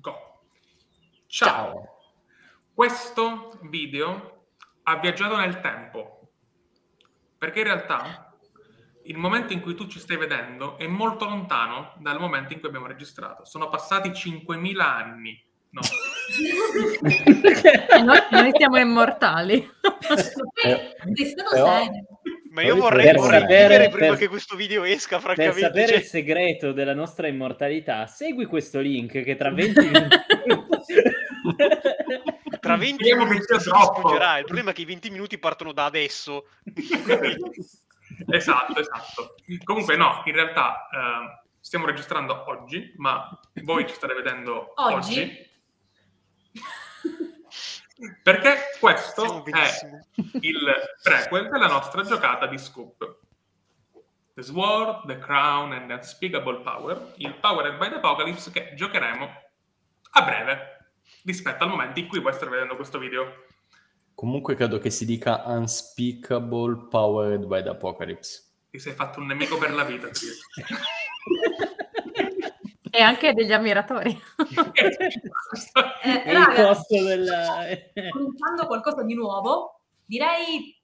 Go. Ciao. Ciao. Questo video ha viaggiato nel tempo, perché in realtà il momento in cui tu ci stai vedendo è molto lontano dal momento in cui abbiamo registrato. Sono passati 5.000 anni. No. noi, noi, siamo immortali. Eh, però, ma io vorrei, vorrei sapere, prima per, che questo video esca, francamente. Per sapere cioè... il segreto della nostra immortalità, segui questo link che tra 20 minuti... tra 20 minuti si sfuggerà. Il problema è che i 20 minuti partono da adesso. esatto, esatto. Comunque no, in realtà uh, stiamo registrando oggi, ma voi ci state vedendo oggi. oggi. Perché questo è il prequel della nostra giocata di Scoop. The Sword, The Crown and the Unspeakable Power, il Powered by the Apocalypse che giocheremo a breve rispetto al momento in cui voi state vedendo questo video. Comunque credo che si dica Unspeakable Powered by the Apocalypse. Ti sei fatto un nemico per la vita. E anche degli ammiratori. eh, raga, della... cominciando qualcosa di nuovo, direi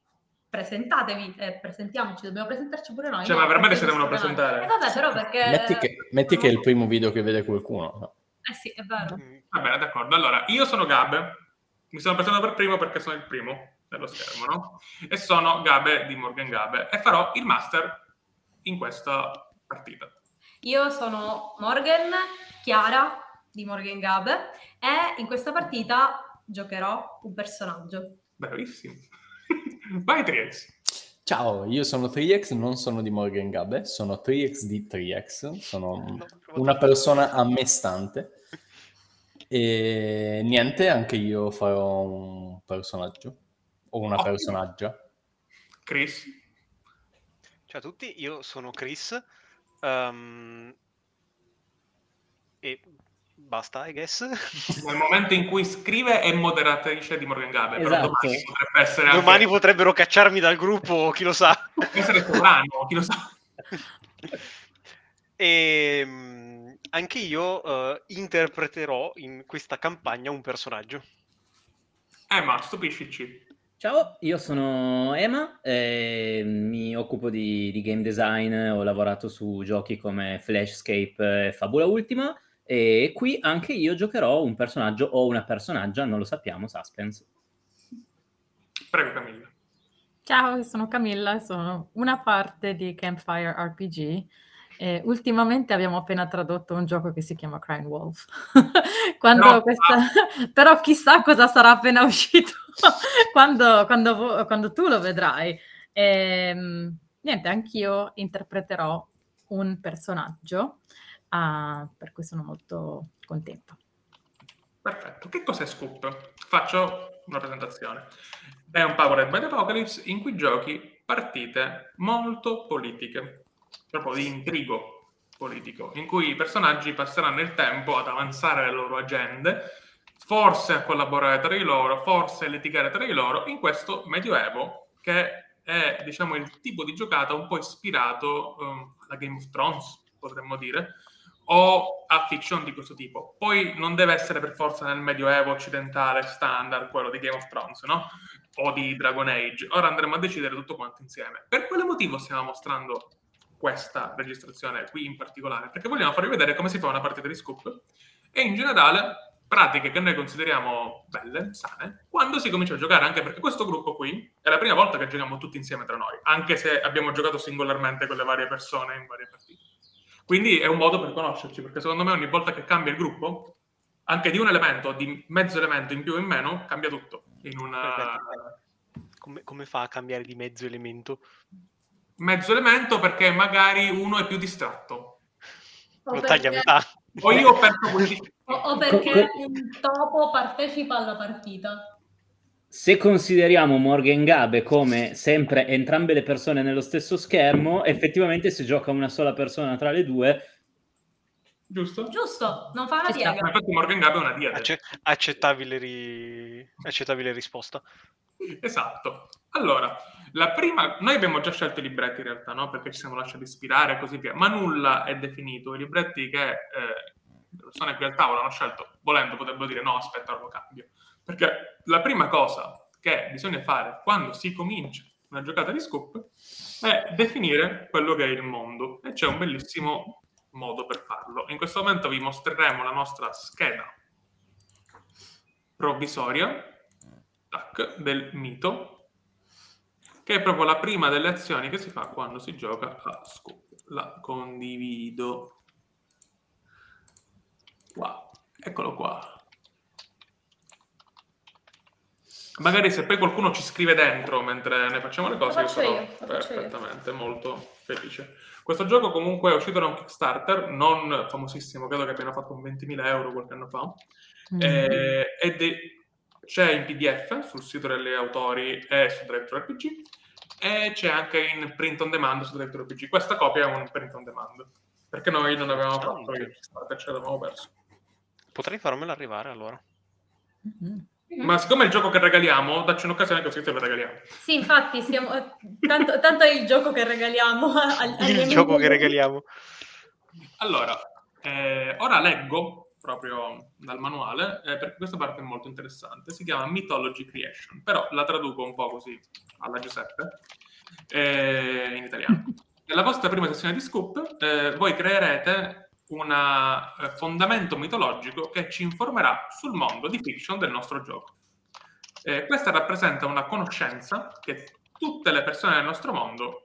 presentatevi, eh, presentiamoci, dobbiamo presentarci pure noi. Cioè, no? ma veramente si devono presentare. Eh, vabbè, però perché... Metti che, metti che, è il primo video che vede qualcuno. No? Eh sì, è vero. Mm, va bene, d'accordo. Allora, io sono Gabe, mi sono presentato per primo perché sono il primo dello schermo, no? E sono Gabe di Morgan Gabe e farò il master in questa partita. Io sono Morgan, Chiara di Morgan Gabe e in questa partita giocherò un personaggio. Bravissimo. Vai Triex. Ciao, io sono Triex, non sono di Morgan Gabe, sono Triex di Triex, sono una persona a me stante. E niente, anche io farò un personaggio o una oh. personaggia. Chris. Ciao a tutti, io sono Chris Um, e basta, I guess. Nel momento in cui scrive è moderatrice di Morgan Gabe, esatto. però domani, potrebbe essere domani potrebbero cacciarmi dal gruppo, chi lo sa. essere sovrano, chi lo sa. e ehm, anche io uh, interpreterò in questa campagna un personaggio. Eh, ma stupiscici. Ciao, io sono Ema, eh, mi occupo di, di, game design, ho lavorato su giochi come Flashscape e Fabula Ultima e qui anche io giocherò un personaggio o una personaggia, non lo sappiamo, suspense. Prego Camilla. Ciao, sono Camilla, sono una parte di Campfire RPG eh, ultimamente abbiamo appena tradotto un gioco che si chiama Crime Wolf. no, questa... no. Però chissà cosa sarà appena uscito quando, quando, quando, tu lo vedrai. E, ehm, niente, anch'io interpreterò un personaggio, uh, per cui sono molto contento. Perfetto. Che cos'è Scoop? Faccio una presentazione. È un Powered by the Apocalypse in cui giochi partite molto politiche proprio di intrigo politico, in cui i personaggi passeranno il tempo ad avanzare le loro agende, forse a collaborare tra di loro, forse a litigare tra di loro, in questo medioevo che è diciamo il tipo di giocata un po' ispirato um, alla Game of Thrones, potremmo dire, o a fiction di questo tipo. Poi non deve essere per forza nel medioevo occidentale standard, quello di Game of Thrones, no? O di Dragon Age. Ora andremo a decidere tutto quanto insieme. Per quale motivo stiamo mostrando questa registrazione qui in particolare, perché vogliamo farvi vedere come si fa una partita di scoop e in generale pratiche che noi consideriamo belle, sane, quando si comincia a giocare, anche perché questo gruppo qui è la prima volta che giochiamo tutti insieme tra noi, anche se abbiamo giocato singolarmente con le varie persone in varie partite. Quindi è un modo per conoscerci, perché secondo me ogni volta che cambia il gruppo, anche di un elemento, di mezzo elemento in più o in meno, cambia tutto. In una... Come, come fa a cambiare di mezzo elemento? Mezzo elemento perché magari uno è più distratto. Lo taglia a metà. O io ho perso quelli... o, o perché un topo partecipa alla partita. Se consideriamo Morgan Gabe come sempre entrambe le persone nello stesso schermo, effettivamente se gioca una sola persona tra le due... Giusto? Giusto, non fa una Ci diaga. Infatti Morgan Gabe è una diaga. Acce- accettabile, ri... accettabile risposta. Esatto. Allora, la prima, noi abbiamo già scelto i libretti in realtà, no? Perché ci siamo lasciati ispirare e così via, ma nulla è definito. I libretti che eh, le persone qui al tavolo hanno scelto, volendo potrebbero dire no, aspetta, lo cambio. Perché la prima cosa che bisogna fare quando si comincia una giocata di scoop è definire quello che è il mondo e c'è un bellissimo modo per farlo. In questo momento vi mostreremo la nostra scheda provvisoria tac, del mito, che è proprio la prima delle azioni che si fa quando si gioca a scoop. La condivido. Qua, eccolo qua. Magari se poi qualcuno ci scrive dentro mentre ne facciamo le cose, io sarò io, perfettamente io. molto felice. Questo gioco comunque è uscito da un Kickstarter, non famosissimo, credo che abbiano fatto un 20.000 euro qualche anno fa, mm. eh, ed è, c'è in PDF sul sito degli autori e su Director RPG, e c'è anche in print on demand su Director RPG. Questa copia è un print on demand, perché noi non avevamo fatto il Kickstarter, ce l'avevamo perso. Potrei farmelo arrivare allora. Mm-hmm. Ma siccome è il gioco che regaliamo, dacci un'occasione così te lo regaliamo. Sì, infatti, stiamo... tanto, tanto, è il gioco che regaliamo. il gioco che regaliamo. Allora, eh, ora leggo proprio dal manuale, eh, perché questa parte è molto interessante. Si chiama Mythology Creation, però la traduco un po' così alla Giuseppe, eh, in italiano. Nella vostra prima sessione di scoop, eh, voi creerete un eh, fondamento mitologico che ci informerà sul mondo di fiction del nostro gioco. Eh, questa rappresenta una conoscenza che tutte le persone del nostro mondo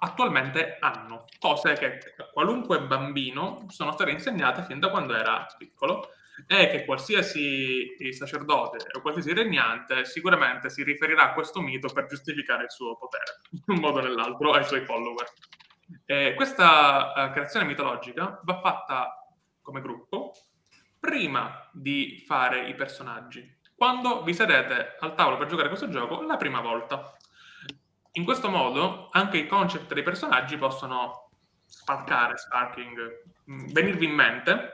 attualmente hanno, cose che a qualunque bambino sono state insegnate fin da quando era piccolo e che qualsiasi sacerdote o qualsiasi regnante sicuramente si riferirà a questo mito per giustificare il suo potere, in un modo o nell'altro, ai suoi follower. Eh, questa uh, creazione mitologica va fatta come gruppo prima di fare i personaggi, quando vi sedete al tavolo per giocare questo gioco la prima volta. In questo modo anche i concept dei personaggi possono sparcare, sparking, mm, venirvi in mente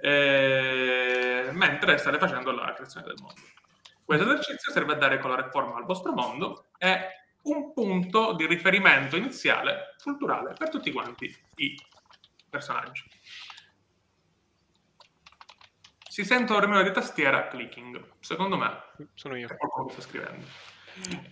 eh, mentre state facendo la creazione del mondo. Questo esercizio serve a dare colore e forma al vostro mondo e un punto di riferimento iniziale culturale per tutti quanti i personaggi. Si sente un rumore di tastiera clicking. Secondo me sono io. Qualcuno sta scrivendo.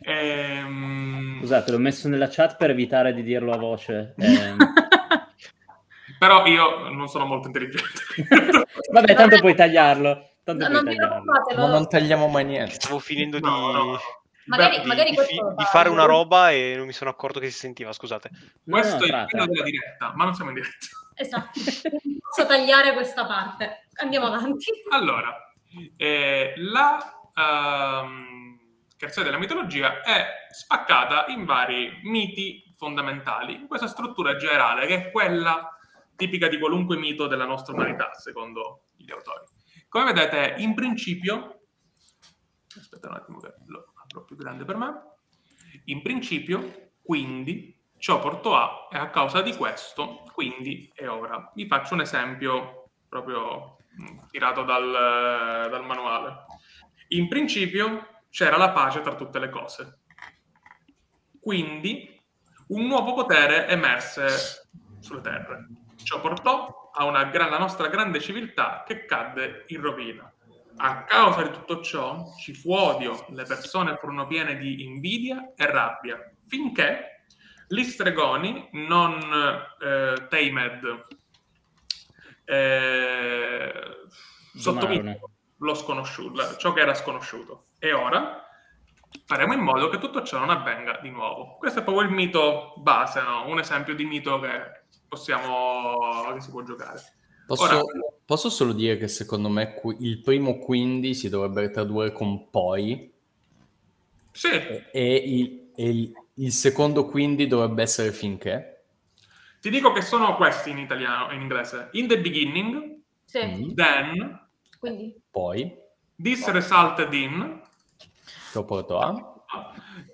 Ehm... Scusate, l'ho messo nella chat per evitare di dirlo a voce. Ehm... Però io non sono molto intelligente. Vabbè, tanto puoi tagliarlo. Tanto no, puoi tagliarlo. Ma non tagliamo mai niente. Stavo finendo no, di... No, Magari, Beh, magari di, di, fare una roba e non mi sono accorto che si sentiva, scusate. Questo no, è il filo della diretta, ma non siamo in diretta. Esatto. Posso tagliare questa parte. Andiamo avanti. Allora, eh, la um, creazione della mitologia è spaccata in vari miti fondamentali, in questa struttura generale che è quella tipica di qualunque mito della nostra umanità, secondo gli autori. Come vedete, in principio, aspetta un attimo che lo troppo più grande per me. In principio, quindi, ciò portò a, e a causa di questo, quindi e ora. Vi faccio un esempio proprio mm, tirato dal, dal manuale. In principio c'era la pace tra tutte le cose. Quindi un nuovo potere emerse sulle terre. Ciò portò a una, la nostra grande civiltà che cadde in rovina. A causa di tutto ciò ci fu odio, le persone furono piene di invidia e rabbia, finché gli stregoni, non eh, Tamed, eh, sottomisero lo sconosciuto, ciò che era sconosciuto. E ora faremo in modo che tutto ciò non avvenga di nuovo. Questo è proprio il mito base, no? un esempio di mito che possiamo, che si può giocare. Posso, Ora, posso, solo dire che secondo me il primo quindi si dovrebbe tradurre con poi. Sì. E il, e il, il secondo quindi dovrebbe essere finché. Ti dico che sono questi in italiano, in inglese. In the beginning, sì. Mm. then, quindi. poi, this poi. resulted in, che porto a,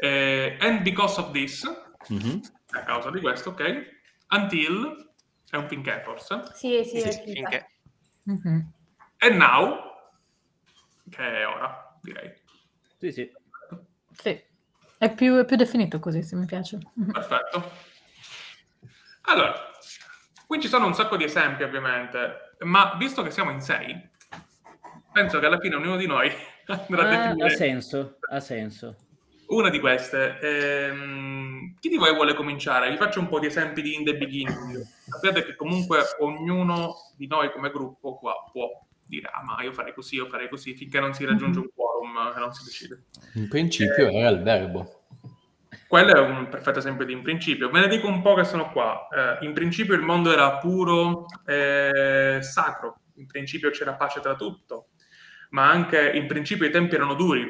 eh, and because of this, mm-hmm. a causa di questo, ok, until, è un finché forse? Sì, sì, sì, sì finché. Mm-hmm. E now, che è ora, direi. Sì, sì. Sì, è più, è più definito così, se mi piace. Mm-hmm. Perfetto. Allora, qui ci sono un sacco di esempi, ovviamente. ma visto che siamo in sei, penso che alla fine ognuno di noi andrà a Ah, definire ha senso, ha senso. Una di queste. Ehm, chi di voi vuole cominciare? Vi faccio un po' di esempi di in the beginning. Sappiate che comunque ognuno di noi come gruppo qua può dire ah ma io farei così, io farei così, finché non si raggiunge un quorum e non si decide. In principio era il verbo. Quello è un perfetto esempio di in principio. Ve ne dico un po' che sono qua. Eh, in principio il mondo era puro eh, sacro, in principio c'era pace tra tutto, ma anche in principio i tempi erano duri,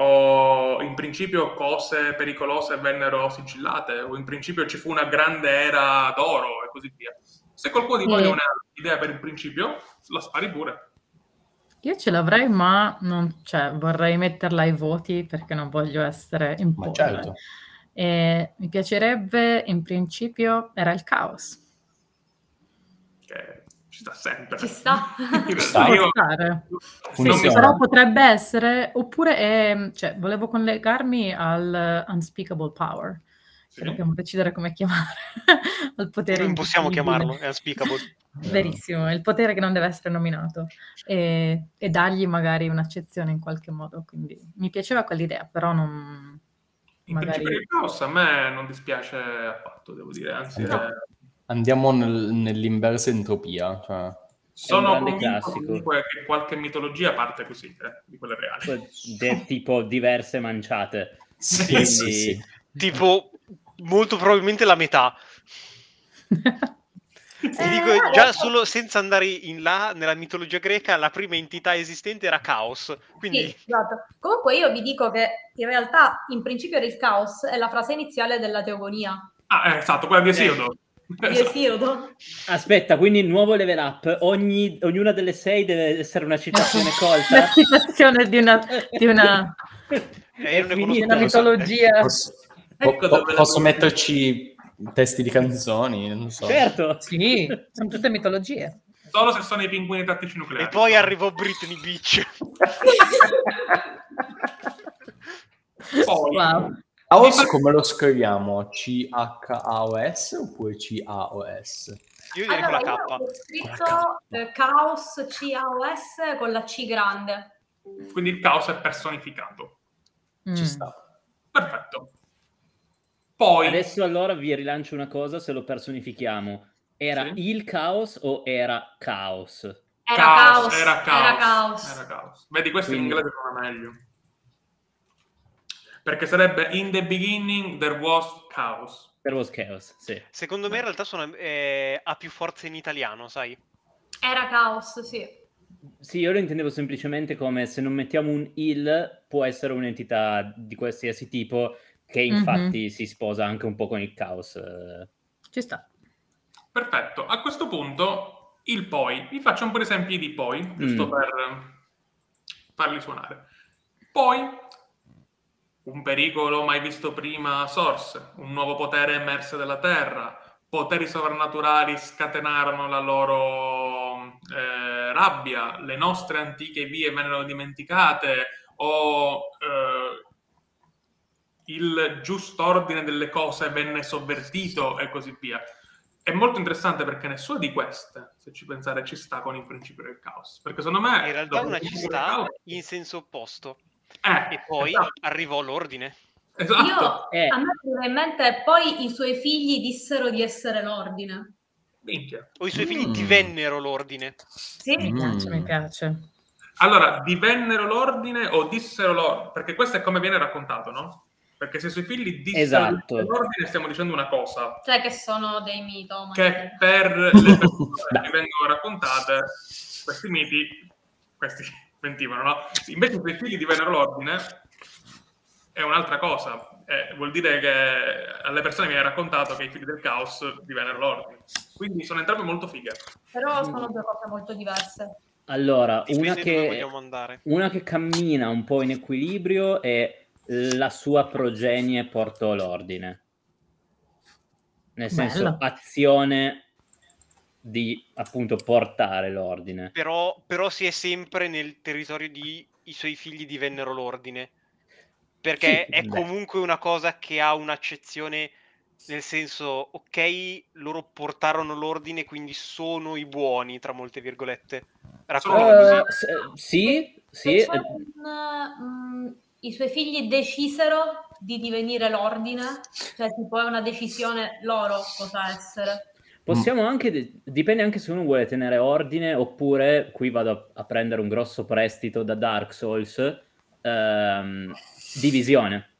o in principio cose pericolose vennero sigillate, o in principio ci fu una grande era d'oro e così via. Se qualcuno di voi ha un'idea per il principio, la spari pure. Io ce l'avrei, ma non, cioè, vorrei metterla ai voti perché non voglio essere Ma imporre. certo. E mi piacerebbe, in principio, era il caos. Che ci sta sempre. Ci sta. In Sta. io Sì, però potrebbe essere, oppure è- cioè, volevo collegarmi al Unspeakable Power, Sì. che dobbiamo decidere come chiamare, al potere Non possiamo chiamarlo, è unspeakable. Verissimo, è il potere che non deve essere nominato e, e dargli magari un'accezione in qualche modo, quindi mi piaceva quell'idea, però non... In magari... principio il caos a me non dispiace affatto, devo dire, anzi No. Andiamo nel- nell'inversa entropia. Cioè... sono convinto classico. comunque che qualche mitologia parte così, eh, di quelle reali. De- tipo diverse manciate. Sì, Quindi- sì, sì. Tipo, molto probabilmente la metà. Ti Eh, dico, già solo senza andare in là, nella mitologia greca, la prima entità esistente era Caos. Quindi, Sì, esatto. Comunque io vi dico che in realtà in principio era il caos è la frase iniziale della teogonia Ah, eh, esatto, quella di Esiodo. di Esatto. Esiodo. Aspetta, quindi nuovo level up. Ogni- ognuna delle sei deve essere una citazione La colta. citazione di una, di una, eh, conosco una mitologia. Posso, po- Ecco po- dove la- posso metterci testi di canzoni? Non so. Certo. Sì, sono tutte mitologie. Solo se sono i pinguini tattici nucleari. E poi arrivò Britney Beach. Poi, Wow. Chaos come lo scriviamo? C-H-A-O-S oppure C-A-O-S? Io direi con Allora, la io K. ho scritto eh, caos C-A-O-S con la C grande. Quindi il caos è personificato. Ci Mm. sta. Perfetto. Poi, Adesso allora vi rilancio una cosa se lo personifichiamo. Era Sì. il caos o era caos? Era caos, caos. era caos, Era caos. era caos. Vedi, questo Quindi- in inglese suona meglio. Perché sarebbe in the beginning there was chaos. There was chaos, sì. Secondo me in realtà sono, eh, ha più forza in italiano, sai? Era caos, sì. Sì, io lo intendevo semplicemente come se non mettiamo un il, può essere un'entità di qualsiasi tipo che infatti si sposa anche un po' con il caos. Ci sta. Perfetto. A questo punto, il poi. Vi faccio un po' di esempi di poi, giusto Mm. per farli suonare. Poi, un pericolo mai visto prima sorse, un nuovo potere emerse dalla Terra, poteri sovrannaturali scatenarono la loro eh, rabbia, le nostre antiche vie vennero dimenticate o eh, il giusto ordine delle cose venne sovvertito e così via. È molto interessante perché nessuna di queste, se ci pensare, ci sta con il principio del caos. Perché secondo me... In realtà una ci sta caos- in senso opposto. Eh, E poi esatto, arrivò l'ordine. esatto. Io, Eh. a me viene in mente, poi i suoi figli dissero di essere l'ordine. Minchia. O i suoi figli Mm. divennero l'ordine. Sì, Mi piace, Mm. mi piace. Allora, divennero l'ordine o dissero l'ordine? Perché questo è come viene raccontato, no? Perché se i suoi figli dissero Esatto. l'ordine stiamo dicendo una cosa, cioè che sono dei mitomani. che per le persone che vengono raccontate, questi miti, questi mentivano, no? Invece i suoi figli divennero l'ordine, è un'altra cosa. Eh, vuol dire che alle persone viene raccontato che i figli del caos divennero l'ordine. Quindi sono entrambe molto fighe. Però sono due cose molto diverse. Allora, una che, una che cammina un po' in equilibrio e la sua progenie portò l'ordine. Nel senso, Bello. azione di appunto portare l'ordine. Però, però si è sempre nel territorio di i suoi figli divennero l'ordine. Perché Sì, è beh. comunque una cosa che ha un'accezione Nel senso, ok, loro portarono l'ordine, quindi sono i buoni, tra molte virgolette. Uh, sì, sì. Un, um, I suoi figli decisero di divenire l'ordine? Cioè, tipo, è una decisione loro cosa essere? Possiamo anche, dipende anche se uno vuole tenere ordine oppure, qui vado a, prendere un grosso prestito da Dark Souls, ehm, divisione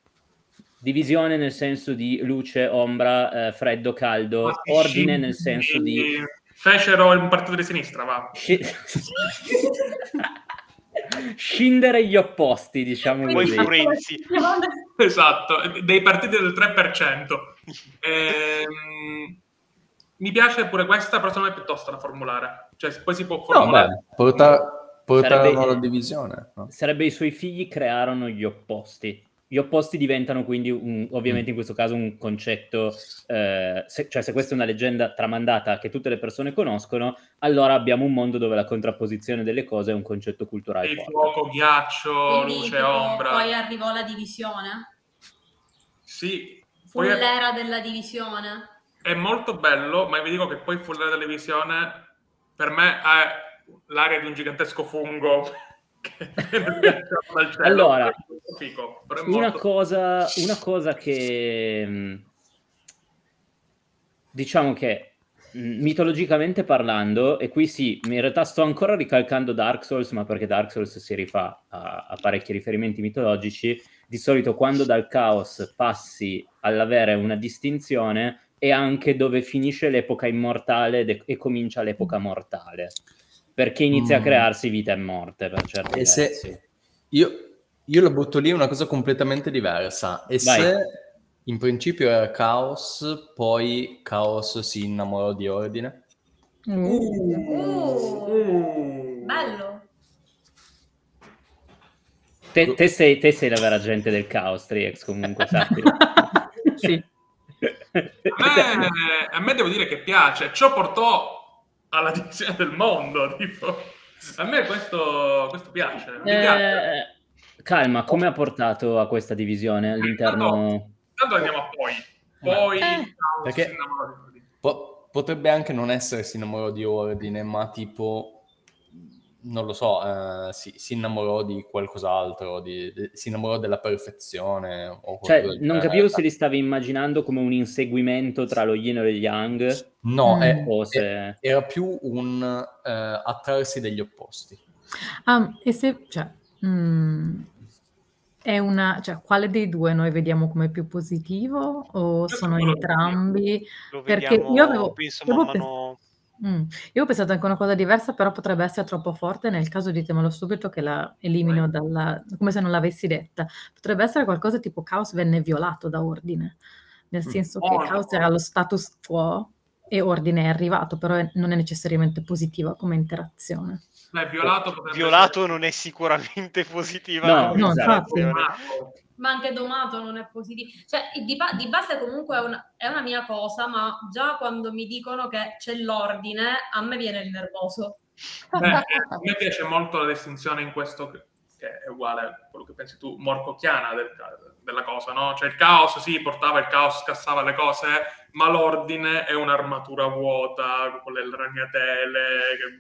divisione nel senso di luce, ombra, eh, freddo, caldo, ah, ordine nel senso di... Fecero il partito di sinistra, va. Sci... Scindere gli opposti, diciamo così. Renzi. esatto, dei partiti del 3%. Ehm, mi piace pure questa, però secondo me è piuttosto da formulare. Cioè, poi si può formulare... No, beh, porta, portarono la divisione. No? Sarebbe i suoi figli crearono gli opposti gli opposti diventano quindi un, ovviamente in questo caso un concetto, eh, se, cioè se questa è una leggenda tramandata che tutte le persone conoscono, allora abbiamo un mondo dove la contrapposizione delle cose è un concetto culturale. Il fuoco, ghiaccio, quindi, luce, ombra. Poi arrivò la divisione? Sì. Fu l'era è... della divisione? È molto bello, ma vi dico che poi fu l'era della divisione, per me è l'area di un gigantesco fungo allora, una cosa, una cosa che mm, diciamo che mm, mitologicamente parlando, e qui sì, in realtà sto ancora ricalcando Dark Souls, ma perché Dark Souls si rifà a, a parecchi riferimenti mitologici, di solito quando dal caos passi all'avere una distinzione è anche dove finisce l'epoca immortale de- e comincia l'epoca mortale perché inizia mm. a crearsi vita e morte per certi e versi. Io, io la butto lì una cosa completamente diversa. E Vai. se in principio era caos, poi caos si innamorò di ordine? Mm. Uh, uh, bello. Te, te, sei, te, sei, la vera gente del caos, Triex, comunque, sappi. sì. A me, a me, devo dire che piace. Ciò portò alla divisione del mondo. Tipo. A me questo, questo piace. Eh, piace. Calma, come ha portato a questa divisione all'interno? Tanto, andiamo a poi. Poi eh. perché po- potrebbe anche non essere si innamorò di ordine, ma tipo non lo so, eh, si, si, innamorò di qualcos'altro, di, di, si innamorò della perfezione. O cioè, non capivo se li stavi immaginando come un inseguimento tra lo yin e lo yang. No, mm. è, se... era più un eh, attrarsi degli opposti. Ah, e se, cioè, mm, è una, cioè, quale dei due noi vediamo come più positivo o io sono entrambi? Lo Perché io avevo, penso man mano... Mm. Io ho pensato anche a una cosa diversa, però potrebbe essere troppo forte. Nel caso ditemelo subito che la elimino dalla, come se non l'avessi detta. Potrebbe essere qualcosa tipo Caos venne violato da Ordine, nel mm. senso che oh, Caos era lo status quo e Ordine è arrivato, però non è necessariamente positiva come interazione. Beh, violato, violato non è sicuramente positiva. No, no infatti ma anche domato non è positivo. Cioè, di, di base comunque è una, è una, mia cosa, ma già quando mi dicono che c'è l'ordine, a me viene il nervoso. Beh, a me piace molto la distinzione in questo, che è uguale a quello che pensi tu, morcocchiana del, della cosa, no? Cioè il caos, sì, portava il caos, scassava le cose, ma l'ordine è un'armatura vuota, con le ragnatele,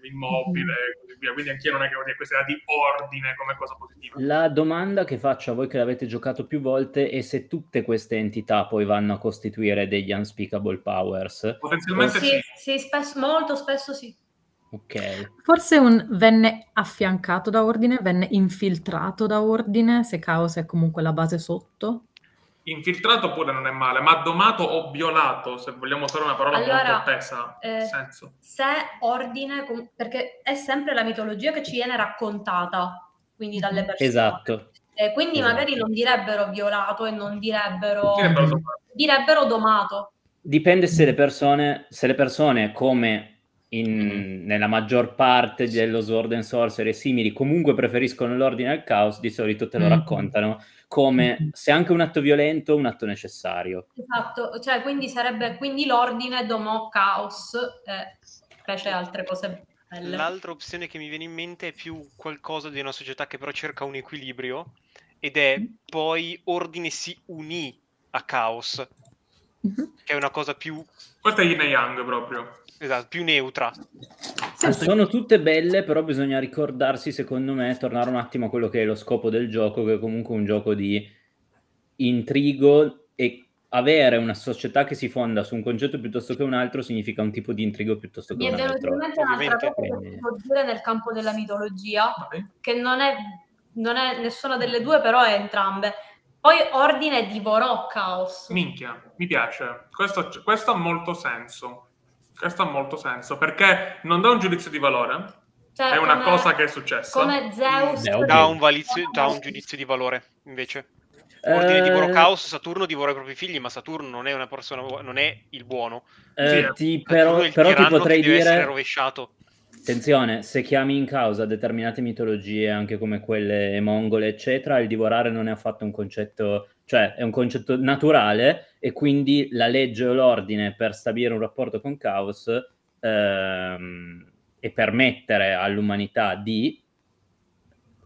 immobile, e così via. Quindi anch'io non è che voglio questa idea di ordine come cosa positiva. La domanda che faccio a voi che l'avete giocato più volte è se tutte queste entità poi vanno a costituire degli unspeakable powers. Potenzialmente sì. Sì, sì spesso, molto spesso sì. Ok. Forse un venne affiancato da ordine, venne infiltrato da ordine, se caos è comunque la base sotto. Infiltrato pure non è male, ma domato o violato, se vogliamo usare una parola allora, molto tesa, eh, senso. Se ordine, perché è sempre la mitologia che ci viene raccontata, quindi dalle persone. Esatto. Eh, quindi esatto. magari non direbbero violato e non direbbero, direbbero domato. Direbbero domato. Dipende se le persone, se le persone come in, nella maggior parte dello Sword and Sorcery e simili comunque preferiscono l'ordine al caos, di solito te lo mm. raccontano come se anche un atto violento un atto necessario. Esatto, cioè quindi sarebbe quindi l'ordine domò caos e fece altre cose belle. L'altra opzione che mi viene in mente è più qualcosa di una società che però cerca un equilibrio ed è mm. poi ordine si unì a caos mm-hmm. che è una cosa più... Questa è Yin Yang proprio. Esatto, più neutra. Sì, sono tutte belle, però bisogna ricordarsi, secondo me, tornare un attimo a quello che è lo scopo del gioco, che è comunque un gioco di intrigo e avere una società che si fonda su un concetto piuttosto che un altro significa un tipo di intrigo piuttosto che Mi un altro. Mi è venuta un'altra cosa che si può dire nel campo della mitologia, che non è, non è nessuna delle due, però è entrambe. Poi Ordine divorò Caos. Minchia, mi piace. Questo, questo ha molto senso. Questo ha molto senso, perché non dà un giudizio di valore, cioè, è una come, cosa che è successa. Come Zeus. Dà un, valizio, dà un giudizio di valore, invece. Ordine di Boro Caos, Saturno divora i propri figli, ma Saturno non è una persona, non è il buono. Eh, ti, però, però ti potrei dire... rovesciato. Attenzione, se chiami in causa determinate mitologie, anche come quelle mongole, eccetera, il divorare non è affatto un concetto, cioè è un concetto naturale e quindi la legge o l'ordine per stabilire un rapporto con Caos ehm, e permettere all'umanità di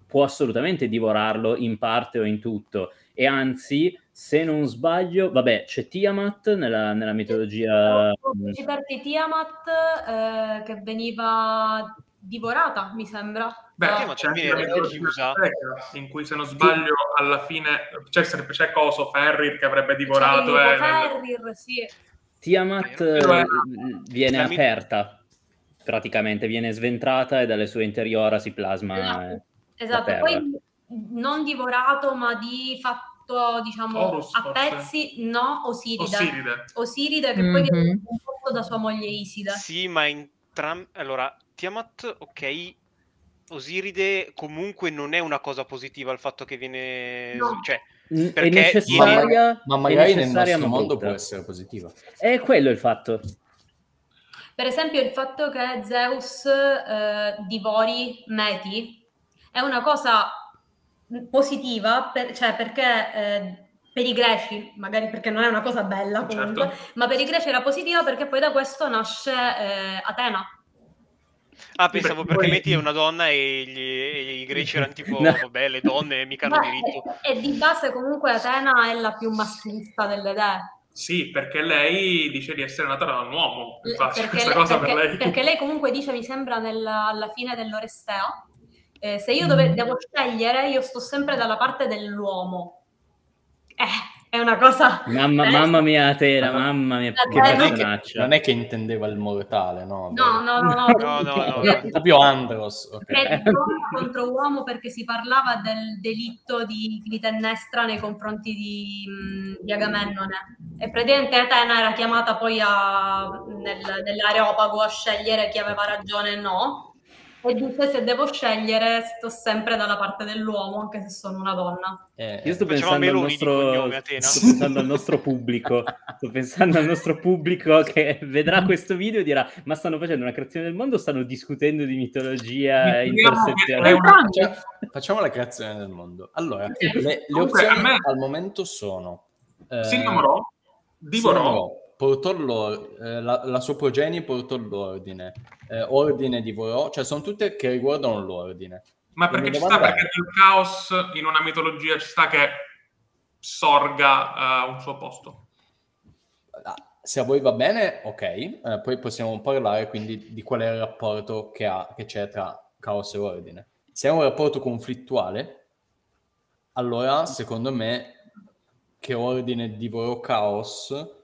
può assolutamente divorarlo in parte o in tutto e anzi, se non sbaglio, vabbè, c'è Tiamat nella, nella mitologia... Citarti Tiamat eh, che veniva divorata, mi sembra. Beh, uh, c'è anche la chiusa in cui se non sbaglio alla fine c'è, c'è Coso Ferrir che avrebbe divorato e... Ferrir, sì. Tiamat eh, viene aperta praticamente, viene sventrata e dalle sue interiora si plasma. Esatto, esatto. poi non divorato, ma di fatto, diciamo, Horus, a forse. pezzi, no, Osiride. Osiride, Osiride che mm-hmm. poi viene fatto da sua moglie Iside. Sì, ma entrambi... Allora, Tiamat, ok, Osiride comunque non è una cosa positiva il fatto che viene... No. Cioè, è necessaria, viene... ma magari nel nostro mondo può essere positiva. È quello il fatto. Per esempio il fatto che Zeus eh, divori Meti è una cosa positiva, per, cioè perché eh, per i greci, magari perché non è una cosa bella certo. comunque, certo. ma per i greci era positiva perché poi da questo nasce eh, Atena. Ah, pensavo perché Meti è una donna e, gli, e i greci erano tipo, no. vabbè, le donne mica hanno diritto. E, e di base comunque Atena è la più maschilista delle dee. Sì, perché lei dice di essere nata da un uomo, infatti perché questa lei, cosa perché, per lei. Perché lei comunque dice, mi sembra, nel, alla fine dell'Orestea, eh, se io dove, mm. devo scegliere, io sto sempre dalla parte dell'uomo. Eh, è una cosa... Mamma, mamma mia, Atena, mamma mia, che personaggio. Non è che intendeva il mortale, no? No, no, no, no. no, no, no. Proprio Andros. Okay. È uomo contro uomo perché si parlava del delitto di Clitennestra nei confronti di, di Agamennone. E praticamente Atena era chiamata poi a, nel, nell'areopago a scegliere chi aveva ragione e no e dice se devo scegliere sto sempre dalla parte dell'uomo anche se sono una donna. Eh, Io sto pensando, al nostro, sto pensando al nostro pubblico, sto pensando al nostro pubblico che vedrà questo video e dirà ma stanno facendo una creazione del mondo, stanno discutendo di mitologia intersezionale. Facciamo la creazione del mondo. Allora, le, le opzioni al momento sono... Eh, si innamorò, divorò, portò eh, la, la, sua progenie portò l'ordine, eh, ordine divorò, cioè sono tutte che riguardano l'ordine. Ma perché Quindi ci sta, perché il caos in una mitologia ci sta che sorga uh, un suo posto. Ah, se a voi va bene, ok, eh, poi possiamo parlare quindi di qual è il rapporto che, ha, che c'è tra caos e ordine. Se è un rapporto conflittuale, allora secondo me che ordine divorò caos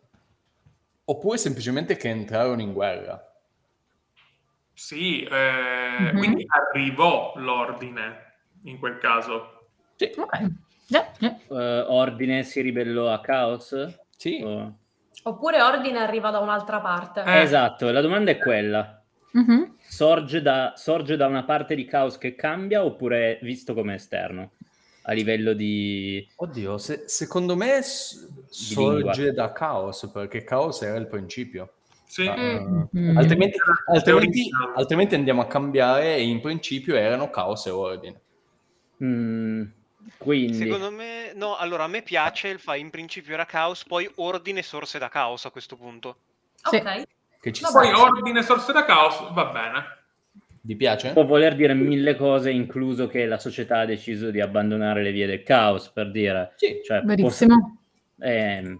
Oppure semplicemente che entrarono in guerra. Sì, eh, mm-hmm. quindi arrivò l'ordine in quel caso. Sì. Okay. Yeah, yeah. Uh, ordine si ribellò a Caos? Sì. O... Oppure ordine arriva da un'altra parte. Eh. Esatto, la domanda è quella. Mm-hmm. Sorge, da, sorge da una parte di Caos che cambia oppure è visto come esterno? A livello di... Oddio, se, secondo me sorge lingua. da caos, perché caos era il principio. Sì. Uh, mm. altrimenti, altrimenti, altrimenti, andiamo a cambiare e in principio erano caos e ordine. Mm, quindi... Secondo me, no, allora a me piace il fa in principio era caos, poi ordine sorse da caos a questo punto. Ok. Che ci no, poi ordine sorse da caos, va bene. Vi piace? Può voler dire mille cose, incluso che la società ha deciso di abbandonare le vie del caos, per dire. Sì, cioè, verissimo. Posso... Eh,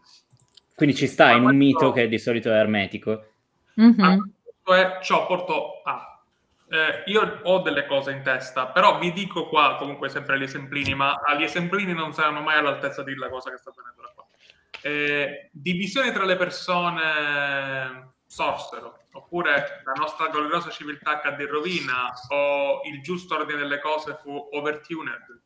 Quindi ci sta in un mito che di solito è ermetico. Mhm. Cioè, ciò portò a... eh, io ho delle cose in testa, però vi dico qua comunque sempre gli esemplini, ma gli esemplini non saranno mai all'altezza di la cosa che sta avvenendo da qua. Eh, divisione tra le persone sorsero, oppure la nostra gloriosa civiltà cadde in rovina, o il giusto ordine delle cose fu overtuned,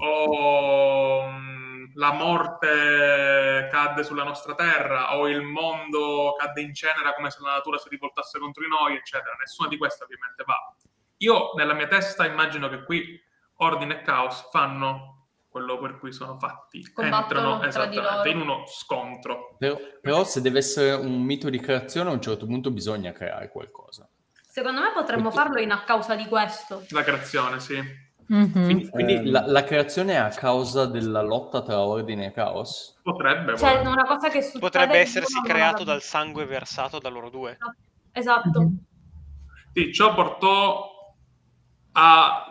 o mm, la morte cadde sulla nostra terra, o il mondo cadde in cenere come se la natura si rivoltasse contro di noi, eccetera. Nessuna di queste ovviamente va. Io nella mia testa immagino che qui ordine e caos fanno quello per cui sono fatti, Combattono entrano esattamente in uno scontro. Però, però se deve essere un mito di creazione, a un certo punto bisogna creare qualcosa. Secondo me potremmo Perché- farlo in a causa di questo. La creazione, sì. Mhm. Quindi, quindi Ehm. la, la creazione è a causa della lotta tra ordine e caos? Potrebbe. Cioè, una cosa che succede... Potrebbe essersi creato dal sangue versato da loro due. Esatto. Mhm. Sì, ciò portò a,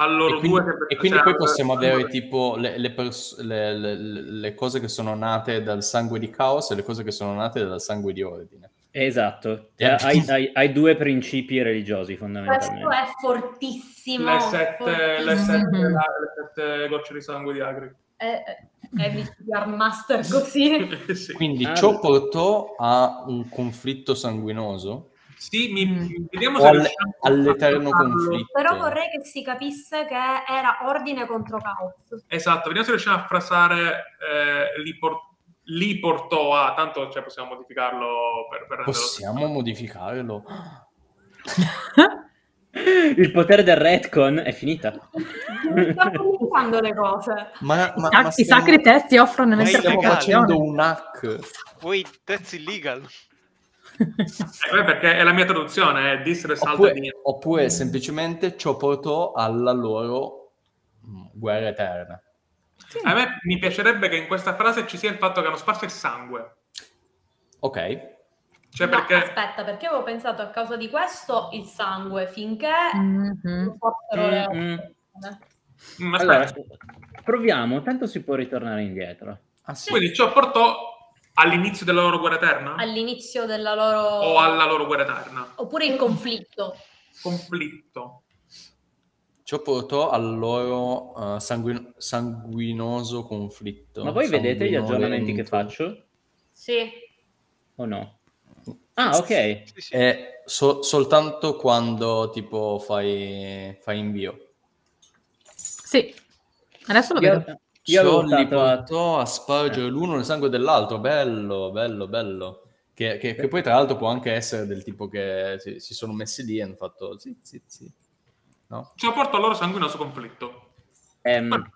a loro E quindi, e quindi cioè, poi possiamo avere tipo le, le pers- le- le- le cose che sono nate dal sangue di caos e le cose che sono nate dal sangue di ordine. Esatto, Eh. hai, hai- hai due principi religiosi Questo fondamentalmente. è fortissimo. le sette, le, fortissimo. sette, le sette gocce di sangue di Agri. È, è il CPR Master così. sì. Quindi Ah, ciò portò a un conflitto sanguinoso Sì, mi, Mm. vediamo se riusciamo all'eterno a farlo. conflitto. Però vorrei che si capisse che era ordine contro caos. Esatto, vediamo se riusciamo a frasare eh, li, por- li portò a, tanto cioè, possiamo modificarlo per, per Possiamo modificarlo? Il potere del retcon è finita. Sto comunicando le cose. Ma, ma- ma I stiamo- sacri testi offrono Ma stiamo facendo un hack. Poi, that's illegal. Eh, perché è la mia traduzione, è this result Oppure, in- oppure semplicemente ciò portò alla loro mm, guerra eterna. A me mi piacerebbe che in questa frase ci sia il fatto che hanno sparso il sangue. Ok, Cioè No, perché... aspetta, perché avevo pensato a causa di questo il sangue finché Mhm. non fossero le Mm, Allora, proviamo, tanto si può ritornare indietro. ah, sì. Quindi ciò portò all'inizio della loro guerra eterna? all'inizio della loro... O alla loro guerra eterna? Oppure il conflitto. Conflitto. ciò portò al loro eh, sanguin- sanguinoso conflitto. Ma voi vedete gli aggiornamenti che faccio Sì. o no? Ah, ok. Sì, sì. È so- soltanto quando tipo fai, fai invio. Sì, adesso lo Io, vedo. Io li votato a- spargere Eh. l'uno nel sangue dell'altro. Bello, bello, bello. Che, che- che poi tra l'altro può anche essere del tipo che si, si sono messi lì e hanno fatto sì, sì, sì. No? Ciò portò al loro sanguinoso conflitto. Ehm,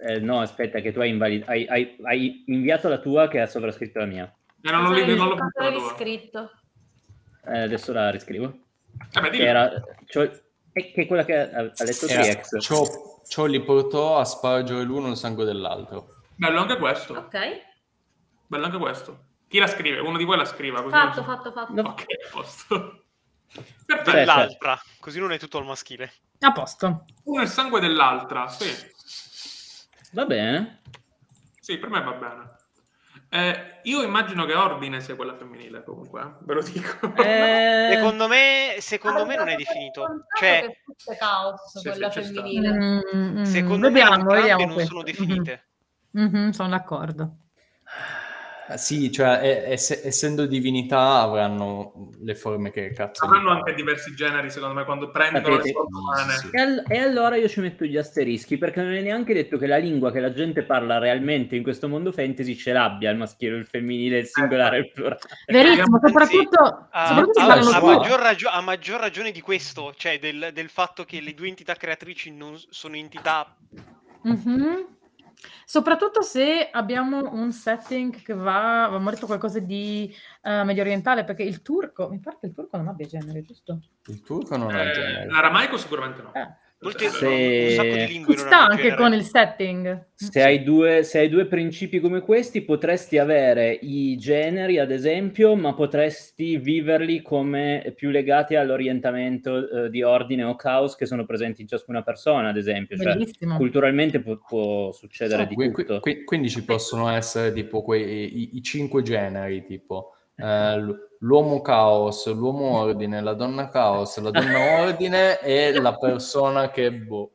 eh, no, aspetta, che tu hai, invalid- hai, hai- hai inviato la tua che ha sovrascritto la mia. E non, l'ho- Cosa non l'ho cosa visto la avevi tua. scritto? Eh, adesso la riscrivo. Eh beh, era cioè, è che è quella che ha, ha letto Era- 3X. ciò, ciò li portò a spargere l'uno nel sangue dell'altro. Bello anche questo. Ok. Bello anche questo. Chi la scrive? Uno di voi la scriva. Così Fatto, non- fatto, fatto. No. Ok, a posto. Perfetto. Cioè, Dell'altra, così non è tutto al maschile. A posto. Uno è il sangue dell'altra. Sì, Va bene. sì, per me va bene. Eh, io immagino che Ordine sia quella femminile, comunque, eh, ve lo dico. Eh, Secondo me, secondo me non è definito. Cioè, che caos Sì, quella sì, femminile. Mm, mm, secondo vediamo, me non questo. sono definite. Mhm, mhm, sono d'accordo. Eh, Sì, cioè ess- essendo divinità avranno le forme che cazzo. Avranno anche diversi generi, secondo me, quando prendono le Sapete- forme umane. Sì, sì. E, al- e allora io ci metto gli asterischi perché non è neanche detto che la lingua che la gente parla realmente in questo mondo fantasy ce l'abbia il maschile, il femminile, il singolare e il plurale. Verissimo, Anzi, soprattutto, A, soprattutto Ah, a sì. poco. maggior ragio- a maggior ragione di questo, cioè del, del fatto che le due entità creatrici non sono entità Mhm. Soprattutto se abbiamo un setting che va, avevamo detto qualcosa di eh, medio orientale, perché il turco, mi pare che il turco non abbia genere, giusto? Il turco non ha Eh, genere. l'aramaico sicuramente no. Eh, Molte, Eh, Se- un sacco di lingue Ci non sta anche con il setting. Se hai, due, se hai due principi come questi, potresti avere i generi, ad esempio, ma potresti viverli come più legati all'orientamento eh, di ordine o caos che sono presenti in ciascuna persona, ad esempio. Cioè, Bellissimo. culturalmente può, può succedere di Qui- qui- tutto. qui- quindi ci possono essere tipo quei, i, i cinque generi, tipo eh, l'uomo caos, l'uomo ordine, la donna caos, la donna ordine e la persona che boh.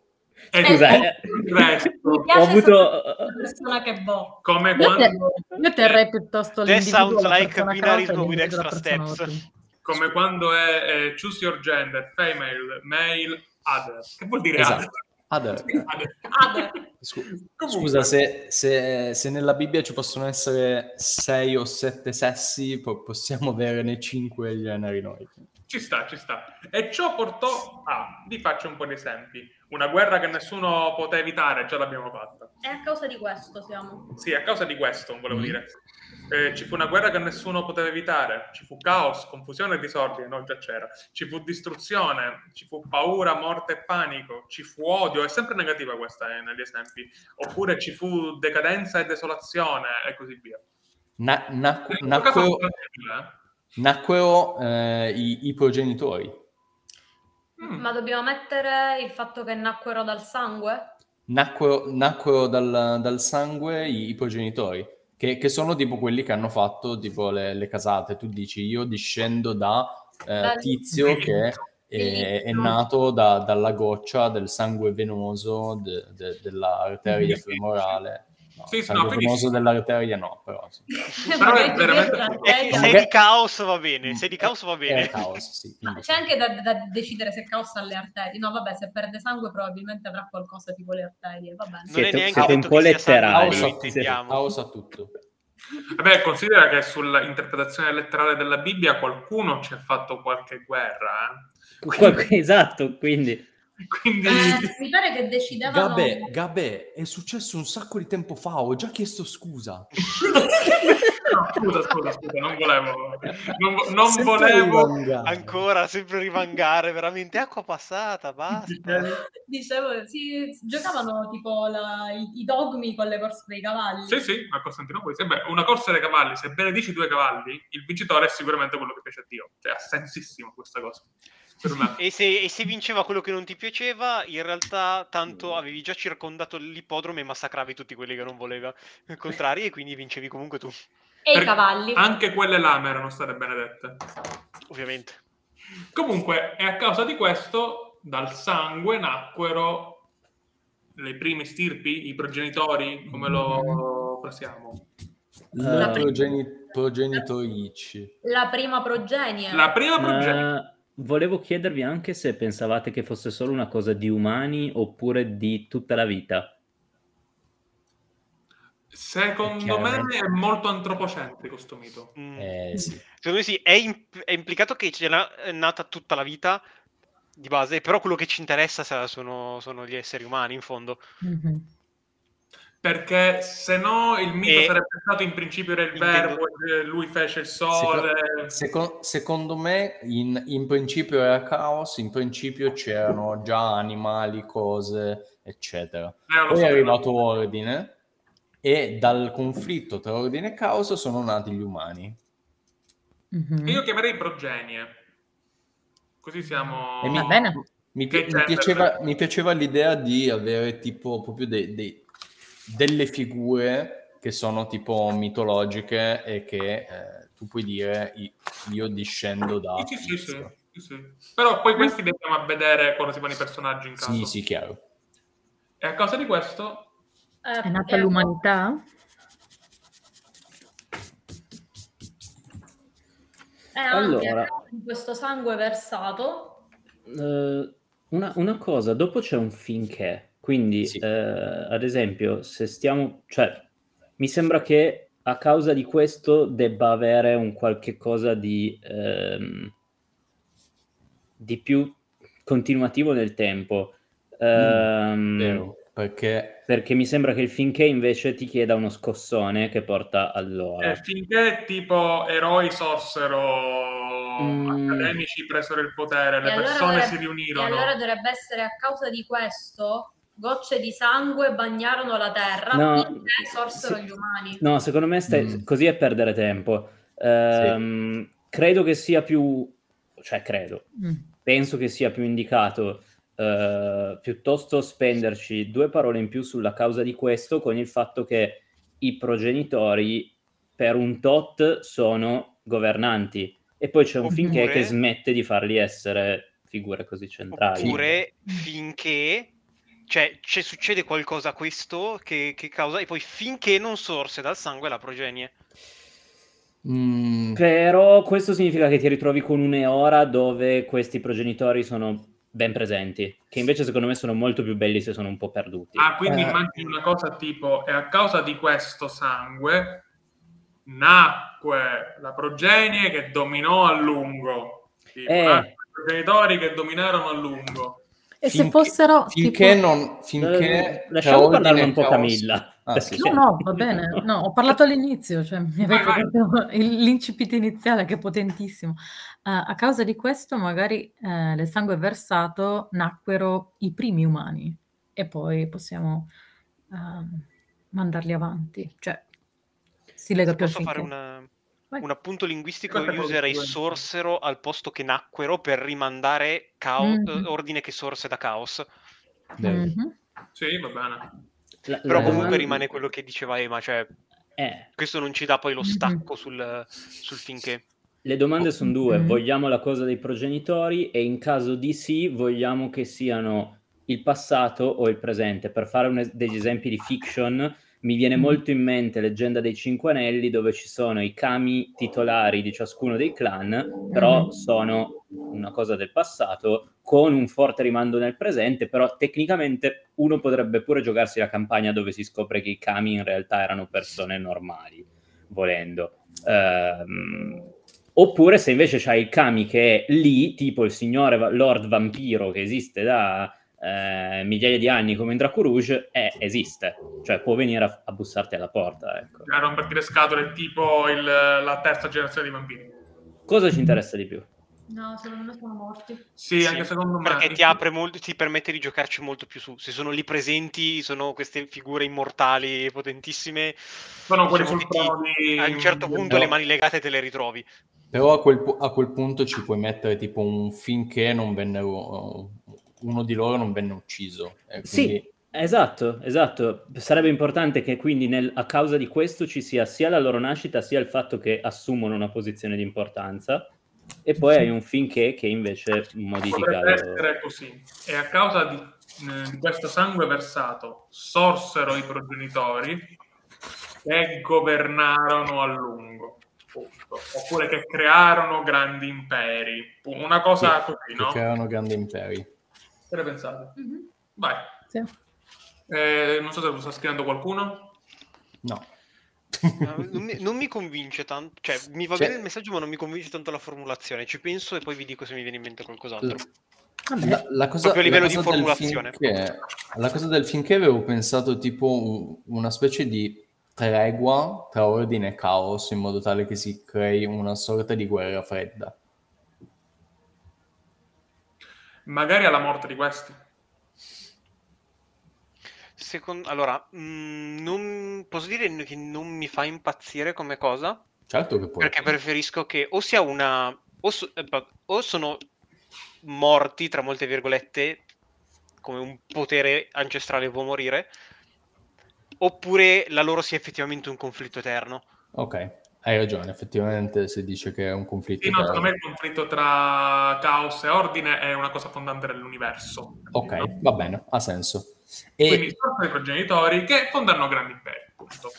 E Scusa, tutto eh. il resto, Mi Ho avuto... persona che boh. come Io, quando, te- io terrei piuttosto sounds la like persona binarism causa e with extra steps. ordine. come quando è eh, choose your gender, female, male, other. Che vuol dire Esatto. other? Ad. Scu- Comunque. Scusa, se, se- se nella Bibbia ci possono essere sei o sette sessi, po- possiamo averne cinque generi noi. Ci sta, ci sta. E ciò portò a, vi faccio un po' di esempi, una guerra che nessuno poteva evitare, già l'abbiamo fatta. E a causa di questo siamo. Sì, a causa di questo, volevo Mm. dire. Eh, ci fu una guerra che nessuno poteva evitare, ci fu caos, confusione e disordine, no, già c'era. Ci fu distruzione, ci fu paura, morte e panico, ci fu odio, è sempre negativa questa eh, negli esempi. Oppure ci fu decadenza e desolazione e così via. Na- caso nacquero eh. nacquero, eh, i, i progenitori. Mm. Ma dobbiamo mettere il fatto che nacquero dal sangue? Nacquero, nacquero dal, dal sangue i, i progenitori, che, che sono tipo quelli che hanno fatto tipo le, le casate. Tu dici io discendo da eh, tizio che è, è nato da- dalla goccia del sangue venoso de- de- dell'arteria femorale. Sì, sì, no, venoso benissimo. dell'arteria no, però sì. Però è veramente- È che sedia- sei Magari- di caos va bene, sei di caos va È bene. caos, sì. Ma c'è anche da, da decidere se causa alle arterie. No, vabbè, se perde sangue probabilmente avrà qualcosa tipo le arterie. Va bene. Non è Siete- neanche siete un po' letterali. Caos a tutto, intendiamo. caos a tutto. Vabbè, considera che sull'interpretazione letterale della Bibbia qualcuno ci ha fatto qualche guerra. eh. Qual- esatto, quindi... Quindi... Eh, mi pare che decidevano... Gabè, Gabè, è successo un sacco di tempo fa, ho già chiesto scusa. No, scusa, scusa, scusa, non volevo... Non, non Sempre volevo... rivangare. Ancora, sempre rivangare, veramente acqua passata, basta. Dicevo, si giocavano tipo la- i, i dogmi con le corse dei cavalli. Sì, sì, a Costantinopoli. Sì, beh, una corsa dei cavalli, se benedici due cavalli, il vincitore è sicuramente quello che piace a Dio. Cioè, ha sensissimo questa cosa. E se, e se vinceva quello che non ti piaceva, in realtà tanto avevi già circondato l'ippodromo e massacravi tutti quelli che non voleva contrari e quindi vincevi comunque tu, E i Per- cavalli. Anche quelle lame erano state benedette. ovviamente. Comunque, è a causa di questo, dal sangue nacquero le prime stirpi, i progenitori, come lo passiamo. Le Eh, progeni- progenitorici. La prima progenie. La prima progenie. Ma volevo chiedervi anche se pensavate che fosse solo una cosa di umani oppure di tutta la vita. Secondo me è molto antropocentrico sto mito. Mm. Eh sì. Secondo me sì, è, imp- è implicato che ce è nata tutta la vita di base, però quello che ci interessa sa- sono, sono gli esseri umani in fondo. Mhm. Perché se no il mito E- sarebbe stato in principio era il verbo, lui fece il sole. Seco- secondo me in, in principio era caos, in principio c'erano già animali, cose, eccetera. Eh, Poi so, è arrivato ordine e dal conflitto tra ordine e caos sono nati gli umani. Mhm. Io chiamerei progenie. Così siamo... E mi, Va bene. mi- mi piaceva, mi piaceva l'idea di avere tipo proprio dei- dei- delle figure che sono tipo mitologiche e che eh, tu puoi dire "I- io discendo da... Sì, sì, sì, questo". sì. Però poi questi dobbiamo a vedere quando si fanno i personaggi in caso. Sì, sì, chiaro. E a causa di questo, Eh, È nata eh, l'umanità? E anche Allora. in questo sangue versato. Eh, una, una cosa, dopo c'è un finché, quindi Sì. eh, ad esempio se stiamo, cioè mi sembra che a causa di questo debba avere un qualche cosa di, ehm, di più continuativo nel tempo. Ehm, Vero, perché perché mi sembra che il finché invece ti chieda uno scossone che porta all'ora. eh, finché tipo eroi sorsero mm. accademici presero il potere, le E allora persone dovrebbe- si E riunirono. allora dovrebbe essere a causa di questo gocce di sangue bagnarono la terra No, finché sorsero sì. gli umani. No, secondo me stai- Mm. così è perdere tempo. Ehm, Credo che sia più, cioè credo, Mm. penso che sia più indicato eh, piuttosto spenderci due parole in più sulla causa di questo con il fatto che i progenitori per un tot sono governanti e poi c'è un Oppure- finché che smette di farli essere figure così centrali. Oppure finché cioè, c'è- succede qualcosa a questo che, che causa e poi finché non sorse dal sangue la progenie. Mm, Però questo significa che ti ritrovi con un'ora dove questi progenitori sono ben presenti, che invece secondo me sono molto più belli se sono un po' perduti. Ah, quindi Eh. immagini una cosa tipo, e a causa di questo sangue nacque la progenie che dominò a lungo. Tipo, Eh. i progenitori che dominarono a lungo. E se finché- fossero finché tipo... non finché Eh, lasciamo parlare un po' caos- Camilla. Ah, sì. No, no, va bene. No, ho parlato all'inizio, cioè mi detto l'incipit iniziale che è potentissimo. Eh, a causa di questo, magari eh, del sangue versato nacquero i primi umani e poi possiamo ehm, mandarli avanti. Cioè, si lega Se più al posso fare una-. Un appunto linguistico, io userei sorsero al posto che nacquero per rimandare cao- Mhm. eh, ordine che sorse da caos. Mhm. Sì, va bene. La- Però la comunque domanda- rimane quello che diceva Ema, cioè Eh, questo non ci dà poi lo Mhm. stacco sul, sul finché. Le domande sono due, Mhm. vogliamo la cosa dei progenitori e in caso di sì vogliamo che siano il passato o il presente. Per fare es- degli esempi di fiction mi viene Mhm. molto in mente Leggenda dei Cinque Anelli dove ci sono i kami titolari di ciascuno dei clan, però Mhm. sono una cosa del passato con un forte rimando nel presente, però tecnicamente uno potrebbe pure giocarsi la campagna dove si scopre che i kami in realtà erano persone normali, volendo. Ehm, oppure se invece c'hai il kami che è lì, tipo il signore Lord Vampiro che esiste da eh, migliaia di anni come in Draco Rouge, eh, esiste, cioè può venire a, a bussarti alla porta. Ecco. A romperti le scatole tipo il- la terza generazione di bambini. Cosa ci interessa di più? No, secondo me sono morti. Sì, Sì, anche secondo me. Perché ti apre molto, ti permette di giocarci molto più su. Se sono lì presenti, sono queste figure immortali potentissime. Sono quelli diciamo sul trono di... A un certo punto No. le mani legate te le ritrovi. Però a quel, a quel punto ci puoi mettere tipo un finché non vennero uno di loro non venne ucciso. E Sì, quindi- esatto, esatto. Sarebbe importante che quindi nel- a causa di questo ci sia sia la loro nascita sia il fatto che assumono una posizione di importanza e poi hai un finché che invece modifica Potrebbe essere così. E a causa di, eh, di questo sangue versato sorsero i progenitori che governarono a lungo. punto. Oppure che crearono grandi imperi. Una cosa così, che no? creano grandi imperi. Che ne pensate? Mhm. Vai. Sì. Eh, non so se lo sta scrivendo qualcuno. No. Non mi, non mi convince tanto, cioè mi va Cioè- bene il messaggio, ma non mi convince tanto la formulazione. Ci penso e poi vi dico se mi viene in mente qualcos'altro. La, la cosa, Proprio a livello la di formulazione. Finché, la cosa del finché avevo pensato tipo un- una specie di tregua tra ordine e caos in modo tale che si crei una sorta di guerra fredda. Magari alla morte di questi. Secondo, allora, mh, non, posso dire che non mi fa impazzire come cosa, Certo che puoi. perché preferisco che o sia una... o, so- eh, o sono morti, tra molte virgolette, come un potere ancestrale può morire, oppure la loro sia effettivamente un conflitto eterno. Ok, hai ragione, effettivamente si dice che è un conflitto. Sì, no, secondo me il conflitto tra caos e ordine è una cosa fondante dell'universo. Ok, no? va bene, ha senso. Quindi E sono i progenitori che fondano grandi imperi. Appunto.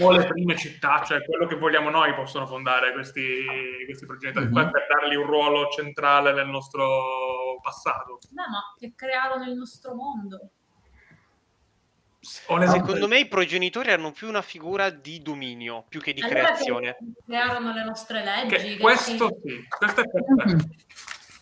O le prime città, cioè quello che vogliamo noi possono fondare questi, questi progenitori, Mhm. poi per dargli un ruolo centrale nel nostro passato. Beh, ma che crearono il nostro mondo. Secondo me i progenitori erano più una figura di dominio, più che di Allora creazione. che crearono le nostre leggi. che questo sì, questo è perfetto. Mhm.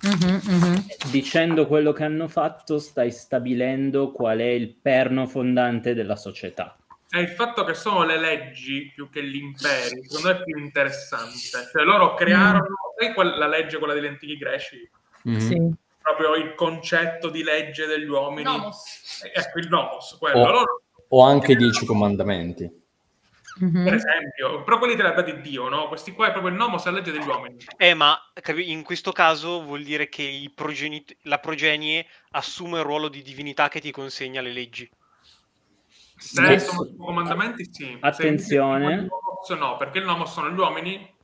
Mhm, mhm. Dicendo quello che hanno fatto, stai stabilendo qual è il perno fondante della società. è il fatto che sono le leggi più che gli imperi, secondo me è più interessante. Cioè loro crearono, sai quella- la legge, quella degli antichi greci, Mhm. Sì. Proprio il concetto di legge degli uomini. Nomos. Eh, Ecco, il nomos, quello. Oh. Loro, O anche i dieci comandamenti. Mhm. per esempio, però quelli te li ha dati Dio, no? Questi qua è proprio il nomos, la legge degli uomini. Eh, ma in questo caso vuol dire che progenit- la progenie assume il ruolo di divinità che ti consegna le leggi. Se sono i comandamenti, sì. Attenzione. Se il nomos, no, perché il nomos sono gli uomini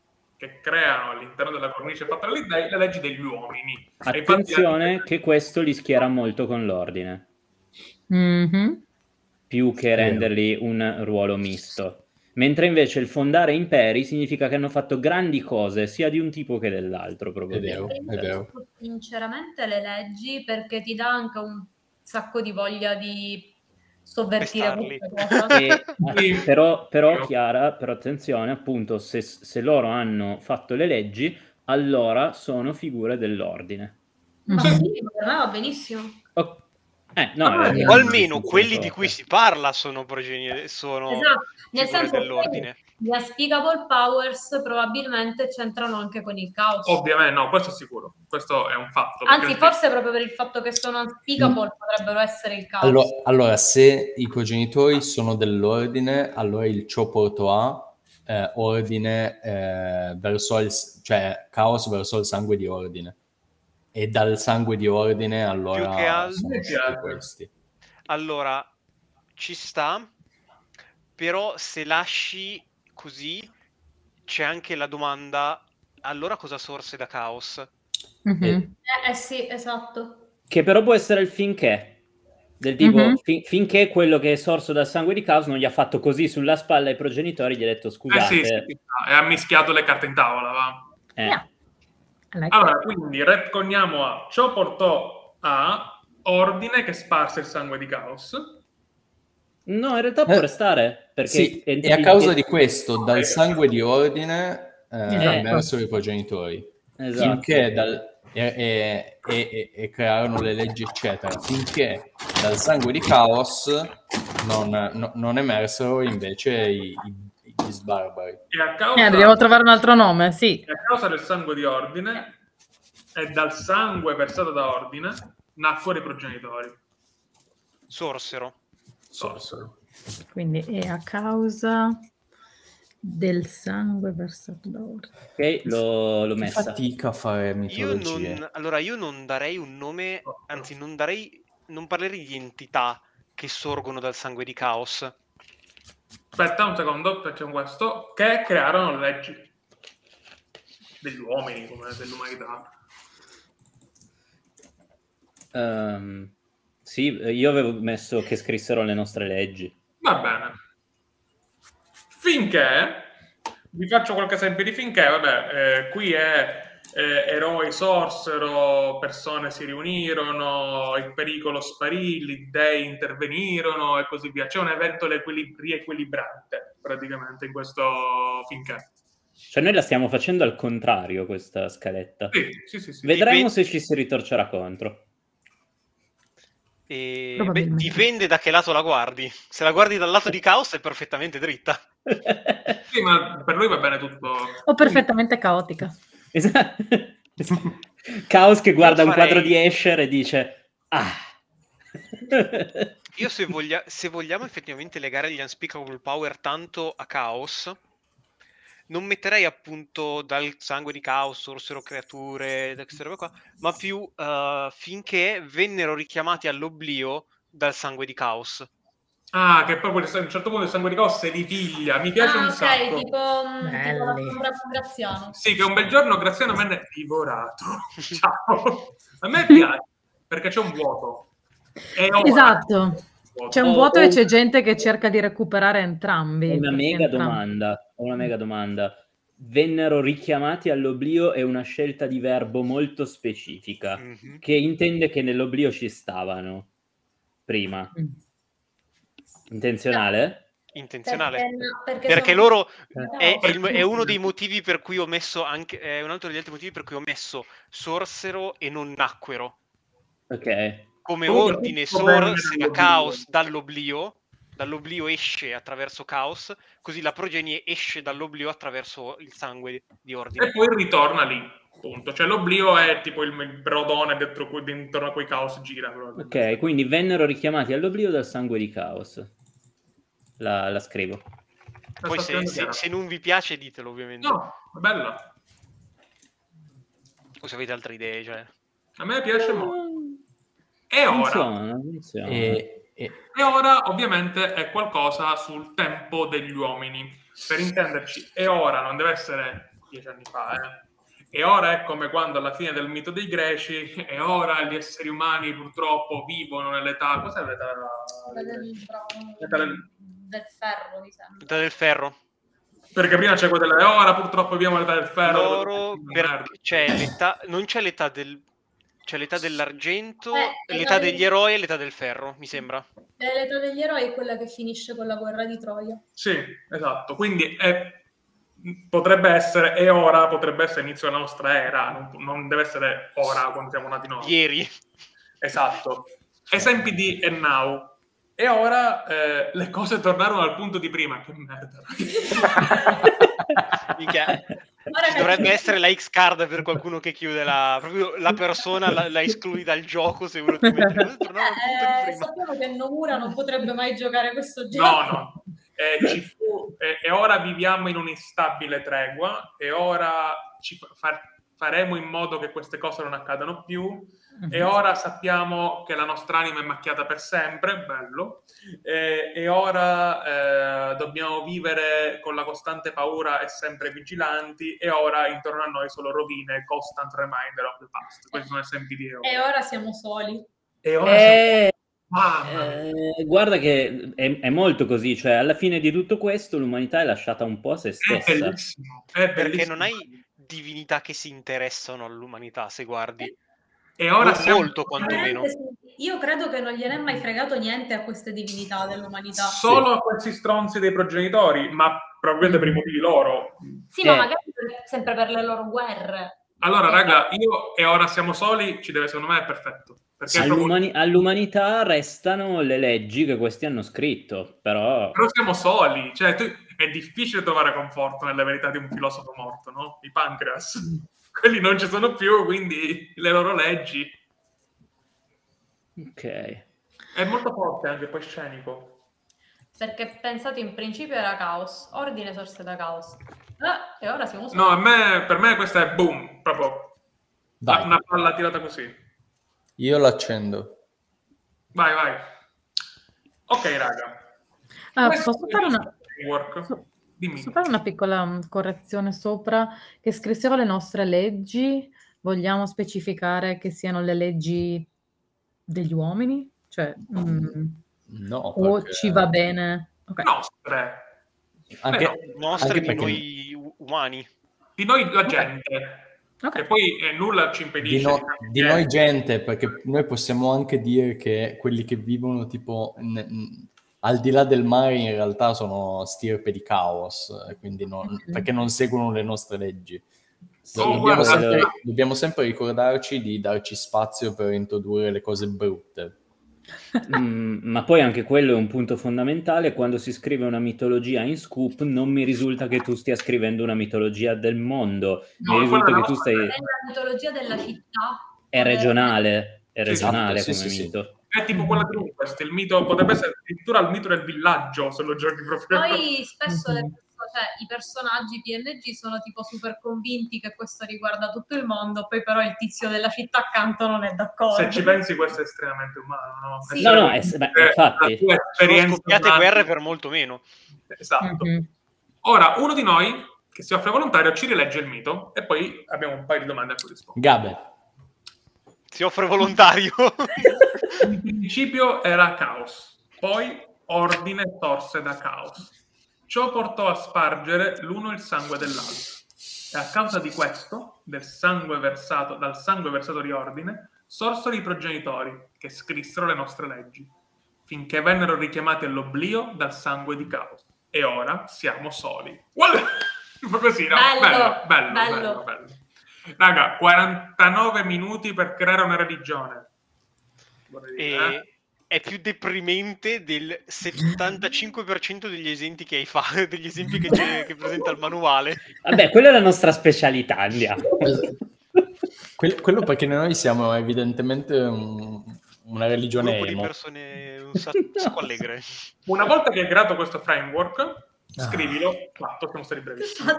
che creano all'interno della cornice fatta dei le leggi degli uomini. E infatti Attenzione anche- che questo li schiera molto con l'ordine, Mhm. più che renderli un ruolo misto. Mentre invece il fondare imperi significa che hanno fatto grandi cose sia di un tipo che dell'altro, È vero, probabilmente. è vero. Sinceramente le leggi perché ti dà anche un sacco di voglia di sovvertire. E, eh, Sì. però, però, Chiara, però attenzione, appunto, se, se loro hanno fatto le leggi, allora sono figure dell'ordine. Ma sì, va benissimo. O- eh, no, Ah, eh, O Eh, almeno quelli di cui si parla sono progenie, sono Esatto, nel senso dell'ordine. che gli unspeakable powers probabilmente c'entrano anche con il caos. Ovviamente, no, questo è sicuro. Questo è un fatto. Anzi, forse proprio per il fatto che sono unspeakable potrebbero essere il caos. Allora, allora, se i progenitori sono dell'ordine, allora il ciò portò a eh, ordine eh, verso il, cioè caos verso il sangue di ordine. E dal sangue di ordine allora Più che altro- questi. Allora, ci sta, però se lasci così c'è anche la domanda, allora cosa sorse da caos? Mhm. Eh, eh sì, esatto. Che però può essere il finché. Del tipo, Mhm. fin- finché quello che è sorso dal sangue di caos non gli ha fatto così sulla spalla ai progenitori, gli ha detto Eh scusate. sì, sì, sì, e ha mischiato le carte in tavola, va. eh, Yeah. Like Allora, quindi retconiamo a ciò portò a ordine che sparse il sangue di caos. No, in realtà può Eh, restare. Perché Sì, è- e a causa è- di questo, dal sangue di ordine eh, Esatto. emersero i progenitori. Esatto. Finché dal, e, e- e- e crearono le leggi, eccetera. Finché dal sangue di caos non, no- non emersero invece i, i- E a causa, Eh, dobbiamo trovare un altro nome, sì. e a causa del sangue di ordine e dal sangue versato da ordine nacquero i progenitori. Sorsero. Sorsero. Quindi è a causa del sangue versato da ordine. Ok, l'ho, l'ho messa. Fatica a fare Io mitologie. non, allora, io non darei un nome, anzi non darei, non parlerei di entità che sorgono dal sangue di caos. Aspetta un secondo, facciamo questo. Che crearono le leggi degli uomini, come dell'umanità. Ehm, sì, io avevo messo che scrissero le nostre leggi. Va bene. Finché, vi faccio qualche esempio di finché, vabbè, eh, qui è eh, eroi sorsero, persone si riunirono, il pericolo sparì, gli dei intervenirono e così via. C'è un evento equilib- riequilibrante praticamente in questo finché. Cioè noi la stiamo facendo al contrario questa scaletta. Sì, sì, sì. sì. Vedremo Dipende- se ci si ritorcerà contro. E, beh, dipende da che lato la guardi. Se la guardi dal lato di caos è perfettamente dritta. Sì, ma per lui va bene tutto. O perfettamente caotica. Esatto. Caos che guarda Io un farei- quadro di Escher e dice ah. Io se, voglia- se vogliamo effettivamente legare gli Unspeakable Power tanto a Chaos, non metterei appunto dal sangue di Chaos sorsero creature, da queste robe qua, ma più eh, finché vennero richiamati all'oblio dal sangue di Chaos. Ah, che proprio a un certo punto il sangue di caos se li piglia. Mi piace Ah, un ok, sacco. tipo, tipo Graziano. Sì, che un bel giorno Graziano venne divorato. Ciao. A me piace, perché c'è un vuoto. E Esatto. C'è un Oh, vuoto oh. e c'è gente che cerca di recuperare entrambi. Ho una mega entrambi- domanda. Una mega domanda. Vennero richiamati all'oblio è una scelta di verbo molto specifica, Mhm. che intende che nell'oblio ci stavano prima. Mm. Intenzionale? Intenzionale. Perché, perché, Perché sono- loro No, è, il- è uno dei motivi per cui ho messo anche è un altro degli altri motivi per cui ho messo sorsero e non nacquero Ok. come ordine sorse da caos dall'oblio dall'oblio esce attraverso caos, così la progenie esce dall'oblio attraverso il sangue di ordine. E poi ritorna lì, punto. Cioè l'oblio è tipo il, il brodone dentro cui, intorno a cui caos gira. Ok, quindi vennero richiamati all'oblio dal sangue di caos. La, la scrivo. La poi se, se, se, non vi piace ditelo ovviamente. No, è bella. O se avete altre idee, cioè. A me piace molto. E ora... Funziona, funziona. E e... e ora ovviamente è qualcosa sul tempo degli uomini. Per intenderci, e ora non deve essere dieci anni fa, eh. E ora è come quando alla fine del mito dei greci, e ora gli esseri umani purtroppo vivono nell'età. Cos'è l'età? L'età del, del ferro, mi sembra. L'età del ferro. Perché prima c'è quella delle ora, purtroppo viviamo l'età del ferro. Loro, per, c'è l'età, non c'è l'età del c'è l'età dell'argento, eh, l'età degli del... eroi e l'età del ferro, mi sembra. Eh, l'età degli eroi è quella che finisce con la guerra di Troia. Sì, esatto. Quindi è, potrebbe essere, e ora potrebbe essere inizio della nostra era, non, non deve essere ora quando siamo nati noi. Ieri. Esatto. Esempi di e now. E ora eh, le cose tornarono al punto di prima. Che merda. Ci dovrebbe essere la X card per qualcuno che chiude la, proprio la persona, la, la escludi dal gioco se uno ti mette. Eh, sappiamo che Nomura non potrebbe mai giocare questo gioco. No, no. Eh, fu, eh, e ora viviamo in un'instabile tregua e ora ci fa, faremo in modo che queste cose non accadano più e mhm. ora sappiamo che la nostra anima è macchiata per sempre, bello, e, e ora eh, dobbiamo vivere con la costante paura e sempre vigilanti, e ora intorno a noi solo rovine, constant reminder of the past. Questi sono esempi di E ora siamo soli. E ora eh... Eh, guarda che è, è, molto così, cioè alla fine di tutto questo l'umanità è lasciata un po' a se stessa. È bellissimo, è bellissimo. Perché non hai divinità che si interessano all'umanità, se guardi. E ora siamo... molto quantomeno. Io credo che non gliene è mai fregato niente a queste divinità dell'umanità. Solo sì. a questi stronzi dei progenitori, ma probabilmente per i motivi loro. Sì, eh. ma magari per, sempre per le loro guerre. Allora, raga, io e ora siamo soli, ci deve, secondo me, è perfetto. All'umani- proprio... All'umanità restano le leggi che questi hanno scritto, però... Però siamo soli, cioè tu... è difficile trovare conforto nelle verità di un filosofo morto, no? I pancreas quelli non ci sono più, quindi le loro leggi. Ok. È molto forte anche poi scenico. Perché pensato in principio era caos, ordine sorse da caos. Ah, e ora siamo No, a me, per me questa è boom, proprio Dai. una palla tirata così. Io l'accendo. Vai, vai. Ok, raga. Ah, posso fare una... Dimmi. Posso fare una piccola mm, correzione sopra che scrissero le nostre leggi? Vogliamo specificare che siano le leggi degli uomini? Cioè, mm, no, o perché... ci va bene? Okay. Nostre. Anche, Beh, no, nostre anche di perché... noi umani. Di noi la gente. Okay. E poi eh, nulla ci impedisce. Di, no, di, noi gente, perché noi possiamo anche dire che quelli che vivono tipo n- al di là del mare in realtà sono stirpe di caos, quindi non, perché non seguono le nostre leggi. Oh, dobbiamo, sempre, dobbiamo, sempre, ricordarci di darci spazio per introdurre le cose brutte. mm, ma poi anche quello è un punto fondamentale. Quando si scrive una mitologia in scoop, non mi risulta che tu stia scrivendo una mitologia del mondo. No, mi risulta che tu stai. È la mitologia della città. È regionale, è regionale esatto, come sì, mito. Sì, è tipo quella di Rupert, il mito potrebbe essere addirittura il mito del villaggio se lo giochi proprio. Poi spesso le cioè, i personaggi PNG sono tipo super convinti che questo riguarda tutto il mondo, poi però il tizio della città accanto non è d'accordo. Se ci pensi questo è estremamente umano, no? Sì. No, no, è, beh, infatti. Sono scoppiate guerre per molto meno. Esatto. Mm-hmm. Ora, uno di noi che si offre volontario ci rilegge il mito e poi abbiamo un paio di domande a cui rispondere. Gabe. Si offre volontario. In principio era caos, poi ordine sorse da caos. Ciò portò a spargere l'uno il sangue dell'altro. E a causa di questo, del sangue versato, dal sangue versato di ordine, sorsero i progenitori che scrissero le nostre leggi, finché vennero richiamati all'oblio dal sangue di caos. E ora siamo soli. Così, no? Bello, bello, bello, bello. bello, bello. Raga, 49 minuti per creare una religione. E, eh? è più deprimente del 75% degli esempi che hai fatto, degli esempi che, c'è- che presenta il manuale. Vabbè, quella è la nostra specialità, andiamo. Que- quello perché noi siamo evidentemente un- una Un religione di emo. persone un sacco, un allegre. Una volta che hai creato questo framework, Ah. scrivilo, fatto, siamo stati brevissimi.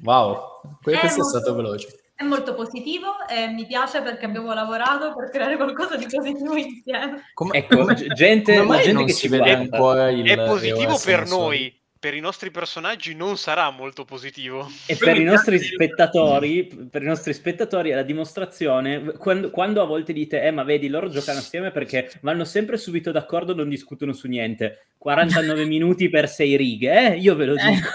Wow, È questo è molto- stato veloce. È molto positivo e mi piace perché abbiamo lavorato per creare qualcosa di positivo insieme. Come, Ecco, gente, come gente non che si ci vede ancora il È positivo per noi, per i nostri personaggi non sarà molto positivo. E per i nostri spettatori, per i nostri spettatori è la dimostrazione, quando, quando a volte dite, eh ma vedi, loro giocano assieme perché vanno sempre subito d'accordo, non discutono su niente. 49 minuti per 6 righe, eh? Io ve lo dico.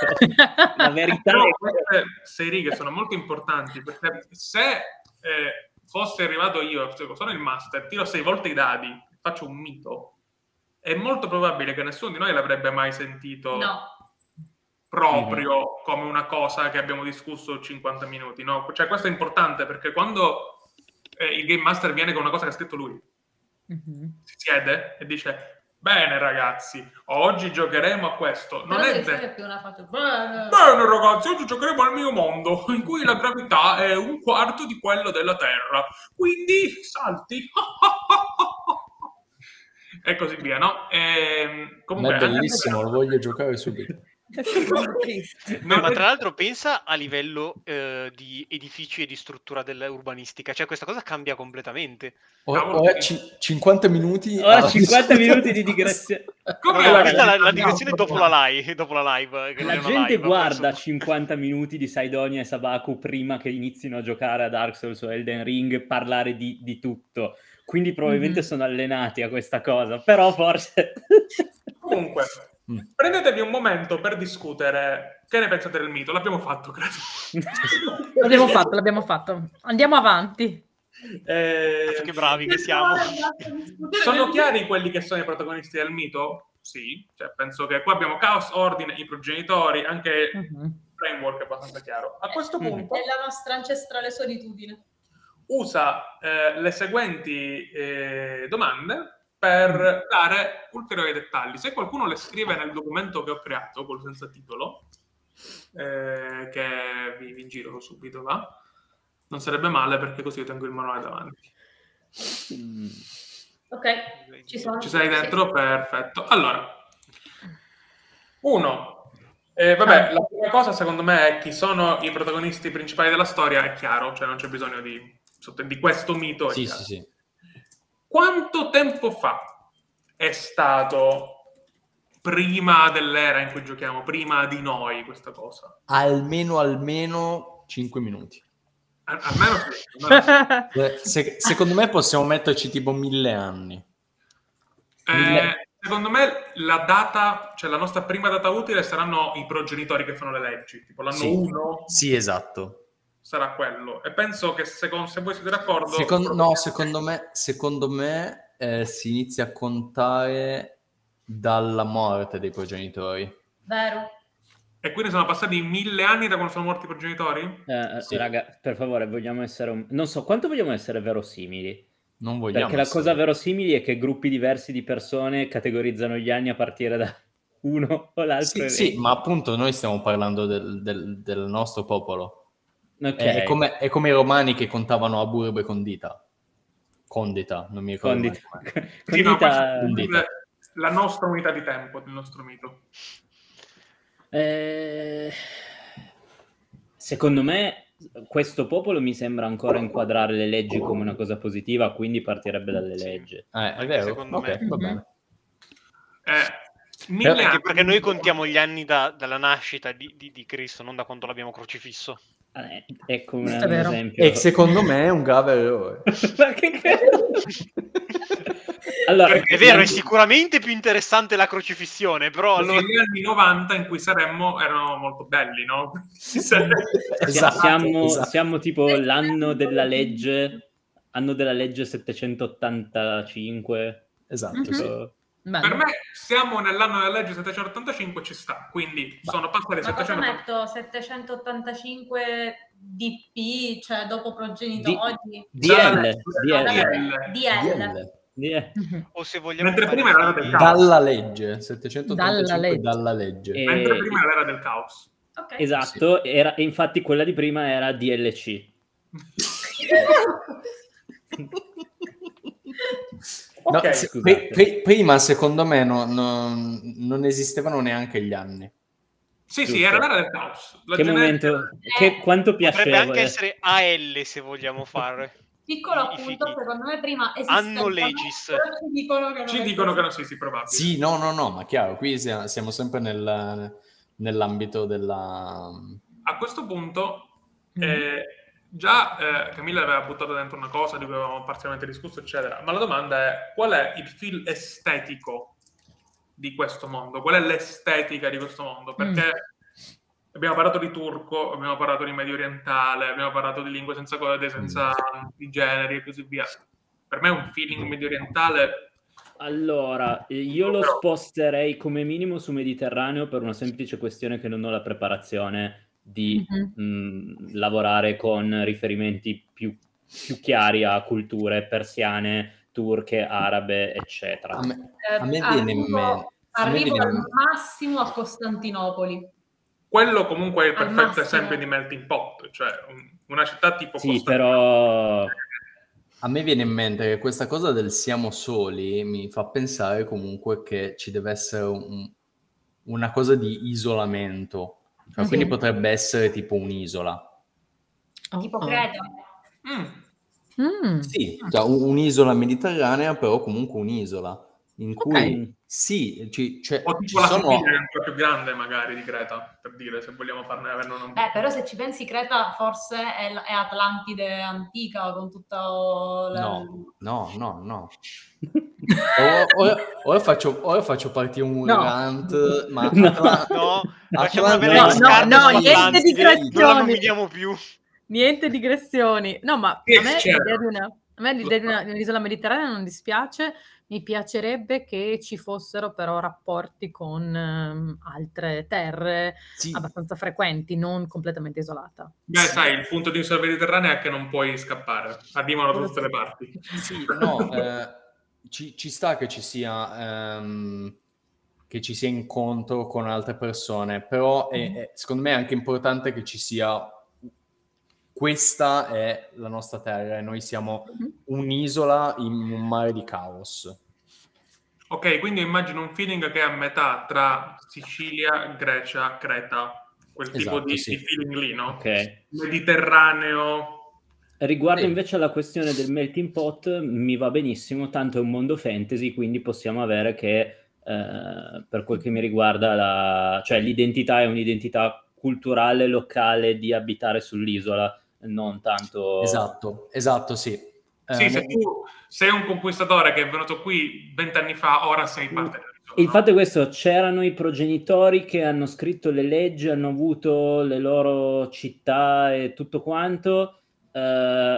La verità è queste sei righe sono molto importanti perché se eh, fosse arrivato io, sono il master, tiro sei volte i dadi, faccio un mito, è molto probabile che nessuno di noi l'avrebbe mai sentito No, proprio come una cosa che abbiamo discusso 50 minuti. No? Cioè, questo è importante perché quando eh, il game master viene con una cosa che ha scritto lui, Mhm. si siede e dice. Bene ragazzi, oggi giocheremo a questo. Non però è più una faccia. Bene. Bene ragazzi, oggi giocheremo al mio mondo, in cui la gravità è un quarto di quello della Terra. Quindi salti. e così via, no? Ehm, Ma comunque, è bellissimo, lo voglio giocare subito. Non Ma tra l'altro pensa a livello eh, di edifici e di struttura dell'urbanistica, cioè questa cosa cambia completamente. Ora, ora ci- 50 minuti. A- 50 minuti di digressione. Come la- questa è la, la direzione dopo la live, dopo la live. La gente live, guarda penso. 50 minuti di Saidonia e Sabaku prima che inizino a giocare a Dark Souls o Elden Ring parlare di, di tutto. Quindi probabilmente Mhm. sono allenati a questa cosa, però forse... Comunque, Mm. prendetevi un momento per discutere che ne pensate del mito. L'abbiamo fatto, credo. L'abbiamo fatto, l'abbiamo fatto. Andiamo avanti. Eh, Che bravi che siamo. Sono chiari quelli che sono i protagonisti del mito? Sì, cioè, penso che qua abbiamo caos, ordine, i progenitori, anche il Mhm. framework è abbastanza chiaro. A questo Mm. punto È la nostra ancestrale solitudine. usa eh, le seguenti eh, domande per dare ulteriori dettagli. Se qualcuno le scrive nel documento che ho creato, quello senza titolo, eh, che vi, vi giro subito, va? Non sarebbe male perché così io tengo il manuale davanti. Mm. Ok, ci sono. Ci sei dentro? Perfetto. Allora, uno, eh, vabbè, la prima cosa secondo me è chi sono i protagonisti principali della storia, è chiaro, cioè non c'è bisogno di, di questo mito. Sì, chiaro. sì, sì. Quanto tempo fa è stato prima dell'era in cui giochiamo, prima di noi questa cosa? Almeno, almeno 5 minuti. Al- almeno sì, almeno sì. Eh, se- secondo me possiamo metterci tipo mille anni. Eh, secondo me la data, cioè la nostra prima data utile saranno i progenitori che fanno le leggi, tipo l'anno Sì. 1 Sì, esatto. Sarà quello. E penso che secondo, se voi siete d'accordo... Secon- no, secondo me, secondo me eh, si inizia a contare dalla morte dei progenitori. Vero. E quindi sono passati mille anni da quando sono morti i progenitori? Eh, Sì. Raga, per favore, vogliamo essere... un- Non so, quanto vogliamo essere verosimili? Non vogliamo Perché la essere- cosa verosimili è che gruppi diversi di persone categorizzano gli anni a partire da uno o l'altro Sì, sì, ma appunto noi stiamo parlando del, del- del nostro popolo. Ok. È, è come, è come i romani che contavano a burbe condita. Condita, non mi ricordo. Condita. Sì, Condita- Condita. la nostra unità di tempo del nostro mito. Eh, Secondo me questo popolo mi sembra ancora inquadrare le leggi come una cosa positiva, quindi partirebbe dalle leggi. Eh, è vero? secondo Ok, me. va bene. Eh, mille Anche anni- perché noi contiamo gli anni da- dalla nascita di, di- di Cristo, non da quando l'abbiamo crocifisso. Eh, ecco un, un vero. esempio. E secondo me è un grave errore. Ma che cazzo? allora, è vero, è sicuramente più interessante la crocifissione, però allora... gli anni 90 in cui saremmo erano molto belli, no? Esatto, siamo, esatto. siamo tipo l'anno della legge, anno della legge 785. Esatto, Mhm. sì. Bello. Per me siamo nell'anno della legge 785 ci sta, quindi sono passati Ma cosa 700 metto? 785 DP, cioè dopo progenitori? DL, DL. DL. DL. DL. Yeah. O se vogliamo Mentre prima era del caos. Dalla legge, 785 Dalla legge. dalla legge. E- Mentre prima era l'era del caos. Ok. Esatto, era, e infatti quella di prima era DLC. No, Ok, se- pri- pri- prima, secondo me, no- no- non esistevano neanche gli anni. Sì, sì, Giusto. era l'era del caos. La che genetica- momento, che, quanto Potrebbe piacevole. anche essere AL se vogliamo fare. Piccolo appunto, secondo me prima Anno legis. ci dicono che non Ci dicono che non sì, sì, probabile. Sì, no, no, no, ma chiaro, qui siamo, siamo sempre nel- nell'ambito della... A questo punto, Mm. eh, già eh, Camilla aveva buttato dentro una cosa di cui avevamo parzialmente discusso, eccetera, ma la domanda è qual è il feel estetico di questo mondo? Qual è l'estetica di questo mondo? Perché abbiamo parlato di turco, abbiamo parlato di medio orientale, abbiamo parlato di lingue senza code, senza di generi e così via. Per me un feeling medio orientale Allora, eh, io lo sposterei come minimo su Mediterraneo per una semplice questione che non ho la preparazione di Mhm. mh, lavorare con riferimenti più, più chiari a culture persiane, turche, arabe, eccetera. A me, Eh, a me viene in arrivo- mente... Arrivo viene al massimo a Costantinopoli. quello comunque è il perfetto esempio di melting pot, cioè un- una città tipo Sì, Costantinopoli. però A me viene in mente che questa cosa del siamo soli mi fa pensare comunque che ci deve essere un- una cosa di isolamento. Sì. Quindi potrebbe essere tipo un'isola. Oh, Tipo oh. Creta. Mm. Mm. Sì, cioè un- un'isola mediterranea, però comunque un'isola. In cui sì, ci, cioè, O ci tipo la sono... Che è ancora più grande magari di Creta, per dire, se vogliamo farne averne una Beh, però se ci pensi, Creta forse è, l- è Atlantide antica con tutta la... No, no, no, no. Ora, ora- ora faccio, ora faccio partire un No. rant, ma No. Atla- No, avere No, no, no, niente digressioni. Non più. Niente digressioni. No, ma a me l'idea di una, a me l'idea di una- di un'isola mediterranea non dispiace. Mi piacerebbe che ci fossero però rapporti con ehm, altre terre sì, abbastanza frequenti, non completamente isolata. Beh, sai, il punto di isola mediterranea è che non puoi scappare, arrivano da tutte le parti. sì, no, eh, ci, ci sta che ci sia ehm, che ci sia incontro con altre persone, però è- è- secondo me è anche importante che ci sia questa è la nostra terra e noi siamo Mhm. un'isola in un mare di caos. Ok, quindi immagino un feeling che è a metà tra Sicilia, Grecia, Creta, quel tipo Esatto, di, sì. di feeling lì, no? ok. Mediterraneo. Riguardo Sì. invece alla questione del melting pot, mi va benissimo, tanto è un mondo fantasy, quindi possiamo avere che, eh, per quel che mi riguarda, la- cioè, l'identità è un'identità culturale, locale, di abitare sull'isola, non tanto... Esatto, esatto, sì. Eh, Sì, se ne- tu sei un conquistatore che è venuto qui vent'anni fa, ora sei parte dell'isola. Il no? fatto è questo, c'erano i progenitori che hanno scritto le leggi, hanno avuto le loro città e tutto quanto. eh,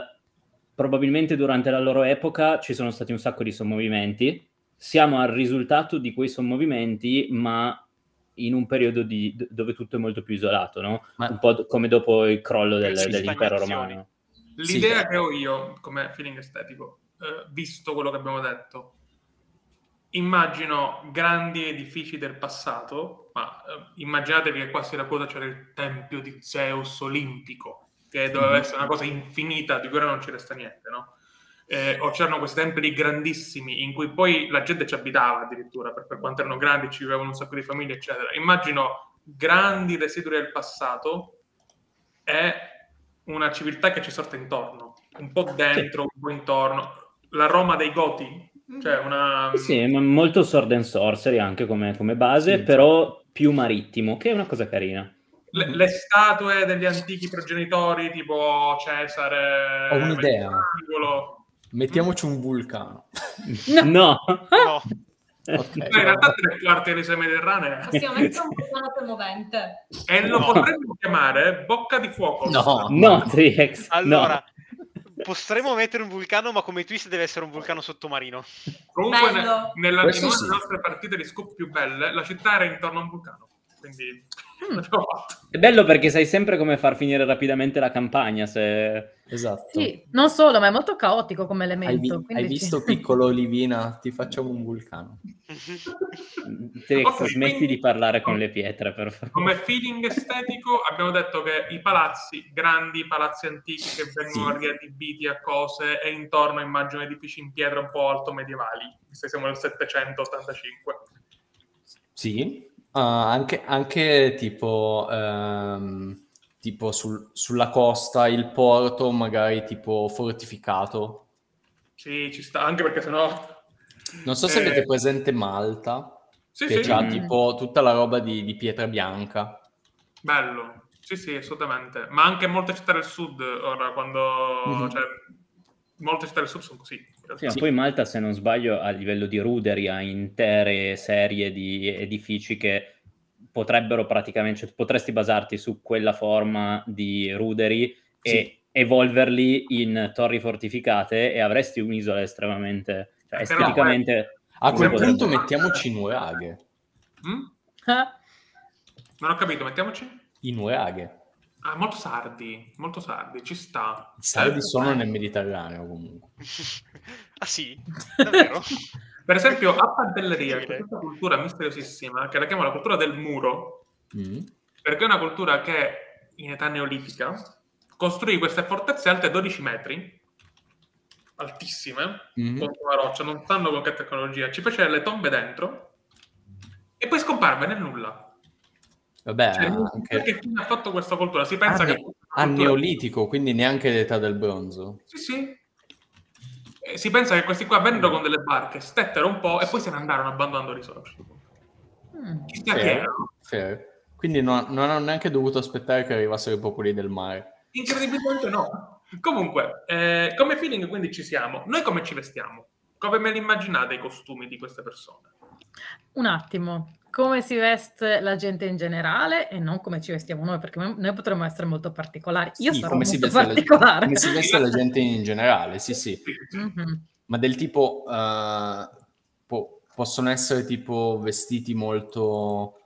probabilmente durante la loro epoca ci sono stati un sacco di sommovimenti. Siamo al risultato di quei sommovimenti, ma in un periodo di- dove tutto è molto più isolato, no? Ma- Un po' come dopo il crollo del- dell'impero romano. L'idea Sì. che ho io come feeling estetico, eh, visto quello che abbiamo detto, immagino grandi edifici del passato, ma eh, immaginatevi che qua a Siracusa c'era il tempio di Zeus olimpico, che doveva Mhm. essere una cosa infinita, di cui ora non ci resta niente, no? Eh, o c'erano questi templi grandissimi in cui poi la gente ci abitava addirittura, per, per quanto erano grandi, ci vivevano un sacco di famiglie, eccetera. Immagino grandi residui del passato e una civiltà che ci sorta intorno, un po' dentro, un po' intorno. La Roma dei Goti, cioè una... Sì, ma molto sword and sorcery anche come, come base, Sì. però più marittimo, che è una cosa carina. le, le statue degli antichi progenitori, tipo Cesare... Ho un'idea. Mettiamoci un vulcano. No. No, Ok. Poi in realtà tre quarti delle isole mediterranee Possiamo mettere un vulcano movente. e lo No. potremmo chiamare Bocca di Fuoco. No. No, Triex. allora, no. potremmo mettere un vulcano, ma come twist deve essere un vulcano sottomarino. Comunque, Bello. ne- nella, sì. delle nostre partite di scoop più belle, la città era intorno a un vulcano. Quindi Mm. È bello perché sai sempre come far finire rapidamente la campagna. Se... Esatto. Sì, non solo, ma è molto caotico come Hai, elemento. vi- quindi hai ci- visto piccolo Olivina? Ti facciamo un vulcano. Te- Ok, smetti quindi- di parlare con le pietre, per favore. Come feeling estetico abbiamo detto che i palazzi, grandi palazzi antichi che vengono Sì. riadibiti a cose e intorno immagino edifici in pietra un po' alto medievali, visto che siamo nel 785. Sì, Ah, anche, anche tipo, ehm, tipo sul- sulla costa, il porto magari tipo fortificato. Sì, ci sta, anche perché sennò... Non so se Eh, avete presente Malta, Sì, che sì, ha tipo tutta la roba di, di pietra bianca. bello. Sì, sì, assolutamente. Ma anche molte città del sud, ora, quando... Mhm. Cioè, molte città del sud sono così. In realtà. Sì, ma poi Malta, se non sbaglio, a livello di ruderi ha intere serie di edifici che potrebbero praticamente, cioè, potresti basarti su quella forma di ruderi e Sì. evolverli in torri fortificate e avresti un'isola estremamente, cioè, Però, esteticamente... A come quel potrebbe- punto mettiamoci nuraghe. Mm? Ah, Non ho capito, mettiamoci? I nuraghe. Ah, molto sardi, molto sardi, ci sta. I sardi Eh, sono nel Mediterraneo comunque. ah sì? Davvero? Per esempio, a Pantelleria, c'è questa cultura misteriosissima che la chiamo la cultura del muro, Mm. perché è una cultura che in età neolitica costruì queste fortezze alte 12 metri, altissime, Mhm. contro la roccia, non sanno con che tecnologia, ci fece le tombe dentro e poi scomparve nel nulla. Vabbè, Cioè, anche Perché fine ha fatto questa cultura? Si pensa Ah, che... al neolitico, quindi neanche l'età del bronzo. Sì, sì. Eh, si pensa che questi qua vennero con delle barche, stettero un po' e poi se ne andarono abbandonando l'isola. mm. Chissà chi Fair, erano. fair. Quindi no- non hanno neanche dovuto aspettare che arrivassero i popoli del mare. Incredibilmente no. Comunque, eh, come feeling quindi ci siamo. Noi come ci vestiamo? Come me li immaginate i costumi di queste persone? Un attimo, come si veste la gente in generale e non come ci vestiamo noi, perché noi potremmo essere molto particolari. Io Sì, sarò come si molto veste la- particolare. Come si veste la gente in generale, sì, sì. Mhm. Ma del tipo, eh, po- possono essere tipo vestiti molto,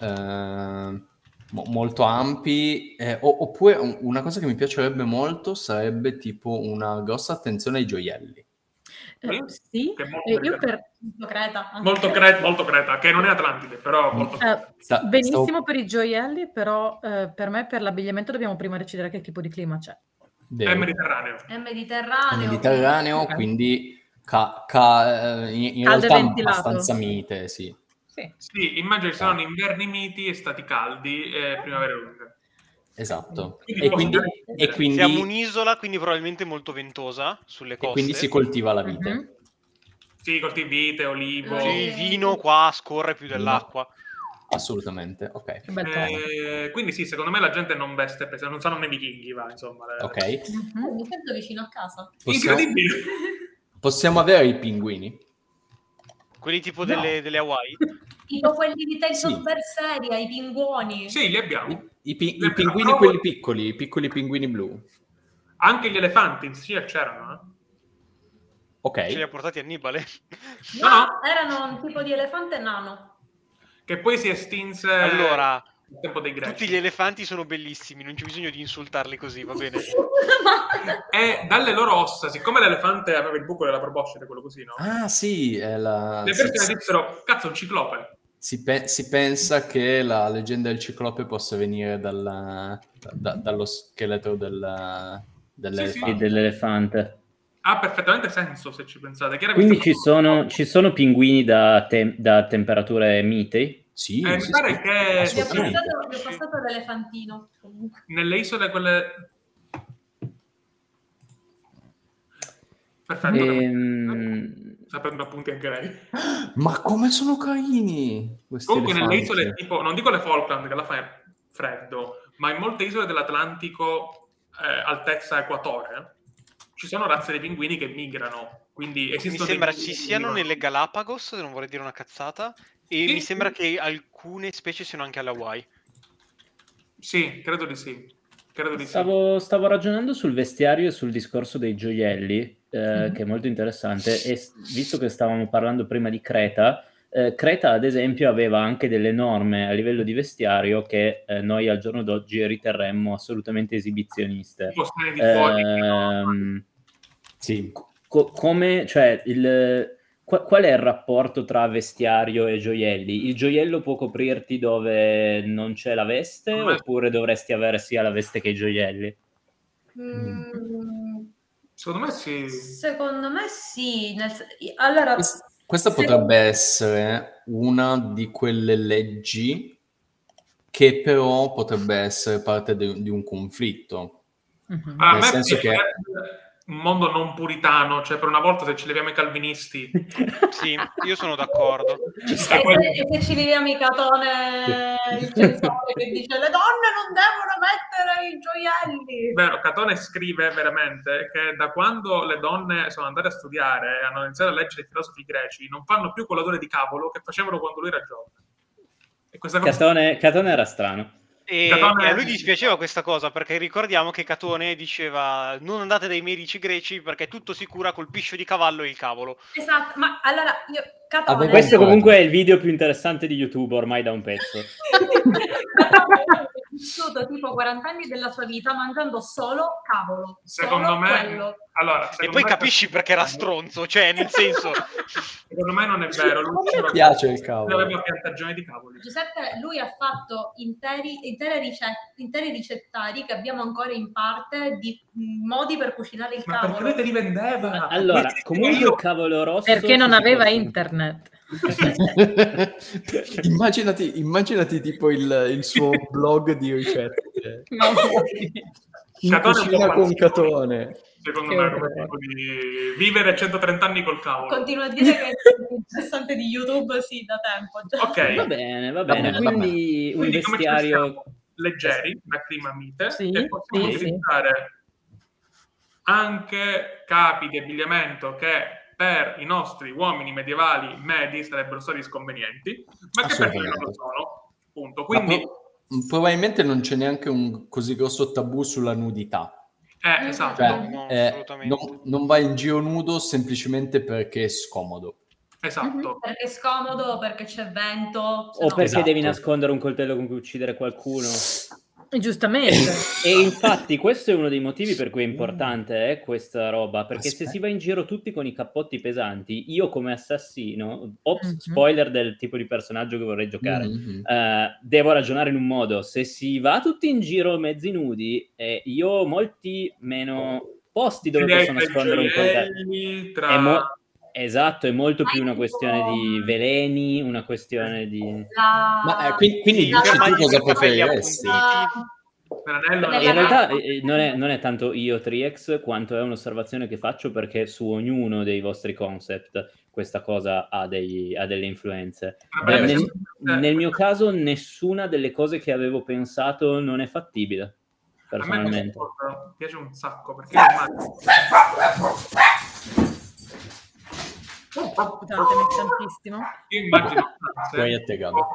mo- molto ampi, eh, oppure un- una cosa che mi piacerebbe molto sarebbe tipo una grossa attenzione ai gioielli. Eh, sì, Che è molto eh, io per, Molto Creta. Molto, cre- molto Creta, che non è Atlantide, però molto... eh, benissimo per i gioielli, però eh, per me per l'abbigliamento dobbiamo prima decidere che tipo di clima c'è. Vero. È Mediterraneo. È Mediterraneo. Mediterraneo, Ok. quindi ca- ca- eh, in, in Caldo e realtà ventilato. abbastanza mite, sì. Sì. Sì, immagino ci sono inverni miti, estati caldi e primavere lunghe. Esatto. Quindi E quindi, e quindi, Siamo un'isola, quindi probabilmente molto ventosa sulle e coste. quindi si coltiva la vite. Mhm. Sì, coltivi vite, olivo. Sì. Il vino qua scorre più dell'acqua. Assolutamente, ok. Eh, quindi sì, secondo me la gente non veste, perché non sanno né i vichinghi, va, insomma. le- Ok. Mhm. Mi sento vicino a casa. Possiamo, Incredibile. possiamo avere i pinguini? Quelli tipo No. delle, delle Hawaii. Tipo quelli di Tales Sì. of Berseria, i pinguoni. Sì, li abbiamo. I, i pi- i pinguini, trovo- quelli piccoli, i piccoli pinguini blu. Anche gli elefanti in Sicilia c'erano, eh? Ok. Ce li ha portati Annibale. No, No. erano un tipo di elefante nano. Che poi si estinse Allora, al tempo dei greci. tutti gli elefanti sono bellissimi, non c'è bisogno di insultarli così, va bene? Ma- E dalle loro ossa, siccome l'elefante aveva il buco della proboscide, quello così, no? Ah, sì, è la... Le si, persone dissero, cazzo, un ciclope. Si pe- si pensa che la leggenda del ciclope possa venire dalla- da- dallo scheletro del, dell'elefante. Sì, dell'elefante. Ha perfettamente senso se ci pensate. Che era Quindi ci sono, ci sono pinguini da, te- da temperature miti? Sì, Eh, mi sì, pare sì. che- Vi ho passato, ho passato l'elefantino. Nelle isole quelle... Perfetto. Ehm, Sta prendendo appunti anche lei. Ma come sono carini questi Comunque nelle elefanti. isole tipo, non dico le Falkland che alla fine è freddo, ma in molte isole dell'Atlantico eh, altezza equatore ci sono razze di pinguini che migrano, quindi Mi esistono sembra dei ci siano nelle Galapagos, non vorrei dire una cazzata, e Sì, mi sembra che alcune specie siano anche alle Hawaii. Sì, credo di sì. Credo di sì. stavo, stavo ragionando sul vestiario e sul discorso dei gioielli, eh, Mhm. che è molto interessante, e visto che stavamo parlando prima di Creta, eh, Creta, ad esempio, aveva anche delle norme a livello di vestiario che eh, noi al giorno d'oggi riterremmo assolutamente esibizioniste. Ehm, sì. Co- come, cioè, il, qual, qual è il rapporto tra vestiario e gioielli? Il gioiello può coprirti dove non c'è la veste Come- oppure dovresti avere sia la veste che i gioielli? Mm, Secondo me sì. secondo me sì. nel allora, Quest- Questa se- potrebbe essere una di quelle leggi che però potrebbe essere parte de- di un conflitto. Mhm. A Nel senso che- piacerebbe un mondo non puritano, cioè per una volta se ci leviamo i calvinisti, Sì, io sono d'accordo. E se, e se ci leviamo i catone, il censore che dice le donne non devono mettere i gioielli. Vero, Catone scrive veramente che da quando le donne sono andate a studiare e hanno iniziato a leggere i filosofi greci, non fanno più quell'odore di cavolo che facevano quando lui era giovane. E questa cosa Catone, Catone era strano. E, Catone- e a lui dispiaceva questa cosa perché ricordiamo che Catone diceva non andate dai medici greci perché tutto si cura col piscio di cavallo e il cavolo. Esatto, ma allora io Catone Questo comunque è il video più interessante di YouTube ormai da un pezzo. Catone ha vissuto tipo 40 anni della sua vita mangiando solo cavolo. Secondo solo me, quello. allora, E secondo poi me- capisci perché era stronzo, cioè nel senso... Secondo me non è vero. Lui diceva piace il cavolo. aveva piantagioni di cavoli. Giuseppe, lui ha fatto interi, ricette, interi ricettari che abbiamo ancora in parte di mm, modi per cucinare il Ma perché cavolo. lui te li vendeva? Allora, comunque io- il cavolo rosso... Perché non aveva può- internet. immaginati, immaginati tipo il, il suo blog di ricette. In Catone un cucina con. Catone. Secondo Che me, come tipo di vivere 130 anni col cavolo. Continuo a dire che è interessante di YouTube, sì, da tempo. Già. Ok. Va bene, va Va bene. bene, va Quindi un Quindi come ci vestiario... leggeri, da clima mite, Sì, e possiamo sì, sì. utilizzare anche capi di abbigliamento che per i nostri uomini medievali medi sarebbero stati sconvenienti, ma che per noi non lo sono. Punto. Quindi, pro- probabilmente non c'è neanche un così grosso tabù sulla nudità. eh, esatto. Cioè, No, eh, assolutamente. non, non vai in giro nudo semplicemente perché è scomodo. esatto. Perché è scomodo, perché c'è vento. O no- perché Esatto. devi nascondere un coltello con cui uccidere qualcuno. Giustamente. E infatti questo è uno dei motivi per cui è importante eh, questa roba, perché se Aspetta. si va in giro tutti con i cappotti pesanti, io come assassino, ops, Mhm. spoiler del tipo di personaggio che vorrei giocare, Mhm. eh, devo ragionare in un modo, se si va tutti in giro mezzi nudi, eh, io ho molti meno posti dove Direi posso tra i nascondere un coltello. tra... È mo- Esatto, è molto più una questione di veleni, una questione di... La... Ma eh, quindi, quindi Sì, dici tu cosa Beh, In la- realtà eh, non, è, non è tanto io Triex quanto è un'osservazione che faccio perché su ognuno dei vostri concept questa cosa ha, dei- ha delle influenze. Vabbè, Eh, nel, nel mio caso nessuna delle cose che avevo pensato non è fattibile, A me personalmente. piace un sacco perché tantissimo. io immagino Poi a te, Gabbo.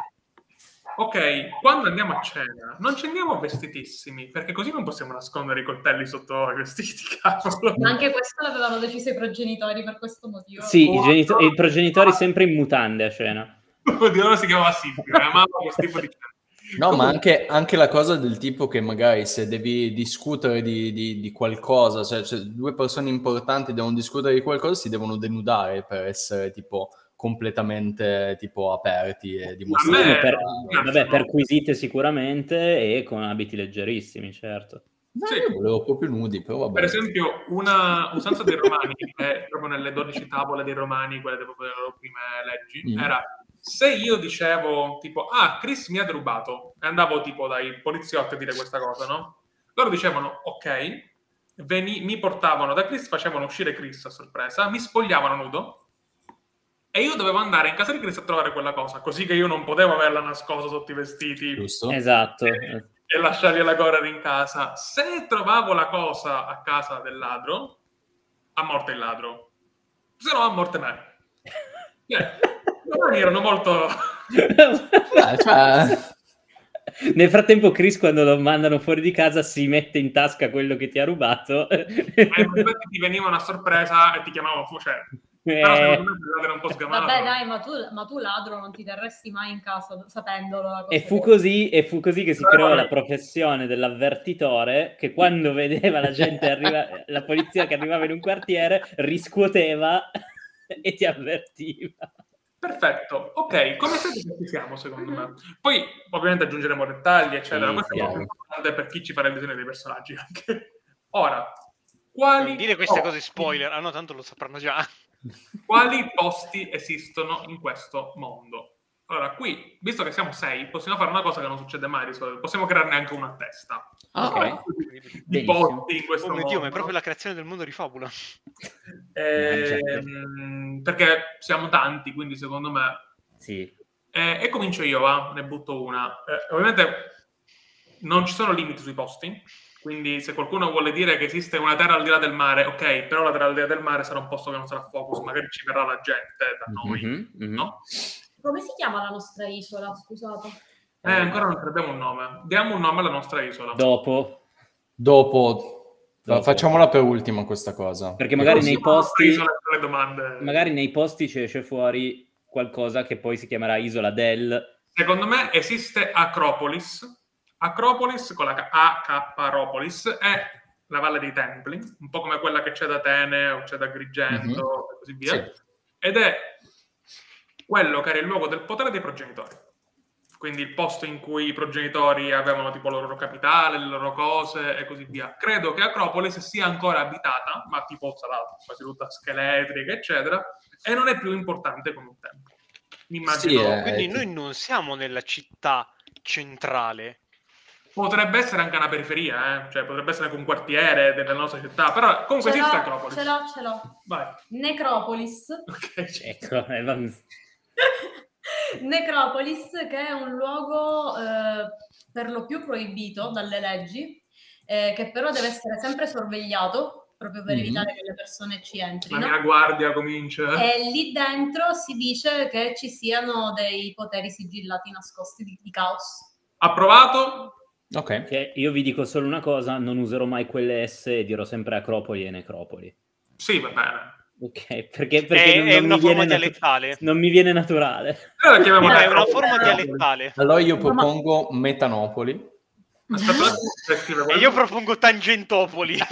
ok, quando andiamo a cena non ci andiamo vestitissimi perché così non possiamo nascondere i coltelli sotto i vestiti, cavolo. Ma anche questo l'avevano deciso i progenitori per questo motivo. Sì, i, genito- i progenitori sempre in mutande a cena. Di loro si chiamava Silvio, eh, amava questo tipo di cena. No, ma anche, anche la cosa del tipo che magari se devi discutere di, di- di qualcosa, cioè, cioè, due persone importanti devono discutere di qualcosa, si devono denudare per essere tipo completamente tipo aperti e dimostrare. me- per, vabbè, perquisite sicuramente e con abiti leggerissimi, certo. No, Sì. io volevo proprio nudi, però vabbè. Per esempio, una usanza dei romani, è proprio nelle 12 tavole dei romani, quelle proprio delle loro prime leggi, Mm. era se io dicevo tipo, ah, Chris mi ha derubato, e andavo tipo dai poliziotti a dire questa cosa, no? Loro dicevano, ok, veni- mi portavano da Chris, facevano uscire Chris a sorpresa, mi spogliavano nudo, e io dovevo andare in casa di Chris a trovare quella cosa, così che io non potevo averla nascosta sotto i vestiti Giusto? Esatto. e e lasciargliela correre in casa. Se trovavo la cosa a casa del ladro, a morte il ladro, se no a morte me. Cioè, i romani erano molto... Eh, cioè, Nel frattempo, Chris, quando lo mandano fuori di casa, si mette in tasca quello che ti ha rubato. Ma infatti ti venivano a sorpresa e ti chiamavano, fu- cioè, Però Eh, secondo me era un po' sgamato. Vabbè, dai, ma tu, ma tu ladro non ti terresti mai in casa sapendolo. la cosa E fu, così, e fu così che si Però creò la professione dell'avvertitore che quando vedeva la gente arriva, la polizia che arrivava in un quartiere riscuoteva e ti avvertiva. Perfetto, ok, come siete ci siamo secondo me. Poi ovviamente aggiungeremo dettagli, eccetera. Sì, Questo è sì. molto importante per chi ci farà il disegno dei personaggi anche. Ora, quali Non dire queste cose posti- spoiler, ah no, tanto lo sapranno già. Quali posti esistono in questo mondo? Allora, qui, visto che siamo sei, possiamo fare una cosa che non succede mai di solito. Possiamo crearne anche una a testa. Ok. Di Benissimo. posti in questo Oh mio mondo. Dio, ma è proprio la creazione del mondo di fabula. Ehm, perché siamo tanti, quindi secondo me Sì, Eh, e comincio io, va, ne butto una. Eh, ovviamente non ci sono limiti sui posti, quindi se qualcuno vuole dire che esiste una terra al di là del mare, ok, però la terra al di là del mare sarà un posto che non sarà focus, magari ci verrà la gente da noi, Mhm, mhm. no? Come si chiama la nostra isola? Scusate. Eh, ancora non abbiamo un nome. Diamo un nome alla nostra isola. Dopo, Dopo, Dopo. facciamola per ultima questa cosa. perché magari nei posti, magari nei posti ci esce fuori qualcosa che poi si chiamerà Isola del... Secondo me esiste Acropolis. Acropolis con la K- A K Acropolis è la Valle dei Templi, un po' come quella che c'è da Atene o c'è da Agrigento e così via. Sì. Ed è quello che era il luogo del potere dei progenitori. Quindi il posto in cui i progenitori avevano tipo la loro capitale, le loro cose e così via. Credo che Acropolis sia ancora abitata, ma tipo sarà quasi tutta scheletrica, eccetera, e non è più importante come un tempo. Mi immagino. Sì, eh. Quindi noi non siamo nella città centrale. Potrebbe essere anche una periferia, eh? cioè potrebbe essere anche un quartiere della nostra città, però comunque Ce esiste Acropolis. ce l'ho, ce l'ho. Vai. Necropolis. Ok. Ecco, eh, Necropolis, che è un luogo eh, per lo più proibito dalle leggi, eh, che però deve essere sempre sorvegliato proprio per Mhm. evitare che le persone ci La entrino. mia guardia comincia. E lì dentro si dice che ci siano dei poteri sigillati nascosti di, di caos. Approvato? Ok. che io vi dico solo una cosa, non userò mai quelle S e dirò sempre Acropoli e Necropoli. Sì, va bene. Ok, perché, perché È, non, è non una mi forma viene natu- dialettale. non mi viene naturale. Allora la chiamiamo No, è una forma dialettale. Allora io Ma- propongo Metanopoli. Aspetta, E io propongo Tangentopoli.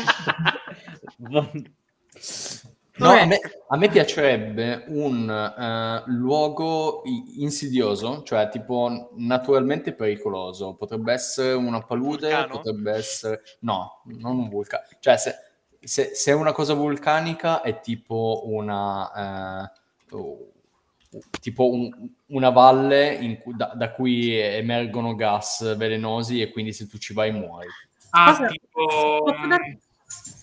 No, a me, a me piacerebbe un eh, luogo insidioso, cioè tipo naturalmente pericoloso. Potrebbe essere una palude, Vulcano? potrebbe essere... No, non un vulcano. Cioè se, se- se è una cosa vulcanica è tipo una... eh, oh, tipo un- una valle in cui- da, da cui emergono gas velenosi e quindi se tu ci vai muori. Ah, Cosa- tipo... Posso, dar-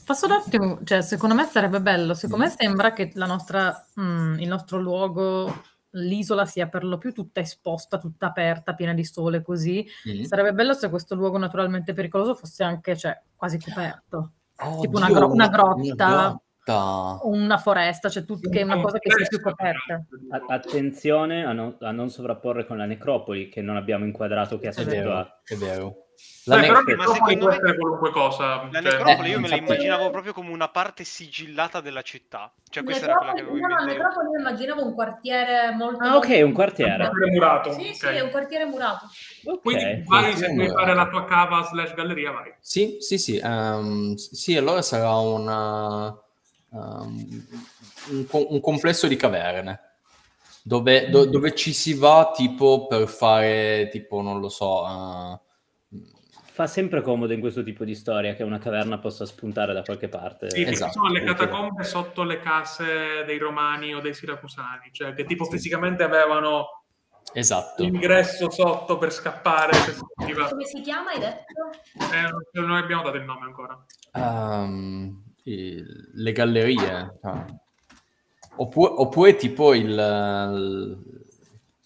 posso darti un... Cioè, secondo me sarebbe bello, siccome Mm. sembra che la nostra, mm, il nostro luogo, l'isola sia per lo più tutta esposta, tutta aperta, piena di sole, così. Mm. Sarebbe bello se questo luogo naturalmente pericoloso fosse anche, cioè, quasi coperto. Oh, tipo una gro- una grotta. grotta. O una foresta, cioè tut- che è una cosa che sia più coperta. a- attenzione a non, a non sovrapporre con la Necropoli che non abbiamo inquadrato che È vero, ha. è vero. Beh, La però Ma Necropoli secondo può me- qualunque cosa. La cioè- necropoli io me la immaginavo proprio come una parte sigillata della città. Cioè questa era quella che Necropoli, no, no. Necropoli io immaginavo un quartiere molto... Ah, ok, un quartiere. quartiere murato. Sì, ok. sì, è un quartiere murato. Ok. Quindi vai, se vuoi fare la tua cava slash galleria, vai. Sì, sì, sì. ehm, sì, allora sarà una, ehm, un, un complesso di caverne dove, do- dove ci si va tipo per fare, tipo, non lo so, eh, Fa sempre comodo in questo tipo di storia che una caverna possa spuntare da qualche parte. Sì, Esatto. ci sono le catacombe sotto le case dei romani o dei siracusani, cioè che tipo fisicamente avevano esatto. l'ingresso sotto per scappare. se Come si chiama, hai detto? Eh, non abbiamo dato il nome ancora. Il- le gallerie. cioè. Oppure, oppure tipo il... il-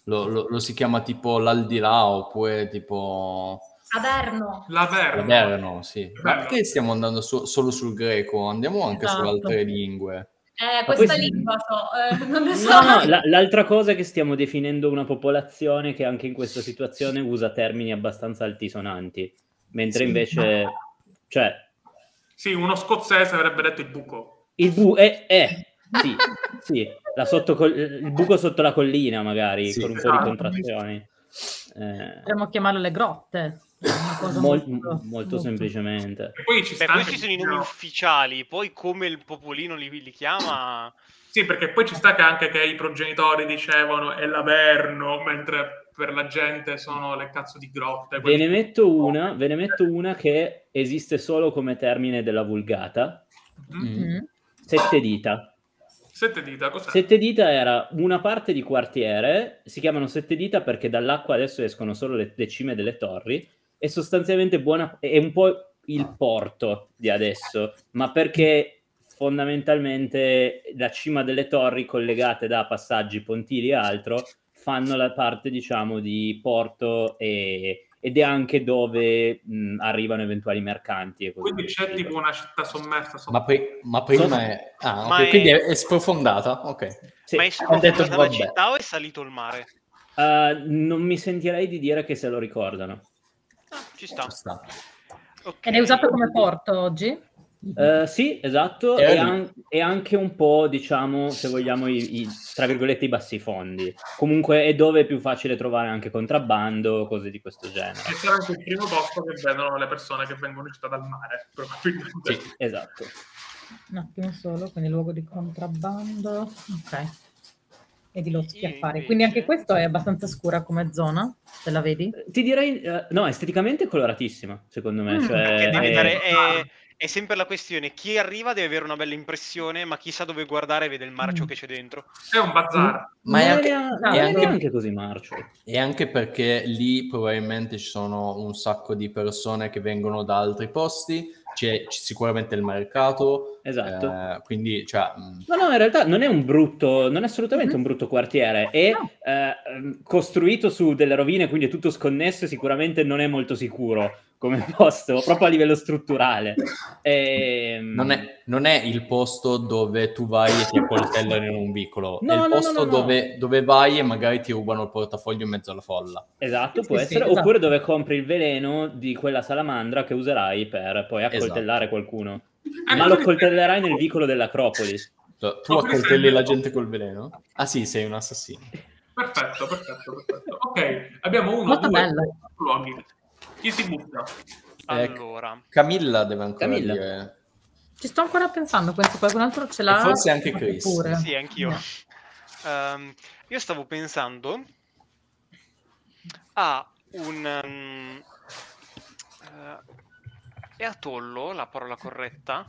lo, lo- lo si chiama tipo l'aldilà, oppure tipo... Averno. L'Averno. Moderno, sì. Ma perché stiamo andando su- solo sul greco? Andiamo anche su Esatto. altre lingue. Eh, questa poi- lingua so, eh, non ne so. No, no, la- l'altra cosa è che stiamo definendo una popolazione che anche in questa situazione usa termini abbastanza altisonanti, mentre Sì. invece, cioè, Sì, uno scozzese avrebbe detto il buco. il bu è, è Sì, sì, la sottocol- il buco sotto la collina magari, Sì, con un po' di contrazioni. Eh, Potremmo chiamarlo le grotte. Mol- molto- molto semplicemente. E poi ci Beh, questi sono i nomi ufficiali, poi come il popolino li, li chiama... Sì, perché poi ci sta che anche che i progenitori dicevano è l'Averno, mentre per la gente sono le cazzo di grotte. Ve ne metto una, ve ne metto una che esiste solo come termine della vulgata. Mhm. Mm. Sette dita. Sette dita, cos'è? Sette dita era una parte di quartiere, si chiamano sette dita perché dall'acqua adesso escono solo le, le cime delle torri, e sostanzialmente buona, è un po' il porto di adesso, ma perché fondamentalmente la cima delle torri collegate da passaggi, pontili e altro fanno la parte diciamo di porto e- ed è anche dove mh, arrivano eventuali mercanti e così Quindi c'è tipo una città sommersa sotto. Ma, pri- ma prima Sono- è... Ah, Ma ok, è- quindi è... è sprofondata? Ok. Sì, Ma è ho detto sprofondata la vabbè. città o è salito il mare? eh, non mi sentirei di dire che se lo ricordano. Ah, ci sta. Ci sta. Ok. Ed è usato come porto oggi? Eh, sì, esatto, E e, an- e anche un po', diciamo, se vogliamo, i, i- tra virgolette, i bassi fondi. Comunque è dove è più facile trovare anche contrabbando, cose di questo genere. E sarà anche il primo posto che vedono le persone che vengono in città dal mare, probabilmente. Sì. Esatto. Un attimo solo, quindi luogo di contrabbando. Ok. E di lotti Io affari. Quindi anche questo è abbastanza scura come zona, te la vedi? Eh, Ti direi, eh, no, esteticamente è coloratissima, secondo me. Mm. cioè, è- dare- è, è sempre la questione, chi arriva deve avere una bella impressione, ma chi sa dove guardare vede il marcio Mm. che c'è dentro. È un bazar. Ma è anche, no, è anche- neanche così marcio. e anche perché lì probabilmente ci sono un sacco di persone che vengono da altri posti, c'è, sicuramente il mercato, Esatto. eh, quindi cioè, mh, No, no, in realtà non è un brutto, non è assolutamente Mhm. un brutto quartiere, è No. eh, ehm, costruito su delle rovine, quindi è tutto sconnesso e sicuramente non è molto sicuro come posto, proprio a livello strutturale. Ehm, non, è, non è il posto dove tu vai e ti accoltellano in un vicolo, No, è il no, posto no, no. Dove, dove vai e magari ti rubano il portafoglio in mezzo alla folla. Esatto, Sì, può sì, essere, esatto. oppure dove compri il veleno di quella salamandra che userai per poi accoltellare qualcuno. Eh, Ma lo quindi- coltellerai nel vicolo dell'Acropoli. Tu tu Ma accoltelli la gente col veleno? Ah sì, sei un assassino. Perfetto, perfetto, perfetto. Ok, abbiamo uno, Molto due, bello. luoghi. Chi si butta? Eh, Allora, Camilla deve ancora Camilla. dire... Ci sto ancora pensando, penso qualcun altro ce l'ha. E forse anche Chris. Pure. sì, anch'io. No. Ehm, io stavo pensando a un... um, eh, è atollo la parola corretta?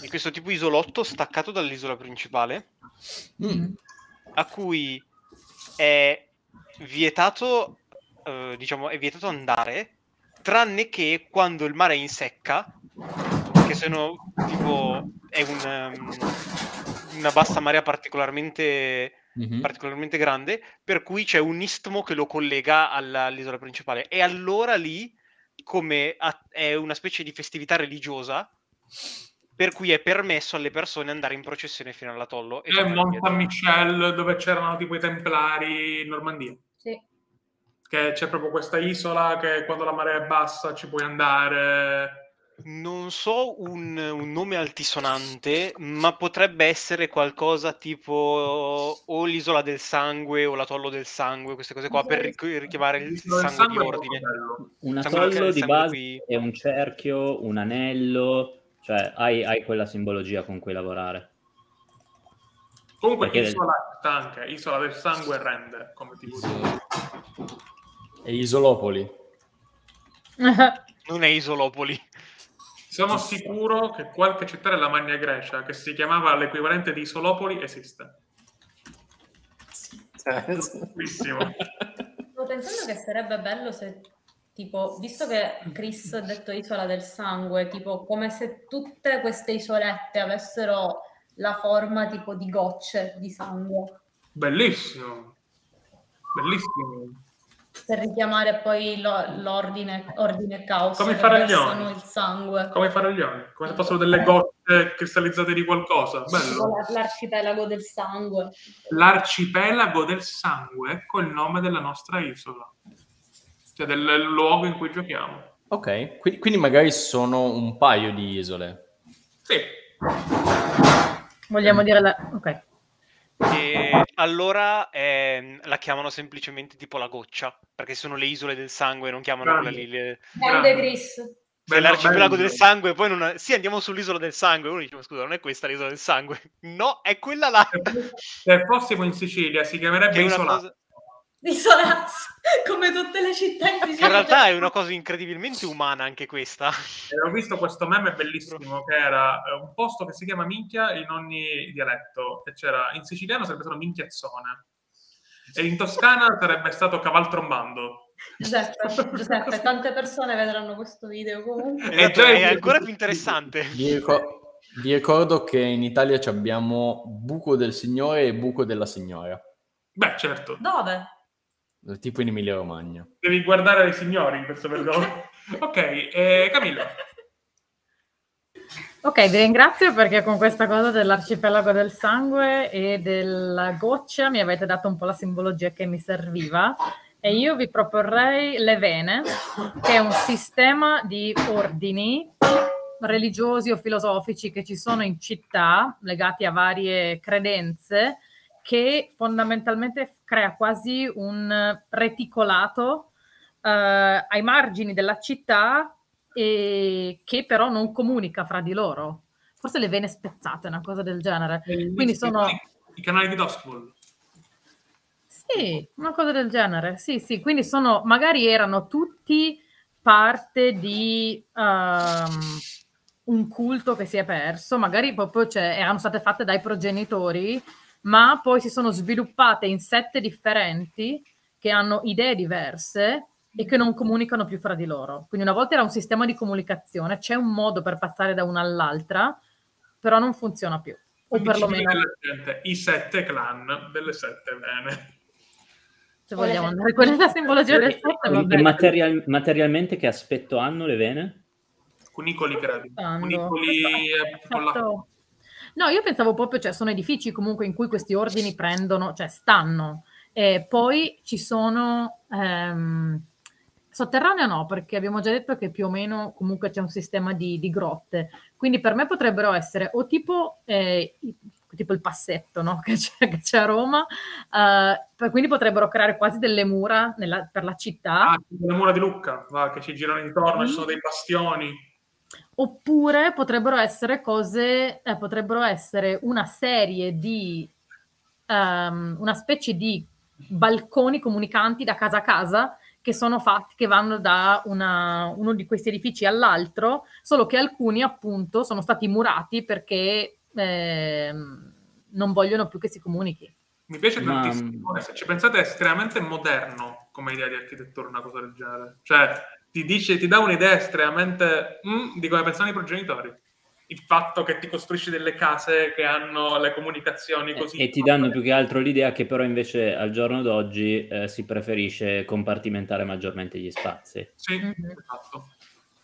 Di questo tipo isolotto staccato dall'isola principale, Mm. a cui è vietato, eh, diciamo, è vietato andare, tranne che quando il mare è in secca, sono tipo, è un, um, una bassa marea particolarmente, Mhm. particolarmente grande, per cui c'è un istmo che lo collega alla- all'isola principale. E allora lì, come a- è una specie di festività religiosa, per cui è permesso alle persone andare in processione fino all'atollo. e È tornare Mont Michel dove c'erano tipo i templari in Normandia. Sì. Che c'è proprio questa isola che quando la marea è bassa ci puoi andare. Non so un, un nome altisonante, ma potrebbe essere qualcosa tipo o l'isola del sangue o l'atollo del sangue, queste cose qua, per ric- richiamare il sangue di sangue molto ordine. Un atollo di base qui- è un cerchio, un anello, cioè hai, hai quella simbologia con cui lavorare. Comunque Perché- isola sta anche, isola del sangue rende come tipo di... E Isolopoli. Non è Isolopoli. Sono sicuro che qualche città della Magna Grecia che si chiamava l'equivalente di Isolopoli esiste. Bellissimo. Stavo pensando che sarebbe bello se, tipo, visto che Chris ha detto isola del sangue, tipo come se tutte queste isolette avessero la forma tipo di gocce di sangue, Bellissimo. Bellissimo. Per richiamare poi lo- l'ordine, ordine caos Come i faraglioni. il sangue. Come i faraglioni, come se fossero delle gocce cristallizzate di qualcosa. Bello. la- L'arcipelago del sangue. L'arcipelago del sangue, ecco il nome della nostra isola. Cioè del luogo in cui giochiamo. Ok, quindi, quindi magari sono un paio di isole. Sì. Vogliamo dire la... Ok. E allora ehm, la chiamano semplicemente tipo la goccia, perché sono le isole del sangue, non chiamano quella lì. Le... Grande Chris. C'è l'arcipelago del sangue, poi non... Sì, andiamo sull'isola del sangue. Uno dice, "Ma scusa, non è questa l'isola del sangue. No, è quella là. Se fossimo in Sicilia si chiamerebbe Isola. cosa... Isolazzo, come tutte le città in Sicilia. in realtà è una cosa incredibilmente umana anche questa. E ho visto questo meme bellissimo che era eh, un posto che si chiama Minchia in ogni dialetto. E c'era in siciliano sarebbe stato Minchiazzone. E in Toscana sarebbe stato Cavaltrombando. Giuseppe, Giuseppe, tante persone vedranno questo video comunque. Eh, Esatto, già- è ancora più interessante. Vi, ricor- vi ricordo che in Italia ci abbiamo buco del signore e buco della signora, Beh, certo. Dove? Tipo in Emilia Romagna. Devi guardare i signori in questo periodo. ok, eh, Camillo. Ok, vi ringrazio perché con questa cosa dell'arcipelago del sangue e della goccia mi avete dato un po' la simbologia che mi serviva e io vi proporrei le vene, che è un sistema di ordini religiosi o filosofici che ci sono in città legati a varie credenze che fondamentalmente crea quasi un reticolato eh, ai margini della città e che però non comunica fra di loro. Forse le vene spezzate, una cosa del genere. Quindi sono... I canali di Duskfall. Sì, una cosa del genere. Sì, sì, quindi sono, magari erano tutti parte di ehm, un culto che si è perso, magari proprio cioè, erano state fatte dai progenitori, ma poi si sono sviluppate in sette differenti che hanno idee diverse e che non comunicano più fra di loro. Quindi una volta era un sistema di comunicazione, c'è un modo per passare da una all'altra, però non funziona più. O perlomeno, I sette clan delle sette vene. se vogliamo andare con la simbologia del sette, va E bene. material- materialmente che aspetto hanno le vene? Cunicoli, credo. Cunicoli eh, con la... Fatto- No, io pensavo proprio, cioè, sono edifici comunque in cui questi ordini prendono, cioè stanno. E poi ci sono... ehm, sotterraneo no, perché abbiamo già detto che più o meno comunque c'è un sistema di, di grotte. Quindi per me potrebbero essere o tipo, eh, tipo il passetto no? che, c'è, che c'è a Roma, per- quindi potrebbero creare quasi delle mura nella- per la città. Ah, le mura di Lucca, va, che ci girano intorno, ci sono dei bastioni. Oppure potrebbero essere cose, eh, potrebbero essere una serie di, ehm, una specie di balconi comunicanti da casa a casa che sono fatti, che vanno da una- uno di questi edifici all'altro, solo che alcuni appunto sono stati murati perché ehm, non vogliono più che si comunichi. Mi piace Ma- tantissimo, e se ci pensate è estremamente moderno come idea di architettura, una cosa del genere. Cioè, ti dice, ti dà un'idea estremamente mm, di come pensano i progenitori. Il fatto che ti costruisci delle case che hanno le comunicazioni così. E ti danno più che altro l'idea che però invece al giorno d'oggi eh, si preferisce compartimentare maggiormente gli spazi. Sì, Mhm. esatto.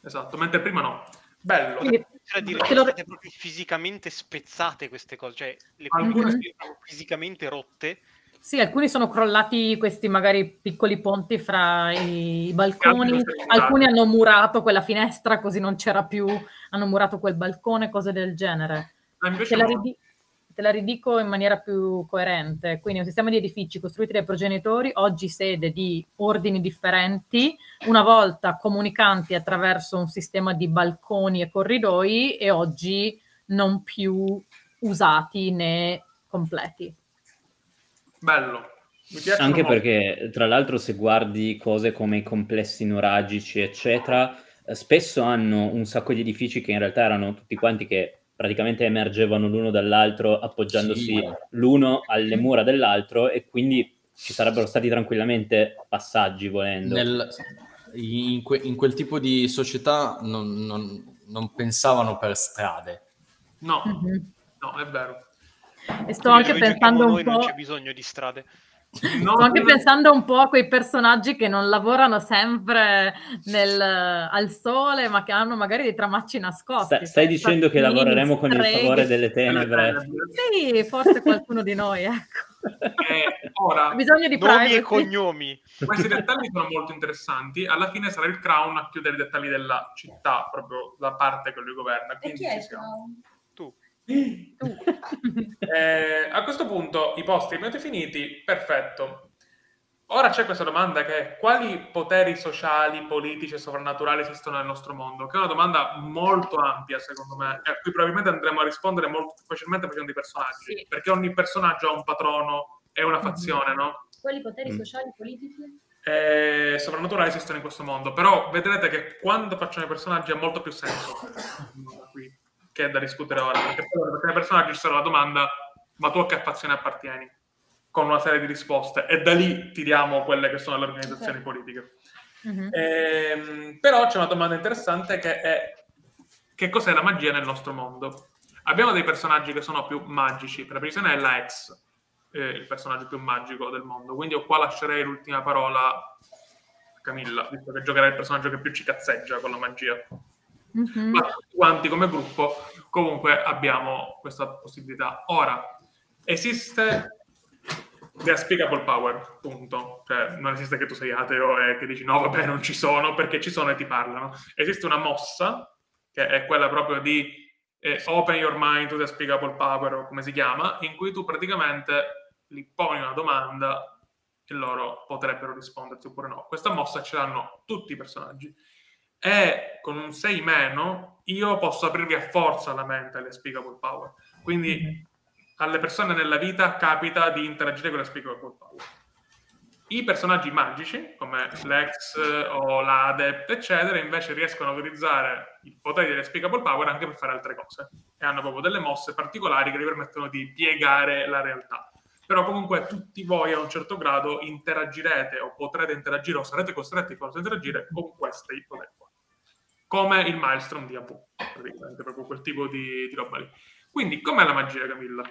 Esatto, mentre prima no. Bello. Quindi, dire che lo- sono state proprio fisicamente spezzate queste cose, cioè le Alcune sono fisicamente rotte. Sì, alcuni sono crollati questi magari piccoli ponti fra i balconi, alcuni hanno murato quella finestra così non c'era più, hanno murato quel balcone, cose del genere. Te la, ridi- te la ridico in maniera più coerente, quindi un sistema di edifici costruiti dai progenitori, oggi sede di ordini differenti, una volta comunicanti attraverso un sistema di balconi e corridoi e oggi non più usati né completi. Bello. Anche molto. perché, tra l'altro, se guardi cose come i complessi nuragici, eccetera, eh, spesso hanno un sacco di edifici che in realtà erano tutti quanti che praticamente emergevano l'uno dall'altro, appoggiandosi Sì. l'uno alle mura dell'altro, e quindi ci sarebbero stati tranquillamente passaggi volendo. Nel- in, que- in quel tipo di società non, non- non pensavano per strade. No, Mhm. no, è vero. E sto Quindi anche pensando un noi non po'... c'è bisogno di strade. No, Sto anche no, pensando un po' a quei personaggi che non lavorano sempre nel- al sole, ma che hanno magari dei tramacci nascosti. Sta- stai dicendo che lavoreremo con il favore delle tenebre? Sì, forse qualcuno di noi, ecco. Eh, ora, Ha bisogno di Nomi privacy. e cognomi. questi dettagli sono molto interessanti. Alla fine sarà il Crown a chiudere i dettagli della città, proprio la parte che lui governa. E Quindi chi è il siamo. eh, a questo punto i posti abbiamo finiti, perfetto. Ora c'è questa domanda che è quali poteri sociali, politici e sovrannaturali esistono nel nostro mondo? Che è una domanda molto ampia, secondo me, a cui probabilmente andremo a rispondere molto facilmente facendo i personaggi, sì. perché ogni personaggio ha un patrono e una mhm. fazione, mm-hmm. no? Quali poteri mm. sociali, politici? Eh, sovrannaturali esistono in questo mondo, però vedrete che quando facciamo i personaggi ha molto più senso qui, che è da discutere ora, perché poi perché nei personaggi ci sarà la domanda ma tu a che fazione appartieni? con una serie di risposte e da lì tiriamo quelle che sono le organizzazioni okay. politiche. Mm-hmm. Ehm, però c'è una domanda interessante che è che cos'è la magia nel nostro mondo? Abbiamo dei personaggi che sono più magici, per la precisione è la ex, eh, il personaggio più magico del mondo, quindi io qua lascerei l'ultima parola a Camilla, visto che giocherà il personaggio che più ci cazzeggia con la magia. Mm-hmm. Ma tutti quanti come gruppo comunque abbiamo questa possibilità. Ora, esiste The Unspeakable Power, punto. Cioè, non esiste che tu sei ateo e che dici no, vabbè, non ci sono, perché ci sono e ti parlano. Esiste una mossa, che è quella proprio di eh, Open Your Mind to The Unspeakable Power, o come si chiama, in cui tu praticamente gli poni una domanda e loro potrebbero risponderti oppure no. Questa mossa ce l'hanno tutti i personaggi. E con un 6 meno io posso aprirvi a forza la mente alle Unspeakable Power. Quindi... Mm-hmm alle persone nella vita capita di interagire con la Speakable Power. I personaggi magici, come l'ex o l'adept, eccetera, invece riescono a utilizzare i poteri delle Speakable Power anche per fare altre cose. E hanno proprio delle mosse particolari che gli permettono di piegare la realtà. Però comunque tutti voi a un certo grado interagirete o potrete interagire o sarete costretti a interagire con questi poteri come il Maelstrom di AV, praticamente proprio quel tipo di, di roba lì. Quindi, com'è la magia, Camilla?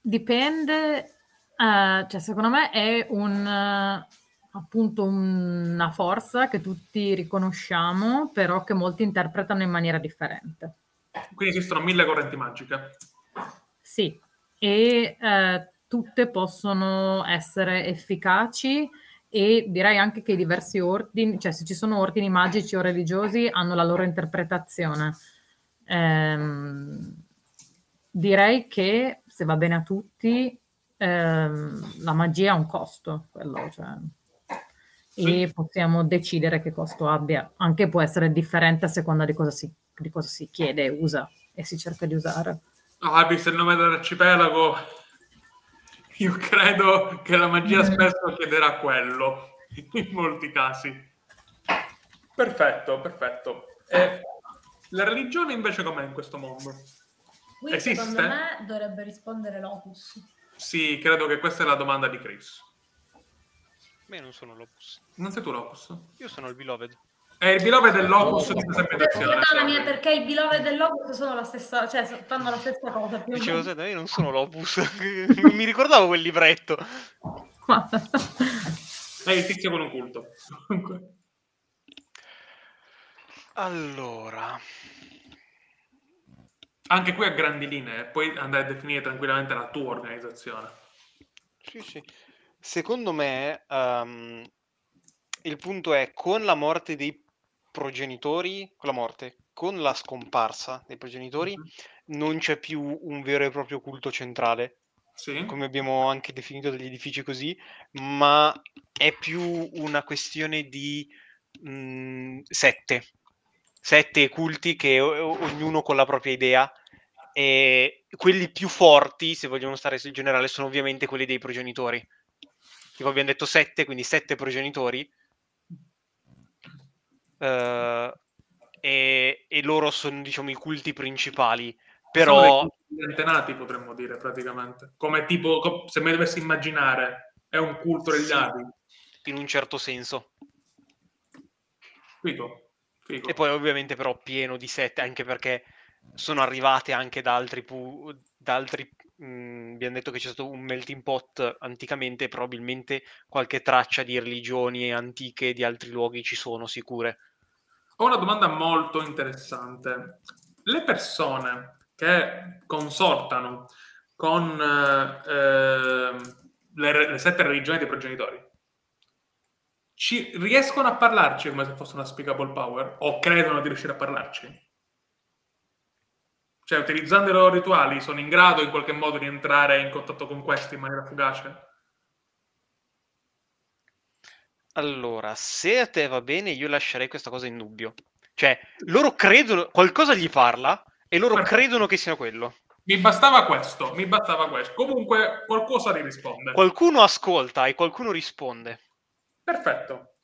Dipende, uh, cioè secondo me è un, uh, appunto una forza che tutti riconosciamo, però che molti interpretano in maniera differente. Quindi esistono mille correnti magiche. Sì, e uh, tutte possono essere efficaci e direi anche che i diversi ordini, cioè se ci sono ordini magici o religiosi, hanno la loro interpretazione. Ehm, direi che se va bene a tutti, ehm, la magia ha un costo, quello, cioè, sì. e possiamo decidere che costo abbia. Anche può essere differente a seconda di cosa si, di cosa si chiede, usa e si cerca di usare. No, Abis il nome dell'arcipelago. Io credo che la magia mm. spesso chiederà quello, in molti casi. Perfetto, perfetto. E la religione invece com'è in questo mondo? Qui Esiste? secondo me dovrebbe rispondere l'Opus. Sì, credo che questa è la domanda di Chris. Ma io non sono l'Opus. Non sei tu l'Opus? Io sono il Beloved. È il Beloved e l'Opus di questa interpretazione. mia, perché il Beloved e l'Opus sono la stessa, cioè fanno la stessa cosa. Più Dicevo, sai, io non sono l'Opus. Mi ricordavo quel libretto. È il tizio con un culto. allora anche qui a grandi linee, puoi andare a definire tranquillamente la tua organizzazione. Sì, sì. Secondo me um, il punto è con la morte dei progenitori, con la morte, con la scomparsa dei progenitori, non c'è più un vero e proprio culto centrale. Sì. come abbiamo anche definito degli edifici così, ma è più una questione di mh, mhmm, sette, sette culti che o- ognuno con la propria idea e quelli più forti, se vogliamo stare sul generale, sono ovviamente quelli dei progenitori. Tipo abbiamo detto sette, quindi sette progenitori. Uh, e, e, loro sono, diciamo, i culti principali. Però... Sono antenati, potremmo dire, praticamente. Come tipo, se me dovessi immaginare, è un culto degli sì, avi. In un certo senso. Figo. Figo. E poi ovviamente però pieno di sette, anche perché sono arrivate anche da altri, pu- da altri mh, mhmm, abbiamo detto che c'è stato un melting pot anticamente, probabilmente qualche traccia di religioni antiche di altri luoghi ci sono sicure. Ho una domanda molto interessante. Le persone che consortano con eh, le, le, sette religioni dei progenitori ci riescono a parlarci come se fosse una speakable power o credono di riuscire a parlarci? Cioè, utilizzando i loro rituali, sono in grado in qualche modo di entrare in contatto con questi in maniera fugace? Allora, se a te va bene, io lascerei questa cosa in dubbio. Cioè, loro credono, qualcosa gli parla e loro Perfetto. credono che sia quello. Mi bastava questo, mi bastava questo. Comunque, qualcosa li risponde. Qualcuno ascolta e qualcuno risponde. Perfetto.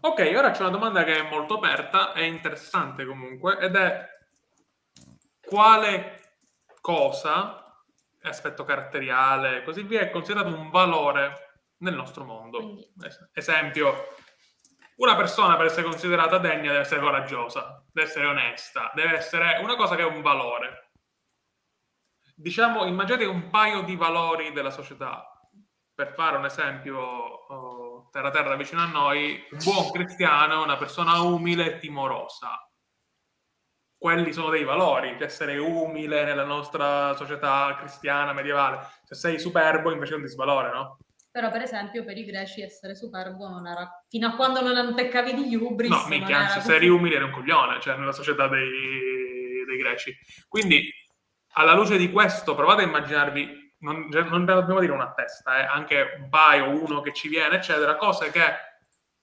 Ok, ora c'è una domanda che è molto aperta, è interessante comunque, ed è quale cosa, aspetto caratteriale e così via, è considerato un valore nel nostro mondo. Quindi- Es- esempio, una persona per essere considerata degna deve essere coraggiosa, deve essere onesta, deve essere una cosa che è un valore. Diciamo, immaginate un paio di valori della società. Per fare un esempio, oh, terra terra vicino a noi, un buon cristiano è una persona umile e timorosa. Quelli sono dei valori, essere umile nella nostra società cristiana medievale. Se sei superbo invece è un disvalore, no? Però, per esempio, per i greci essere superbo non era... Fino a quando non peccavi di hubris... No, minchia, anzi, se eri umile eri un coglione, cioè nella società dei, dei greci. Quindi, alla luce di questo, provate a immaginarvi, non, non dobbiamo dire una testa, eh, anche un paio, uno che ci viene, eccetera, cose che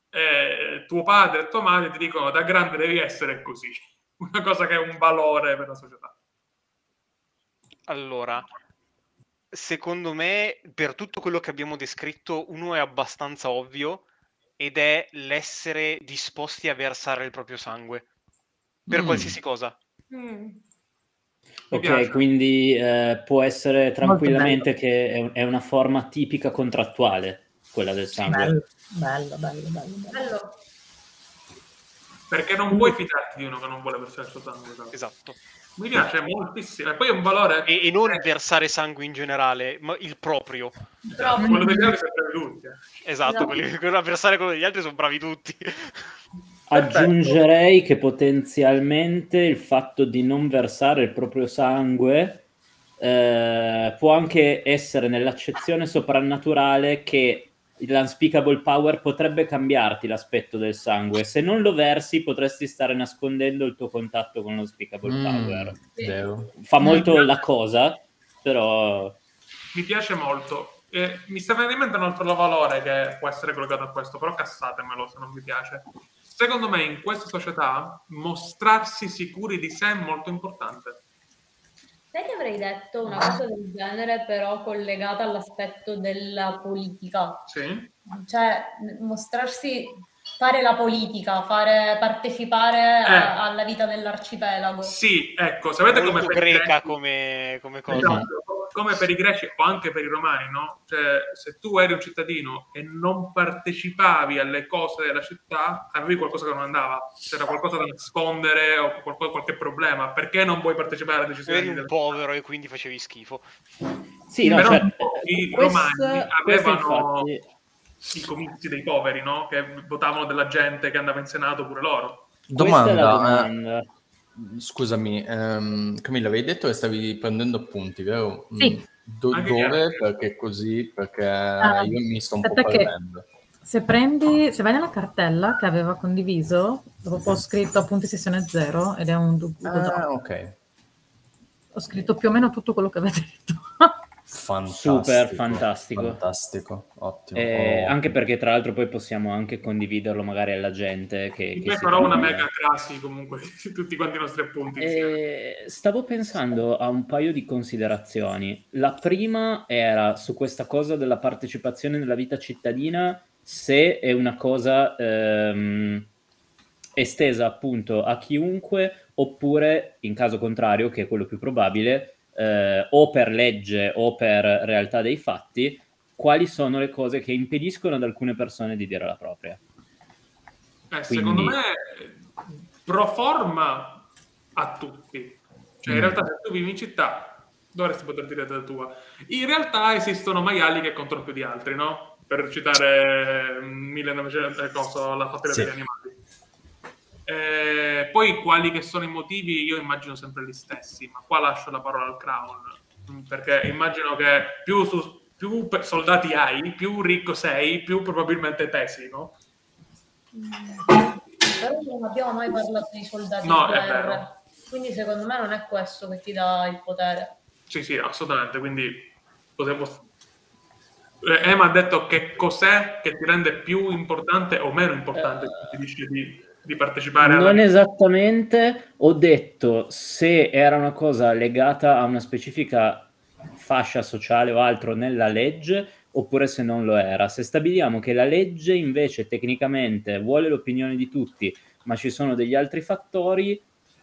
eh, tuo padre e tua madre ti dicono da grande devi essere così. Una cosa che è un valore per la società. Allora, secondo me, per tutto quello che abbiamo descritto, uno è abbastanza ovvio ed è l'essere disposti a versare il proprio sangue per Mm. qualsiasi cosa. Mm. Ok, piace. quindi eh, può essere tranquillamente che è, è una forma tipica contrattuale, quella del sangue. Bello, bello, bello, bello, bello. Bello. Perché non puoi fidarti di uno che non vuole versare il suo sangue. esatto. Esatto. Mi piace moltissimo. E poi è un valore... E, e non eh, versare sangue in generale, ma il proprio. Troppo. quello degli altri sempre tutti. eh. Esatto, Esatto. quelli- quello a versare quello degli altri sono bravi tutti. Aggiungerei che potenzialmente il fatto di non versare il proprio sangue eh, può anche essere nell'accezione soprannaturale che l'unspeakable power potrebbe cambiarti l'aspetto del sangue. Se non lo versi, potresti stare nascondendo il tuo contatto con l'unspeakable Mm, power. vero. Fa molto la cosa, però mi piace molto. Eh, mi sta venendo in mente un altro valore che può essere collegato a questo, però cassatemelo se non vi piace. Secondo me in questa società mostrarsi sicuri di sé è molto importante. Sai che avrei detto una cosa del genere, però collegata all'aspetto della politica? Sì? Cioè, mostrarsi, fare la politica, fare, partecipare a- Eh. alla vita dell'arcipelago. Sì, ecco, sapete come greca come, come cosa. Esatto, come per i greci o anche per i romani, no? Cioè, se tu eri un cittadino e non partecipavi alle cose della città, avevi qualcosa che non andava, c'era qualcosa da nascondere o qualche, qualche problema. Perché non vuoi partecipare alle decisioni? Eri un povero e quindi facevi schifo. sì, no, Però cioè, i questa- romani questa avevano infatti- i comizi dei poveri, no? Che votavano della gente che andava in Senato pure loro. questa è la Domanda, eh, domanda. Scusami, ehm, Camilla, avevi detto che stavi prendendo appunti, vero? Sì. Mm, do- dove? Perché così? Perché Ah, io mi sto un po' aspetta che- perdendo. Se prendi, se vai nella cartella che aveva condiviso, dopo ho scritto appunti sessione 0 ed è un Doc. Ah, ok. Ho scritto più o meno tutto quello che avete detto. Fantastico. Super fantastico. Fantastico, ottimo. Eh, Oh. Anche perché tra l'altro poi possiamo anche condividerlo magari alla gente che, che farò una mega crasi comunque tutti quanti i nostri appunti. Eh, stavo pensando a un paio di considerazioni. La prima era su questa cosa della partecipazione nella vita cittadina, se è una cosa ehm, estesa appunto a chiunque, oppure in caso contrario, che è quello più probabile, eh, o per legge o per realtà dei fatti, quali sono le cose che impediscono ad alcune persone di dire la propria. Eh, Quindi- Secondo me, pro forma a tutti. Cioè, in Mm. realtà, se tu vivi in città, dovresti poter dire la tua. In realtà esistono maiali che contano più di altri, no? Per citare 1900, eh, cosa, la fattoria Sì. degli animali. Eh, poi quali che sono i motivi, io immagino sempre gli stessi, ma qua lascio la parola al Crown, perché immagino che più, su- più soldati hai, più ricco sei, più probabilmente pesi, no? Però non abbiamo mai parlato di soldati No, di. Quindi secondo me non è questo che ti dà il potere. Sì, sì, assolutamente. Quindi possiamo... Eh, Emma ha detto che cos'è che ti rende più importante o meno importante Eh. ti dice di, di partecipare alla... Non esattamente, ho detto se era una cosa legata a una specifica fascia sociale o altro nella legge oppure se non lo era. Se stabiliamo che la legge invece tecnicamente vuole l'opinione di tutti, ma ci sono degli altri fattori,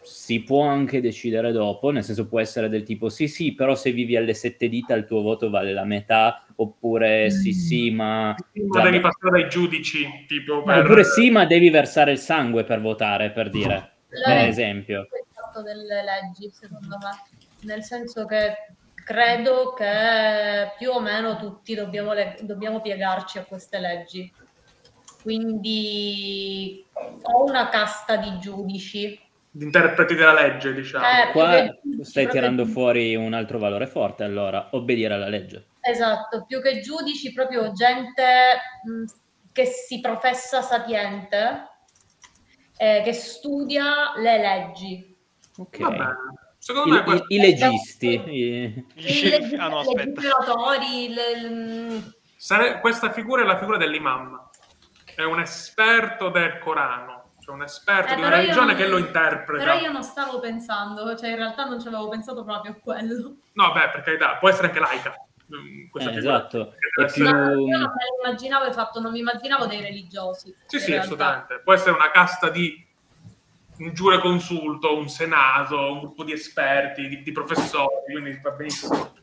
si può anche decidere dopo, nel senso può essere del tipo sì sì, però se vivi alle sette dita il tuo voto vale la metà, oppure sì sì, ma... Ma devi passare dai giudici, tipo... Per- oppure sì, ma devi versare il sangue per votare, per dire, per esempio. è il fatto delle leggi, secondo me. Nel senso che credo che più o meno tutti dobbiamo, le- dobbiamo piegarci a queste leggi. Quindi ho una casta di giudici. Di interpreti della legge, diciamo. Eh, Qua stai tirando giudici. fuori un altro valore forte, allora, obbedire alla legge. Esatto, più che giudici, proprio gente mh, che si professa sapiente, eh, che studia le leggi. Ok. Va bene. Secondo I, me i- questo- i legisti. i- I leggi- ah no, i aspetta. le- sare- questa figura è la figura dell'imam. È un esperto del Corano, cioè un esperto Eh, di una religione non- che lo interpreta. Però io non stavo pensando, cioè in realtà non ci avevo pensato proprio a quello. No, beh, per carità, può essere anche laica. mm, Eh, esatto. Più- No, io non me lo immaginavo, infatti non mi immaginavo dei religiosi. Sì, sì, realtà. assolutamente. Può essere una casta di un giure consulto, un senato, un gruppo di esperti, di, di professori, quindi va benissimo.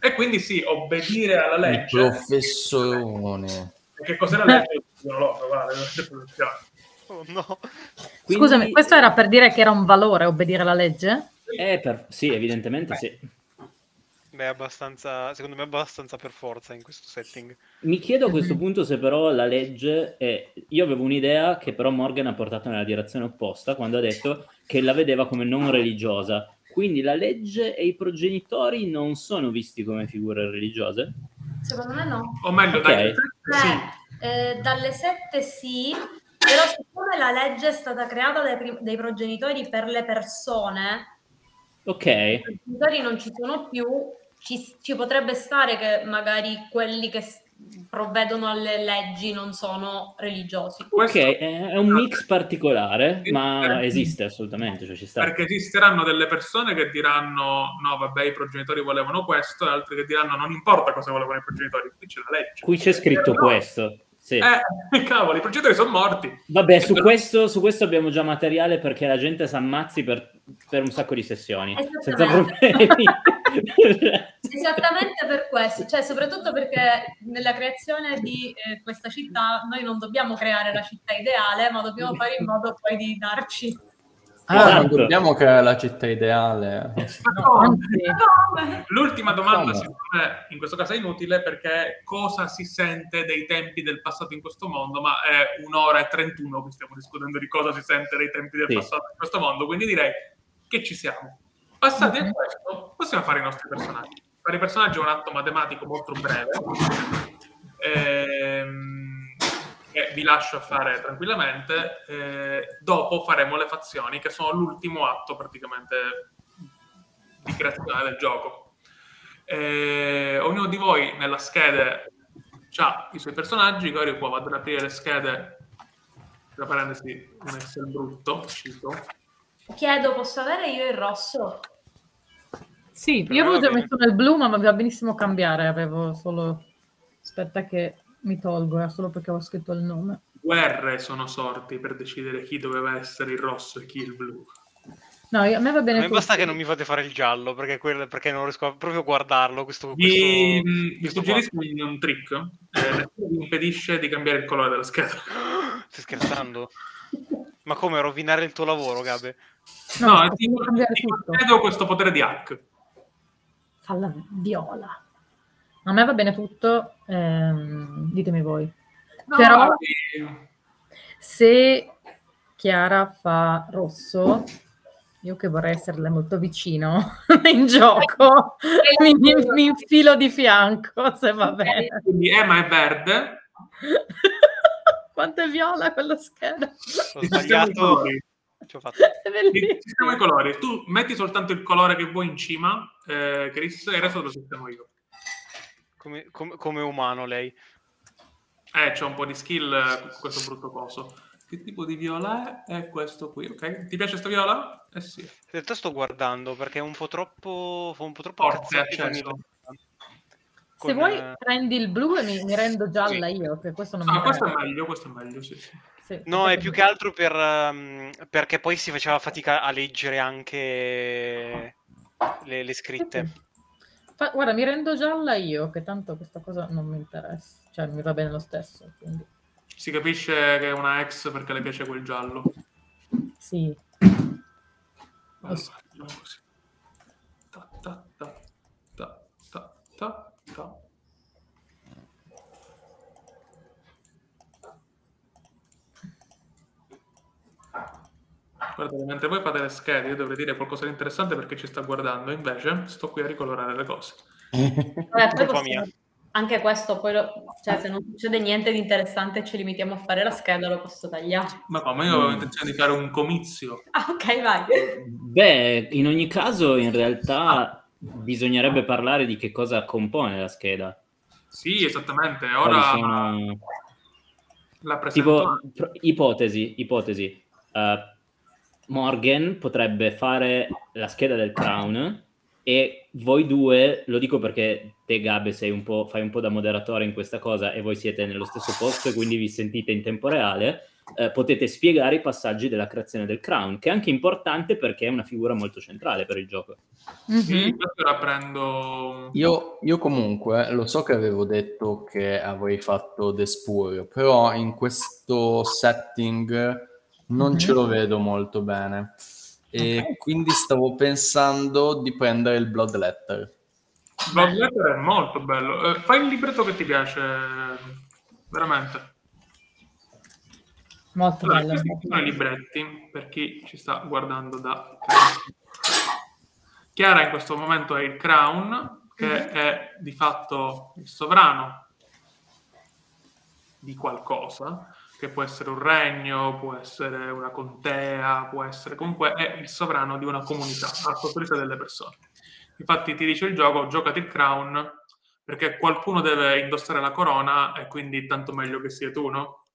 E quindi sì, obbedire alla Il legge. professorone. Che cos'è la legge? Non lo so, guarda. Oh, no. Quindi- Scusami, questo era per dire che era un valore obbedire alla legge? Eh, per- Sì, evidentemente sì. Beh, è abbastanza, secondo me abbastanza per forza in questo setting. Mi chiedo a questo punto se però la legge è... Io avevo un'idea che però Morgan ha portato nella direzione opposta quando ha detto che la vedeva come non religiosa. Quindi la legge e i progenitori non sono visti come figure religiose? Secondo me no. O meglio, Ok. dai, sì. Eh, eh, dalle sette sì, però siccome la legge è stata creata dai, prim- dai progenitori per le persone, Ok, i progenitori non ci sono più, ci, ci potrebbe stare che magari quelli che provvedono alle leggi non sono religiosi. ok, è un mix particolare, ma esiste assolutamente, cioè ci sta. Perché esisteranno delle persone che diranno no, vabbè, i progenitori volevano questo, e altre che diranno non importa cosa volevano i progenitori, qui c'è la legge. Qui c'è scritto questo. Sì. Eh, cavolo, i progenitori sono morti. Vabbè, su questo, su questo abbiamo già materiale perché la gente si ammazzi per, per un sacco di sessioni. Senza Esattamente. problemi. Esattamente per questo, cioè soprattutto perché nella creazione di eh, questa città noi non dobbiamo creare la città ideale, ma dobbiamo fare in modo poi di darci Ah, non Esatto. dobbiamo creare la città ideale. No, L'ultima domanda, secondo me, in questo caso è inutile perché cosa si sente dei tempi del passato in questo mondo? Ma è un'ora e 31 che stiamo discutendo di cosa si sente dei tempi del Sì. passato in questo mondo, quindi direi che ci siamo. Passati a questo, possiamo fare i nostri personaggi. Fare i personaggi è un atto matematico molto breve. Ehm, che vi lascio fare tranquillamente. Eh, dopo faremo le fazioni, che sono l'ultimo atto praticamente di creazione del gioco. Eh, ognuno di voi nella scheda ha i suoi personaggi, che ora io qua vado ad aprire le schede, tra parentesi, un Excel brutto, uscito. Chiedo, posso avere io il rosso? sì, Per io avevo già messo nel blu, ma mi va benissimo cambiare. Avevo solo. Aspetta, che mi tolgo, era solo perché avevo scritto il nome. Guerre sono sorti per decidere chi doveva essere il rosso e chi il blu. No, io- a me va bene. tutto. basta che non mi fate fare il giallo, perché, quello- perché non riesco a proprio a guardarlo. Questo, questo, Vi, vi questo suggerisco un, un trick, eh, nessuno vi impedisce di cambiare il colore della scheda. qua. Stai scherzando? Ma come rovinare il tuo lavoro, Gabe? No, No, ti, ti concedo questo potere di hack. Falla viola. A me va bene tutto, ehm, ditemi voi. No, Però- Se Chiara fa rosso, io che vorrei esserle molto vicino in gioco, mi, mi- mi infilo di fianco, se va bene. quindi Emma è verde. Quanto è viola quella scheda? Ho sbagliato. colori. ci ho fatto. Sistemo i colori. Tu metti soltanto il colore che vuoi in cima, eh, Chris, e il resto lo sistemo io. Come, come- come umano lei. Eh, c'è un po' di skill eh, questo brutto coso. Che tipo di viola è? È questo qui, ok? Ti piace sta viola? Eh sì. In realtà sto guardando perché è un po' troppo. fa un po' troppo Forte, acceso. volta. Se Con, vuoi eh, prendi il blu e mi, mi rendo gialla io, che questo non mi Ah, questo è meglio, questo è meglio, sì, sì. Sì, No, è più che altro per, ehm, perché poi si faceva fatica a leggere anche le, le scritte. Fa- guarda, mi rendo gialla io, che tanto questa cosa non mi interessa. Cioè, mi va bene lo stesso, quindi Si capisce che è una ex perché le piace quel giallo. sì. Allora, così. Ta, ta, ta, ta, ta, ta, ta. Guardate, mentre voi fate le schede, io dovrei dire qualcosa di interessante perché ci sta guardando, invece sto qui a ricolorare le cose. Vabbè, poi possiamo-. Anche questo, poi lo- cioè, se non succede niente di interessante ci limitiamo a fare la scheda, lo posso tagliare. Ma come, io avevo Mm. intenzione di fare un comizio. Ah, ok, vai. Beh, in ogni caso, in realtà bisognerebbe parlare di che cosa compone la scheda. Sì, esattamente. Ora sono- la presento. Tipo, ipotesi, ipotesi. Eh, Morgan potrebbe fare la scheda del crown e voi due, lo dico perché te Gabe sei un po', fai un po' da moderatore in questa cosa e voi siete nello stesso posto e quindi vi sentite in tempo reale, eh, potete spiegare i passaggi della creazione del crown, che è anche importante perché è una figura molto centrale per il gioco. Sì, Mhm. questo ora prendo... Io, io comunque lo so che avevo detto che avrei fatto The Spur, però in questo setting non Mhm. ce lo vedo molto bene. E Ok. quindi stavo pensando di prendere il Bloodletter. Blood Letter è molto bello. Eh, fai il libretto che ti piace, veramente. Molto Allora, bello. questi sono i libretti per chi ci sta guardando da. Chiara in questo momento è il Crown, che è di fatto il sovrano di qualcosa, che può essere un regno, può essere una contea, può essere comunque è il sovrano di una comunità, al sorpresa delle persone. Infatti ti dice il gioco, giocati il Crown, perché qualcuno deve indossare la corona e quindi tanto meglio che sia tu, no?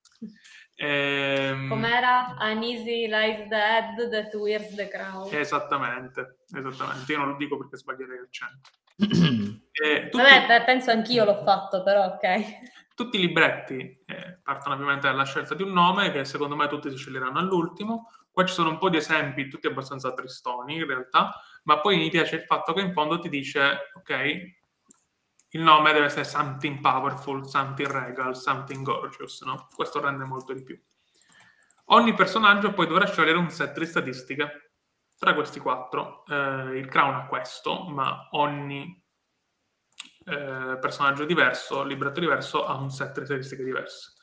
Ehm, Com'era? An easy lies the head that wears the crown. Esattamente, esattamente. Io non lo dico perché sbaglierei l'accento. E tutti, Vabbè, penso anch'io l'ho fatto, però ok. Tutti i libretti eh, partono ovviamente dalla scelta di un nome che secondo me tutti si sceglieranno all'ultimo. Qua ci sono un po' di esempi, tutti abbastanza tristoni in realtà, ma poi mi piace il fatto che in fondo ti dice, ok, il nome deve essere something powerful, something regal, something gorgeous, no? Questo rende molto di più. Ogni personaggio poi dovrà scegliere un set di statistiche. Tra questi quattro, eh, il crown ha questo, ma ogni eh, personaggio diverso, libretto diverso, ha un set di statistiche diverse.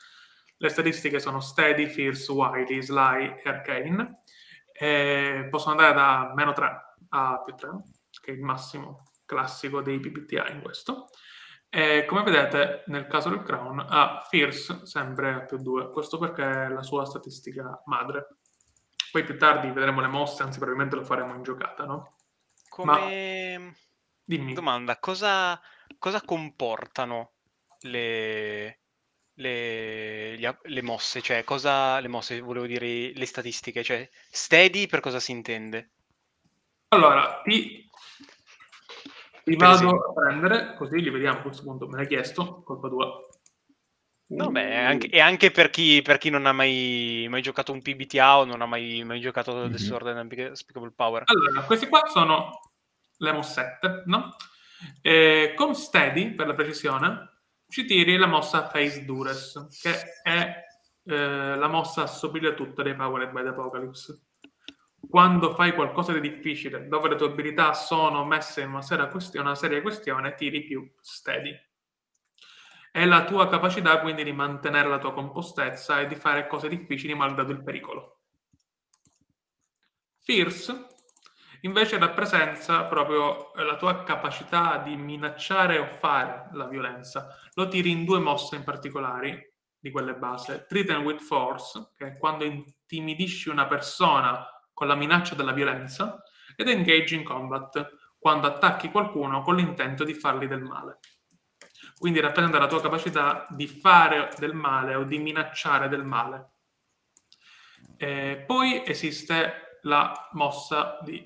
Le statistiche sono Steady, Fierce, Wily, Sly e Arcane. E possono andare da meno 3 a più 3, che è il massimo classico dei PBTA in questo. E come vedete, nel caso del Crown, ha Fierce sempre a più 2. Questo perché è la sua statistica madre. Poi più tardi vedremo le mosse, anzi probabilmente lo faremo in giocata, no? Come Dimmi. domanda, cosa, cosa comportano le, le, a- le mosse? Cioè, cosa le mosse, volevo dire le statistiche, cioè steady per cosa si intende? Allora, ti, ti vado a prendere, così li vediamo a questo punto. Me l'hai chiesto, colpa tua. No, beh, anche- e anche per chi, per chi non ha mai, mai giocato un PBTA o non ha mai, mai giocato Mhm. The Sword and Unspeakable Power. Allora, queste qua sono le mossette, no? E con Steady, per la precisione, ci tiri la mossa Face Dures, che è eh, la mossa assomiglia a tutte dei Powered by the Apocalypse. Quando fai qualcosa di difficile, dove le tue abilità sono messe in una seria questione, una seria questione tiri più Steady. È la tua capacità quindi di mantenere la tua compostezza e di fare cose difficili malgrado il pericolo. Fierce invece rappresenta proprio eh, la tua capacità di minacciare o fare la violenza. Lo tiri in due mosse in particolari di quelle base. Threaten with Force, che è quando intimidisci una persona con la minaccia della violenza, ed engage in combat, quando attacchi qualcuno con l'intento di fargli del male. Quindi rappresenta la tua capacità di fare del male o di minacciare del male. E poi esiste la mossa di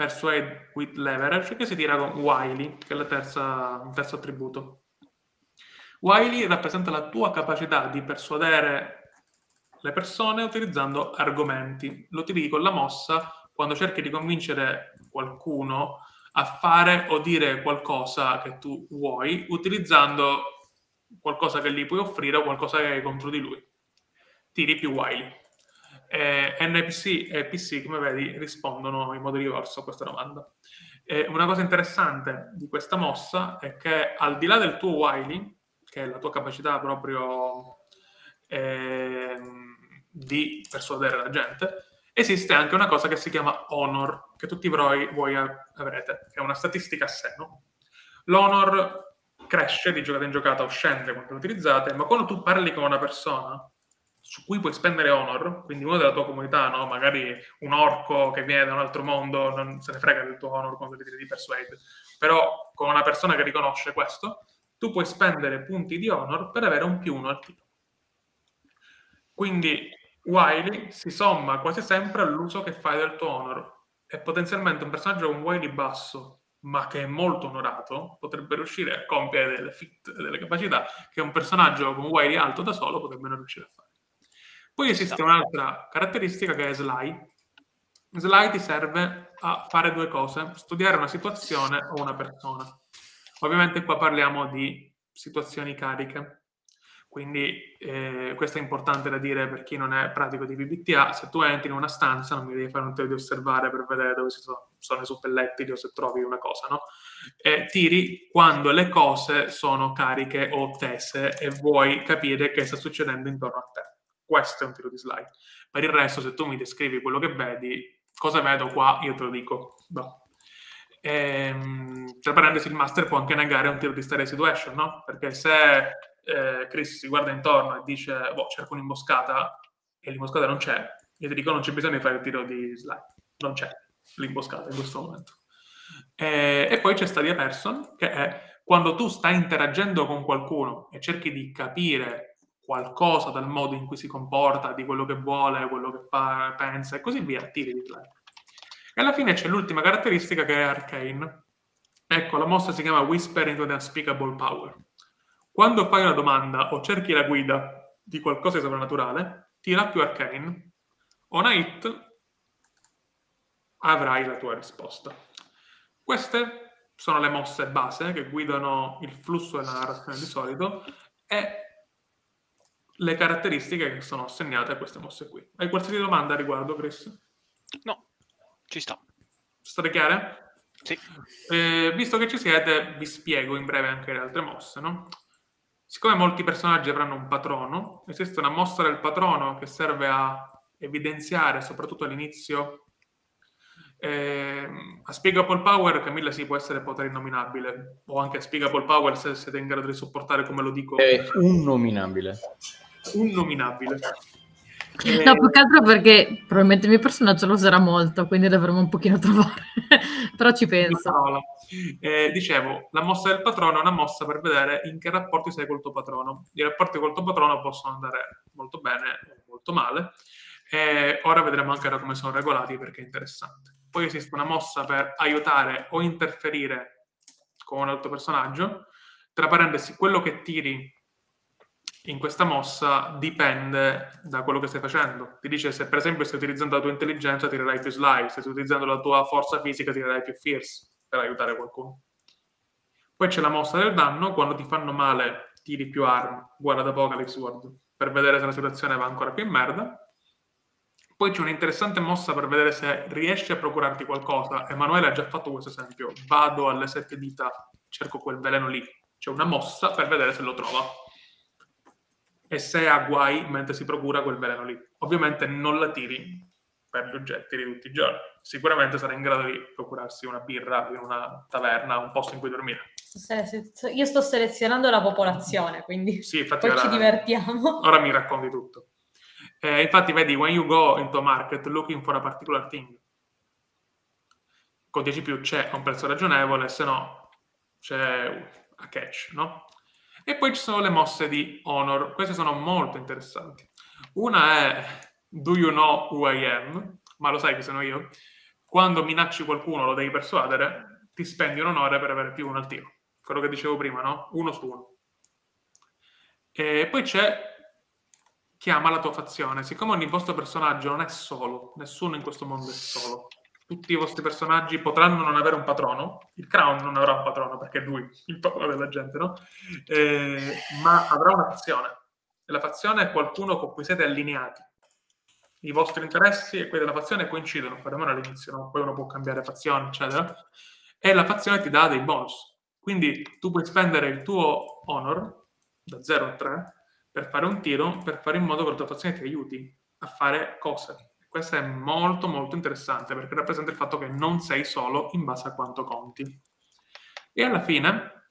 Persuade with Leverage che si tira con Wily, che è il terzo attributo. Wily rappresenta la tua capacità di persuadere le persone utilizzando argomenti. Lo utilizzi con la mossa quando cerchi di convincere qualcuno a fare o dire qualcosa che tu vuoi utilizzando qualcosa che gli puoi offrire o qualcosa che hai contro di lui. Tiri più wily. Eh, NPC e PC, come vedi, rispondono in modo diverso a questa domanda. Eh, una cosa interessante di questa mossa è che al di là del tuo wily, che è la tua capacità proprio eh, di persuadere la gente, esiste anche una cosa che si chiama honor, che tutti voi, voi avrete, che è una statistica a sé. No? L'honor cresce di giocata in giocata o scende quando lo utilizzate, ma quando tu parli con una persona su cui puoi spendere honor, quindi uno della tua comunità, no? magari un orco che viene da un altro mondo, non se ne frega del tuo honor quando tiri di persuade, però con una persona che riconosce questo, tu puoi spendere punti di honor per avere un più uno al tiro. Quindi Wily si somma quasi sempre all'uso che fai del tuo honor e potenzialmente un personaggio con Wily basso ma che è molto onorato potrebbe riuscire a compiere delle fit delle capacità che un personaggio con Wily alto da solo potrebbe non riuscire a fare. Poi esiste un'altra caratteristica che è Sly. Sly ti serve a fare due cose, studiare una situazione o una persona. Ovviamente qua parliamo di situazioni cariche quindi eh, questo è importante da dire per chi non è pratico di PBTA. Se tu entri in una stanza, non mi devi fare un tiro di osservare per vedere dove si sono, sono i suppellettili o se trovi una cosa, no? E tiri quando le cose sono cariche o tese e vuoi capire che sta succedendo intorno a te. Questo è un tiro di slide. Per il resto, se tu mi descrivi quello che vedi, cosa vedo qua, io te lo dico. No. Ehm, tra parentesi, il master può anche negare un tiro di stare situation, no? Perché se eh, Chris si guarda intorno e dice, boh, cerco un'imboscata e l'imboscata non c'è, io ti dico non c'è bisogno di fare il tiro di slide, non c'è l'imboscata in questo momento. E, e poi c'è Stadia Person, che è quando tu stai interagendo con qualcuno e cerchi di capire qualcosa dal modo in cui si comporta, di quello che vuole, quello che fa, pensa e così via, tiri di slide. E alla fine c'è l'ultima caratteristica che è Arcane. Ecco, la mossa si chiama Whisper into the Unspeakable Power. Quando fai una domanda o cerchi la guida di qualcosa di soprannaturale, tira più arcane. On a hit avrai la tua risposta. Queste sono le mosse base che guidano il flusso della narrazione di solito e le caratteristiche che sono assegnate a queste mosse qui. Hai qualsiasi domanda a riguardo, Chris? No, ci sta. State chiare? Sì. Eh, visto che ci siete, vi spiego in breve anche le altre mosse, no? Siccome molti personaggi avranno un patrono, esiste una mossa del patrono che serve a evidenziare, soprattutto all'inizio, eh, a Spiegable Power Camilla si può essere potere innominabile, o anche a Spiegable Power se siete in grado di sopportare come lo dico. È un nominabile. Un nominabile. Eh, no, più che altro perché probabilmente il mio personaggio lo userà molto, quindi dovremmo un pochino trovare, però ci penso. Eh, dicevo, la mossa del patrono è una mossa per vedere in che rapporti sei col tuo patrono. I rapporti col tuo patrono possono andare molto bene o molto male. E ora vedremo anche come sono regolati perché è interessante. Poi esiste una mossa per aiutare o interferire con un altro personaggio. Tra parentesi, quello che tiri in questa mossa dipende da quello che stai facendo. Ti dice se per esempio stai utilizzando la tua intelligenza tirerai più slide, se stai utilizzando la tua forza fisica tirerai più fierce per aiutare qualcuno. Poi c'è la mossa del danno, quando ti fanno male tiri più arm, guarda ad Apocalypse World, per vedere se la situazione va ancora più in merda. Poi c'è un'interessante mossa per vedere se riesci a procurarti qualcosa. Emanuele ha già fatto questo esempio. Vado alle sette dita, cerco quel veleno lì. C'è una mossa per vedere se lo trova e se ha guai mentre si procura quel veleno lì. Ovviamente non la tiri per gli oggetti di tutti i giorni. Sicuramente sarà in grado di procurarsi una birra in una taverna, un posto in cui dormire. Io sto selezionando la popolazione, quindi sì, poi ora, ci divertiamo. Ora mi racconti tutto. Eh, infatti, vedi, when you go into a market looking for a particular thing, con 10 più c'è a un prezzo ragionevole, se no c'è a catch, no? E poi ci sono le mosse di Honor, queste sono molto interessanti. Una è Do you know who I am? Ma lo sai che sono io? Quando minacci qualcuno, lo devi persuadere, ti spendi un onore per avere più uno al tiro. Quello che dicevo prima, no? Uno su uno. E poi c'è chiama la tua fazione. Siccome ogni vostro personaggio non è solo, nessuno in questo mondo è solo. Tutti i vostri personaggi potranno non avere un patrono, il Crown non avrà un patrono perché è lui il patrono della gente, no? Eh, ma avrà una fazione. E la fazione è qualcuno con cui siete allineati. I vostri interessi e quelli della fazione coincidono, perlomeno all'inizio, no? poi uno può cambiare fazione, eccetera. E la fazione ti dà dei bonus. Quindi tu puoi spendere il tuo honor da 0 a 3 per fare un tiro, per fare in modo che la tua fazione ti aiuti a fare cose. Questo è molto molto interessante perché rappresenta il fatto che non sei solo in base a quanto conti. E alla fine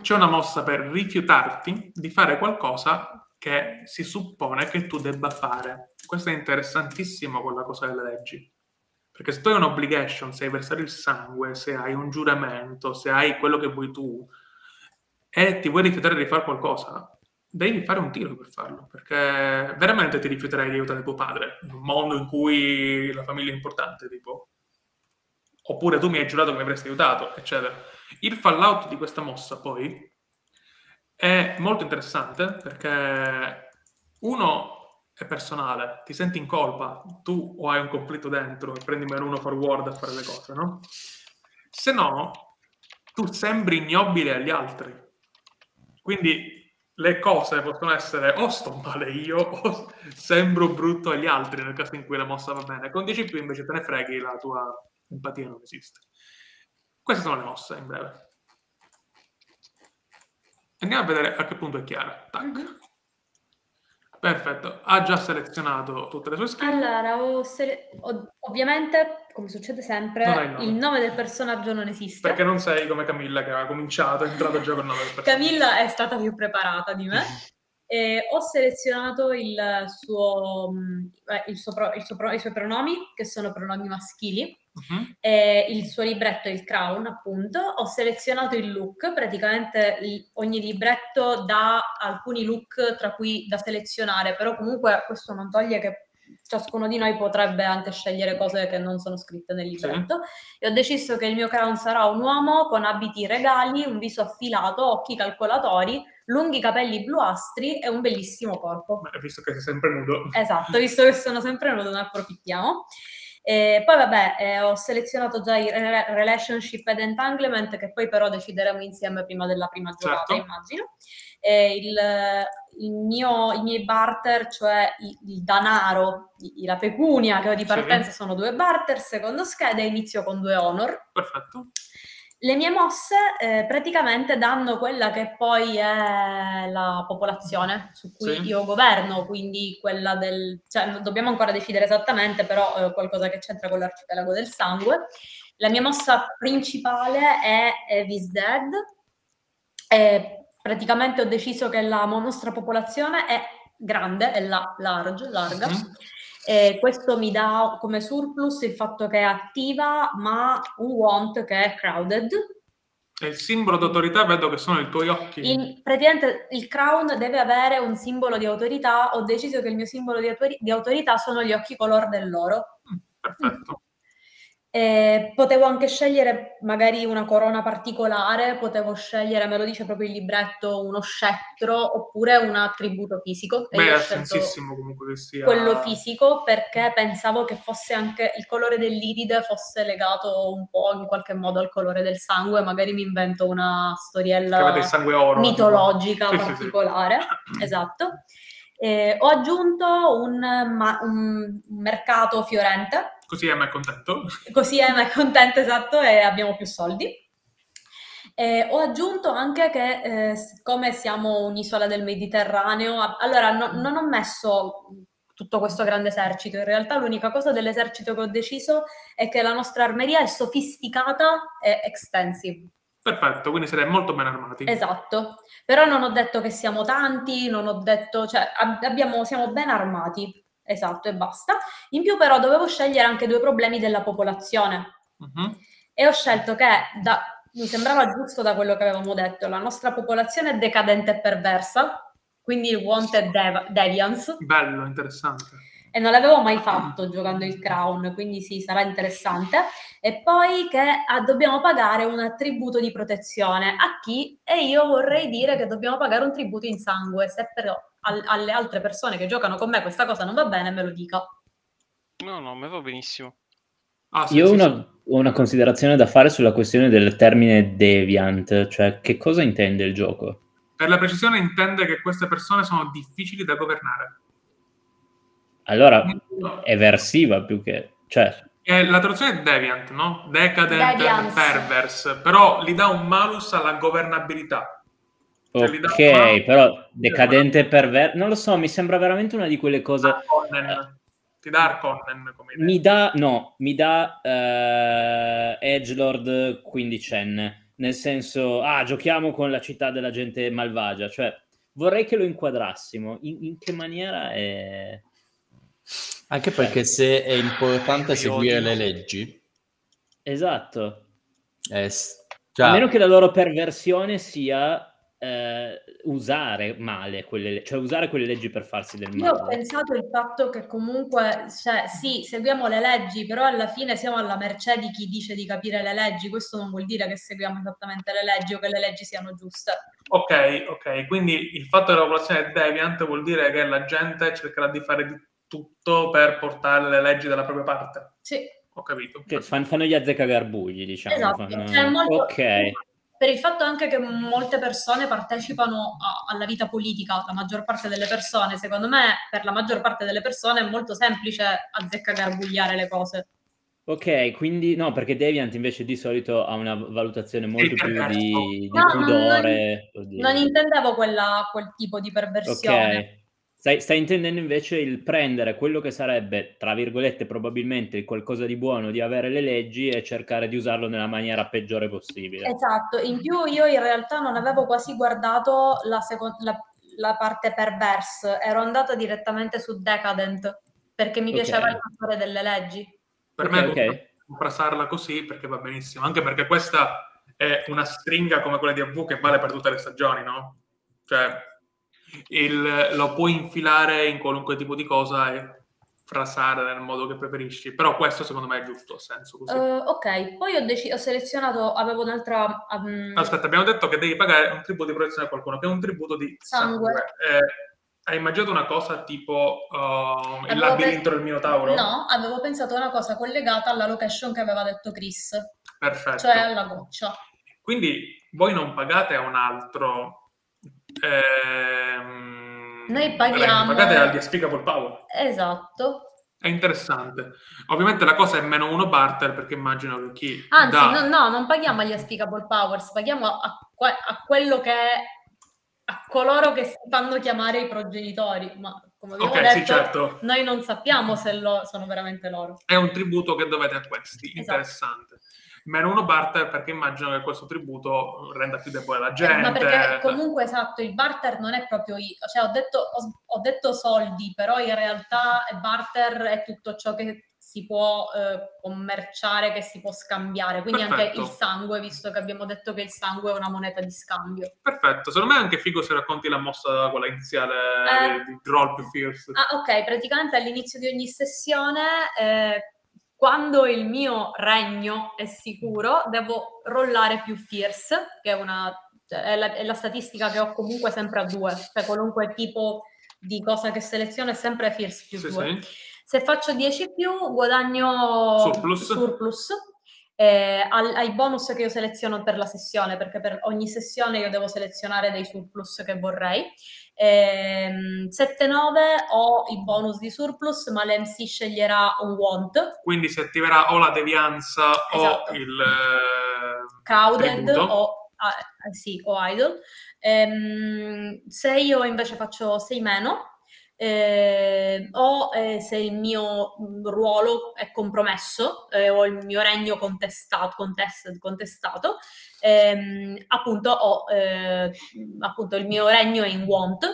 c'è una mossa per rifiutarti di fare qualcosa che si suppone che tu debba fare. Questo è interessantissimo con la cosa delle leggi. Perché se tu hai un'obligation, se hai versato il sangue, se hai un giuramento, se hai quello che vuoi tu, e ti vuoi rifiutare di fare qualcosa, devi fare un tiro per farlo, perché veramente ti rifiuterai di aiutare tuo padre in un mondo in cui la famiglia è importante, tipo. Oppure tu mi hai giurato che mi avresti aiutato, eccetera. Il fallout di questa mossa, poi, è molto interessante perché uno è personale, ti senti in colpa, tu o hai un conflitto dentro e prendi meno uno forward a fare le cose, no? Se no, tu sembri ignobile agli altri. Quindi le cose possono essere o sto male io o sembro brutto agli altri nel caso in cui la mossa va bene. Con 10 più invece te ne freghi, la tua empatia non esiste. Queste sono le mosse in breve. Andiamo a vedere a che punto è chiara. Tac. Perfetto, ha già selezionato tutte le sue skill. Allora, ho sele- ho- ovviamente, come succede sempre, nome. il nome del personaggio non esiste. Perché non sei come Camilla che aveva cominciato, è entrato già con 9 persone. Camilla è stata più preparata di me. E ho selezionato il suo, mh, eh, il suo pro- il suo pro- i suoi pronomi, che sono pronomi maschili, Mhm. e il suo libretto è il Crown, appunto. Ho selezionato il look, praticamente ogni libretto dà alcuni look tra cui da selezionare, però comunque questo non toglie che ciascuno di noi potrebbe anche scegliere cose che non sono scritte nel libretto. E ho deciso che il mio Crown sarà un uomo con abiti regali, un viso affilato, occhi calcolatori, lunghi capelli bluastri e un bellissimo corpo. Beh, visto che sei sempre nudo. Esatto, visto che sono sempre nudo, ne approfittiamo. E poi vabbè, eh, ho selezionato già i re- relationship ed entanglement che poi però decideremo insieme prima della prima giocata, Certo. immagino. Il, il mio, I miei barter, cioè il, il danaro, la pecunia che ho di Sì. partenza sono due barter, secondo scheda inizio con due honor. Perfetto. Le mie mosse eh, praticamente danno quella che poi è la popolazione su cui Sì. io governo, quindi quella del... cioè dobbiamo ancora decidere esattamente, però eh, qualcosa che c'entra con l'arcipelago del sangue. La mia mossa principale è Evis Dead. E praticamente ho deciso che la nostra popolazione è grande, è la- large, larga. Mhm. E questo mi dà come surplus il fatto che è attiva, ma un want che è crowded. E il simbolo d'autorità vedo che sono i tuoi occhi. In- praticamente il crown deve avere un simbolo di autorità. Ho deciso che il mio simbolo di, autori- di autorità sono gli occhi color dell'oro. Perfetto. E potevo anche scegliere magari una corona particolare, potevo scegliere, me lo dice proprio il libretto, uno scettro oppure un attributo fisico. Beh, scelto sensissimo comunque che sia... quello fisico perché pensavo che fosse anche il colore dell'iride fosse legato un po' in qualche modo al colore del sangue, magari mi invento una storiella oro. mitologica Sì, sì, sì. particolare, esatto. E ho aggiunto un, ma- un mercato fiorente, Così Emma è contento. così Emma è contenta, esatto, e abbiamo più soldi. E ho aggiunto anche che, eh, siccome siamo un'isola del Mediterraneo, allora no- non ho messo tutto questo grande esercito, in realtà l'unica cosa dell'esercito che ho deciso è che la nostra armeria è sofisticata e extensive. Perfetto, quindi siete molto ben armati. Esatto, però non ho detto che siamo tanti, non ho detto, cioè ab- abbiamo, siamo ben armati. Esatto, e basta. In più però dovevo scegliere anche due problemi della popolazione. Mhm. E ho scelto che, da- mi sembrava giusto da quello che avevamo detto, la nostra popolazione è decadente e perversa, quindi il wanted dev- deviance, Bello, interessante. e non l'avevo mai fatto giocando il Crown, quindi sì, sarà interessante. E poi che ah, dobbiamo pagare un attributo di protezione a chi? E io vorrei dire che dobbiamo pagare un tributo in sangue. Se però al- alle altre persone che giocano con me questa cosa non va bene, me lo dica. No, no, a me va benissimo. Ah, sì, Io ho sì, una, sì. una considerazione da fare sulla questione del termine deviant, cioè che cosa intende il gioco? Per la precisione intende che queste persone sono difficili da governare. Allora, è versiva più che... Cioè, E la traduzione è deviant, no? Decadent Deviance. and perverse, però gli dà un malus alla governabilità. Cioè, gli dà un ok, malus- però decadente e perverso... Non lo so, mi sembra veramente una di quelle cose... Harkonnen. Ti dà Harkonnen come idea. Mi dà, no, mi dà eh, Edgelord quindicenne, nel senso, ah, giochiamo con la città della gente malvagia, cioè vorrei che lo inquadrassimo. In, in che maniera è... Anche perché se è importante Io seguire odio. le leggi, Esatto. è s- A cioè, meno che la loro perversione sia eh, usare male quelle, le- cioè usare quelle leggi per farsi del Io ho male. pensato il fatto che comunque, cioè, sì, seguiamo le leggi, però alla fine siamo alla mercé di chi dice di capire le leggi. Questo non vuol dire che seguiamo esattamente le leggi o che le leggi siano giuste. Ok, ok. Quindi il fatto che la popolazione è deviant vuol dire che la gente cercherà di fare di tutto per portare le leggi dalla propria parte. Sì, Ho capito. Fan- fanno gli azzecagarbugli, diciamo. esatto. fanno- Cioè, molto- Ok. Per il fatto anche che molte persone partecipano a- alla vita politica, la maggior parte delle persone, secondo me, per la maggior parte delle persone è molto semplice azzeccagarbugliare le cose. Ok, quindi no, perché Deviant invece di solito ha una valutazione molto più di, di No, non- pudore. oddio. Non intendevo quella- quel tipo di perversione. Ok. Stai, stai intendendo invece il prendere quello che sarebbe, tra virgolette, probabilmente il qualcosa di buono di avere le leggi e cercare di usarlo nella maniera peggiore possibile. Esatto, in più io in realtà non avevo quasi guardato la, seco- la- la parte perverse, ero andata direttamente su Decadent perché mi piaceva il fattore delle leggi. Per Ok, me ok. è comprasarla così perché va benissimo, anche perché questa è una stringa come quella di AV che vale per tutte le stagioni, no? Cioè, il- lo puoi infilare in qualunque tipo di cosa e frasare nel modo che preferisci, però questo secondo me è giusto, ha senso così. Eh, ok, poi ho, deci- ho selezionato, avevo un'altra... um, Aspetta, abbiamo detto che devi pagare un tributo di protezione a qualcuno, che è un tributo di sangue. Sangue. Eh, hai immaginato una cosa tipo uh, il labirinto pe- del Minotauro? No, avevo pensato a una cosa collegata alla location che aveva detto Chris, Perfetto. cioè alla goccia. Quindi voi non pagate a un altro. Ehm, Noi paghiamo- Pagate al Unspeakable Power. Esatto. È interessante. Ovviamente la cosa è meno uno barter perché immagino che chi. Anzi, dà- no, no, non paghiamo agli Unspeakable Powers, paghiamo a, a quello che è a coloro che si fanno chiamare i progenitori, ma come abbiamo Ok, detto, sì, certo. noi non sappiamo se lo- sono veramente loro. È un tributo che dovete a questi. Esatto. Interessante. Meno uno barter perché immagino che questo tributo renda più debole la gente. Eh, Ma perché comunque esatto, il barter non è proprio io, cioè ho detto, ho, ho detto soldi, però in realtà barter è tutto ciò che si può eh, commerciare, che si può scambiare, quindi anche Perfetto. il sangue, visto che abbiamo detto che il sangue è una moneta di scambio. Perfetto. Secondo me è anche figo se racconti la mossa quella iniziale Eh. di, di roll più fierce. Ah, ok, praticamente all'inizio di ogni sessione, eh, quando il mio regno è sicuro, devo rollare più fierce, che è, una, cioè, è, la, è la statistica che ho comunque sempre a due, cioè qualunque tipo di cosa che seleziono è sempre fierce più Sì, due. sì. Se faccio 10 più, guadagno Surplus. surplus, eh, ai bonus che io seleziono per la sessione, perché per ogni sessione io devo selezionare dei surplus che vorrei. Ehm, 7-9 ho i bonus di surplus, ma l'MC sceglierà un want, Quindi si attiverà o la devianza Esatto. o il eh, tributo. o, ah, eh, sì, o idle. Ehm, se io invece faccio 6 meno, eh, o eh, se il mio mh, ruolo è compromesso eh, o il mio regno contestato, contested, contestato ehm, appunto ho eh, appunto il mio regno è in want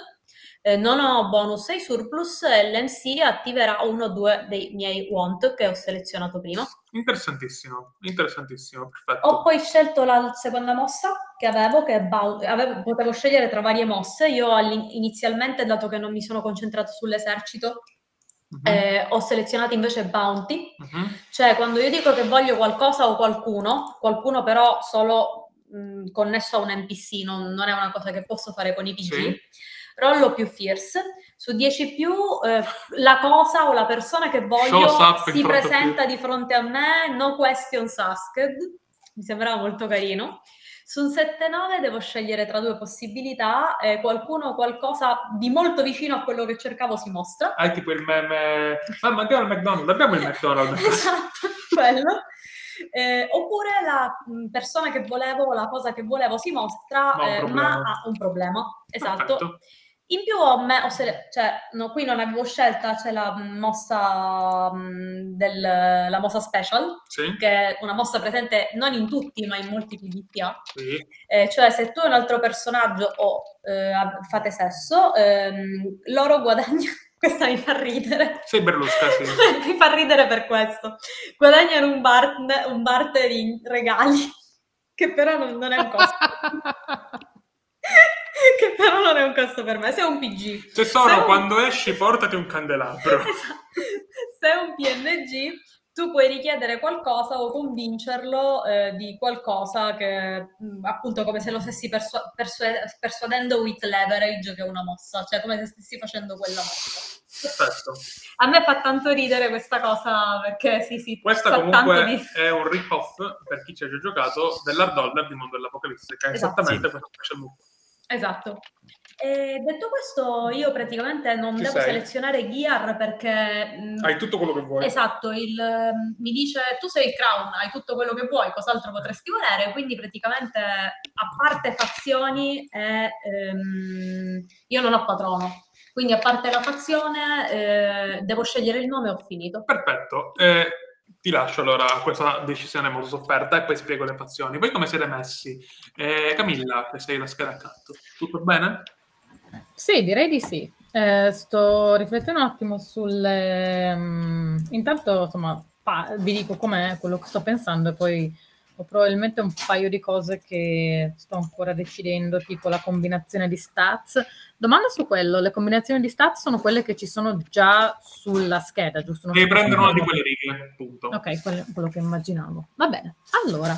eh, non ho bonus ai surplus e l'MC attiverà uno o due dei miei want che ho selezionato prima. Interessantissimo, interessantissimo, perfetto. Ho poi scelto la seconda mossa che avevo, che avevo, potevo scegliere tra varie mosse. Io inizialmente, dato che non mi sono concentrato sull'esercito, Uh-huh. Eh, ho selezionato invece bounty, uh-huh. cioè quando io dico che voglio qualcosa o qualcuno, qualcuno però solo mh, connesso a un NPC, non, non, è una cosa che posso fare con i PG. Sì rollo più fierce, su 10 più eh, la cosa o la persona che voglio si presenta di fronte a me, no questions asked, mi sembrava molto carino. Su un 7-9 devo scegliere tra due possibilità, eh, qualcuno o qualcosa di molto vicino a quello che cercavo si mostra. Hai tipo il meme, ah, ma andiamo al McDonald's, abbiamo il McDonald's. esatto, quello. Eh, oppure la persona che volevo, la cosa che volevo si mostra, ma, eh, ma ha un problema. Esatto. Perfetto. In più ho, me- ho sele- cioè, no, qui non avevo scelta, c'è la mossa mh, del, la mossa special, sì. che è una mossa presente non in tutti, ma in molti PvPA. Sì. Eh, cioè, se tu e un altro personaggio o eh, fate sesso, ehm, loro guadagnano. Questa mi fa ridere. Sei Berlusca, sì. mi fa ridere per questo. Guadagnano un, bar- un barter in regali, che però non, non è un costo. che però non è un costo per me, sei un PG. Tesoro, un... quando esci portati un candelabro. esatto. Se è un PNG, tu puoi richiedere qualcosa o convincerlo eh, di qualcosa che mm, appunto come se lo stessi persu- persu- persuadendo with leverage che è una mossa, cioè come se stessi facendo quella mossa. Perfetto. A me fa tanto ridere questa cosa perché sì, sì. Questa comunque di... è un rip-off per chi ci ha già giocato dell'Hard Order di Mondo dell'Apocalisse, che è esatto. esattamente questo special move. Esatto. E detto questo, io praticamente non Ci devo sei? selezionare gear perché... Mm, hai tutto quello che vuoi. Esatto, il, mm, mi dice tu sei il crown, hai tutto quello che vuoi, cos'altro potresti volere? Quindi praticamente, a parte fazioni, e, ehm, io non ho patrono. Quindi a parte la fazione, eh, devo scegliere il nome e ho finito. Perfetto. Eh, ti lascio allora questa decisione molto sofferta e poi spiego le fazioni. Voi come siete messi? Eh, Camilla, che sei la scheda accanto, tutto bene? Sì, direi di sì. Eh, sto riflettendo un attimo sulle... Um, intanto, insomma, pa- vi dico com'è quello che sto pensando e poi ho probabilmente un paio di cose che sto ancora decidendo, tipo la combinazione di stats. Domanda su quello, le combinazioni di stats sono quelle che ci sono già sulla scheda, giusto? Non e prendono una di quelle righe, punto. Ok, quello, quello, che immaginavo. Va bene, allora,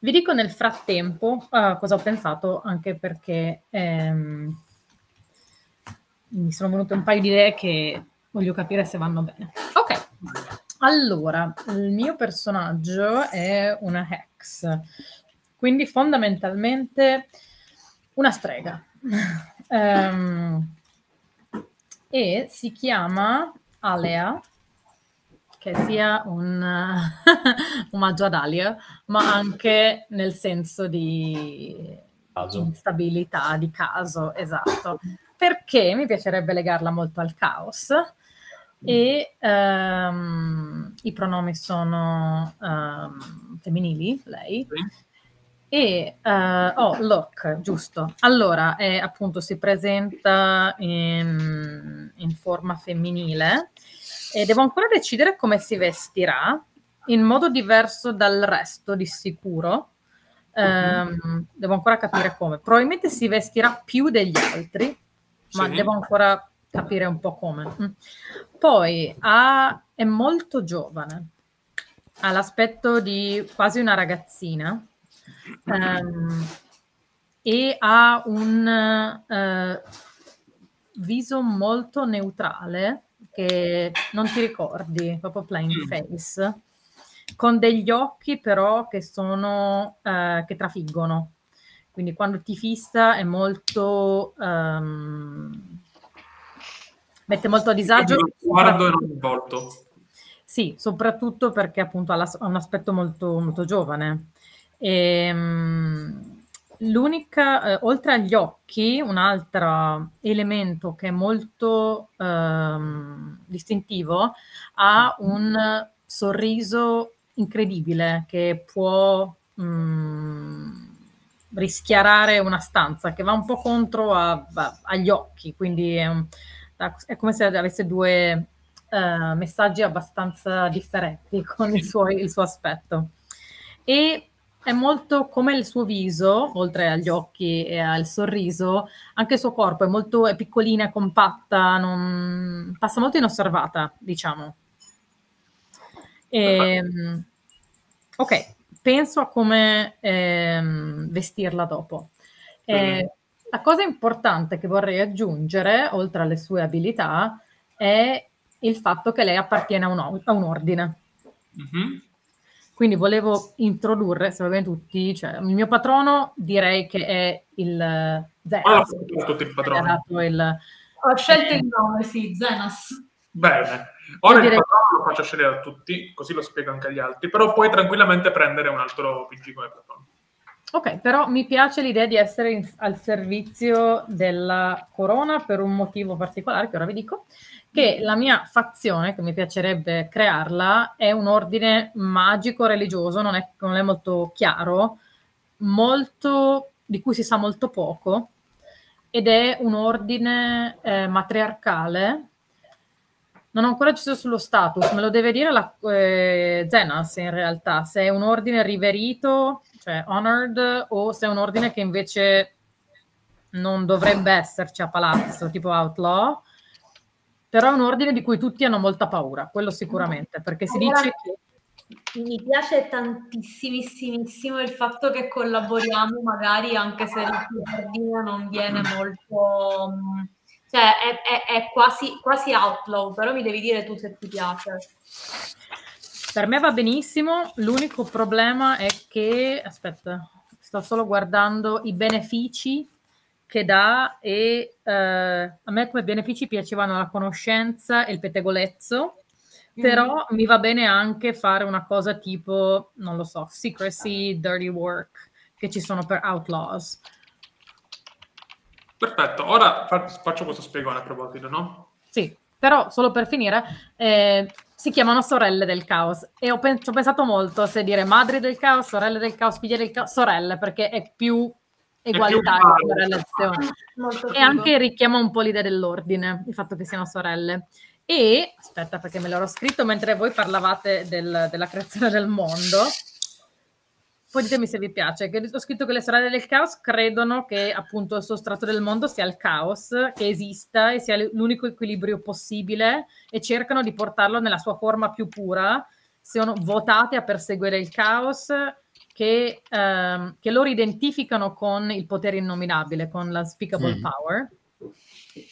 vi dico nel frattempo uh, cosa ho pensato, anche perché ehm, mi sono venute un paio di idee che voglio capire se vanno bene. Ok, allora, il mio personaggio è una Hex, quindi fondamentalmente una strega. Um, e si chiama Alea, che sia un omaggio ad Alia, ma anche nel senso di caso. instabilità, di caso, esatto. Perché mi piacerebbe legarla molto al caos e um, i pronomi sono um, femminili, lei. Sì. E uh, oh, look, giusto. Allora, è, appunto si presenta in, in, forma femminile e devo ancora decidere come si vestirà in modo diverso dal resto, di sicuro. Um, devo ancora capire come. Probabilmente si vestirà più degli altri, ma devo ancora capire un po' come. Mm. Poi ha, è molto giovane, ha l'aspetto di quasi una ragazzina um, e ha un uh, viso molto neutrale che non ti ricordi, proprio plain mm. face, con degli occhi però che sono, uh, che trafiggono. Quindi quando ti fissa è molto... Um, mette molto a disagio. Guardo e non volto. Sì, soprattutto perché appunto ha, la, ha un aspetto molto, molto giovane. E, ehm, l'unica, eh, oltre agli occhi, un altro elemento che è molto ehm, distintivo, ha un sorriso incredibile che può mh, mm, rischiarare una stanza che va un po' contro a, a, agli occhi, quindi è, un, è, come se avesse due uh, messaggi abbastanza differenti con il suo, il suo aspetto. E è molto come il suo viso, oltre agli occhi e al sorriso, anche il suo corpo è molto è piccolina, compatta, non, passa molto inosservata, diciamo. E, ehm, ok, penso a come ehm, vestirla dopo. Eh, la cosa importante che vorrei aggiungere, oltre alle sue abilità, è il fatto che lei appartiene a un, a un ordine. Mm-hmm. Quindi volevo introdurre, se va bene tutti, cioè, il mio patrono direi che è il Zenas. Ah. Il... Ho scelto il nome, sì, Zenas. Bene. Ora direi... il patrono lo faccio scegliere a tutti, così lo spiego anche agli altri, però puoi tranquillamente prendere un altro PG come patrono. Ok, però mi piace l'idea di essere in, al servizio della corona per un motivo particolare che ora vi dico che la mia fazione, che mi piacerebbe crearla, è un ordine magico religioso, non è, non è molto chiaro, molto, di cui si sa molto poco, ed è un ordine eh, matriarcale. Non ho ancora deciso sullo status, me lo deve dire la eh, Zenas in realtà, se è un ordine riverito, cioè honored, o se è un ordine che invece non dovrebbe esserci a palazzo, tipo outlaw però è un ordine di cui tutti hanno molta paura, quello sicuramente, perché si dice che... Mi piace tantissimissimo il fatto che collaboriamo, magari anche se il ordine non viene molto... Cioè, è, è, è quasi, quasi outlaw, però mi devi dire tu se ti piace. Per me va benissimo, l'unico problema è che, aspetta, sto solo guardando i benefici che dà e eh, a me come benefici piacevano la conoscenza e il pettegolezzo, mm. però mi va bene anche fare una cosa tipo, non lo so, secrecy, dirty work, che ci sono per outlaws. Perfetto, ora faccio questo spiegone a proposito, no? Sì, però solo per finire, eh, si chiamano sorelle del caos e ho, pen- ho pensato molto se dire madri del caos, sorelle del caos, figlie del caos, sorelle, perché è più egualitaria la relazione. E anche richiama un po' l'idea dell'ordine, il fatto che siano sorelle. E, aspetta perché me l'ero scritto mentre voi parlavate del, della creazione del mondo, poi ditemi se vi piace, che ho scritto che le sorelle del caos credono che appunto il sostrato del mondo sia il caos, che esista e sia l'unico equilibrio possibile e cercano di portarlo nella sua forma più pura, sono votate a perseguire il caos che, ehm, che loro identificano con il potere innominabile, con la speakable mm. power,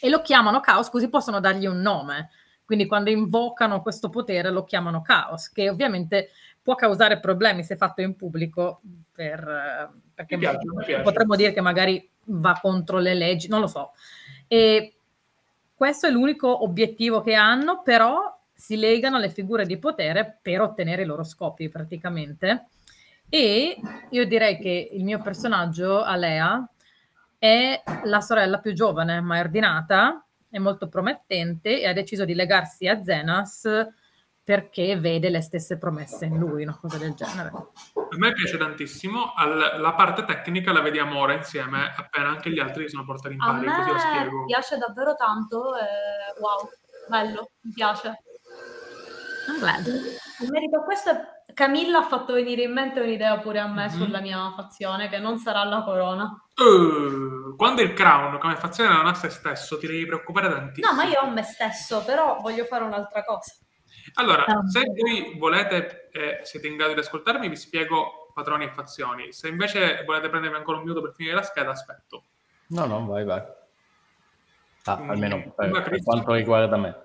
e lo chiamano caos così possono dargli un nome. Quindi quando invocano questo potere lo chiamano caos, che ovviamente può causare problemi se fatto in pubblico, per, perché piace, potremmo dire che magari va contro le leggi, non lo so. E questo è l'unico obiettivo che hanno, però si legano alle figure di potere per ottenere i loro scopi praticamente. E io direi che il mio personaggio, Alea, è la sorella più giovane, ma è ordinata, è molto promettente e ha deciso di legarsi a Zenas perché vede le stesse promesse in lui, una cosa del genere. A me piace tantissimo, Al, la parte tecnica la vediamo ora insieme, appena anche gli altri sono portati in pari, così lo spiego. Mi piace davvero tanto, eh, wow, bello, mi piace. I'm glad. In merito a questo, Camilla ha fatto venire in mente un'idea pure a me mm-hmm. sulla mia fazione, che non sarà la corona. Uh, quando il crown come fazione non ha se stesso, ti devi preoccupare tantissimo. No, ma io ho me stesso, però voglio fare un'altra cosa. Allora, um. se voi volete e eh, siete in grado di ascoltarmi, vi spiego patroni e fazioni. Se invece volete prendermi ancora un minuto per finire la scheda, aspetto. No, no, vai, vai. Ah, almeno per, per quanto riguarda me.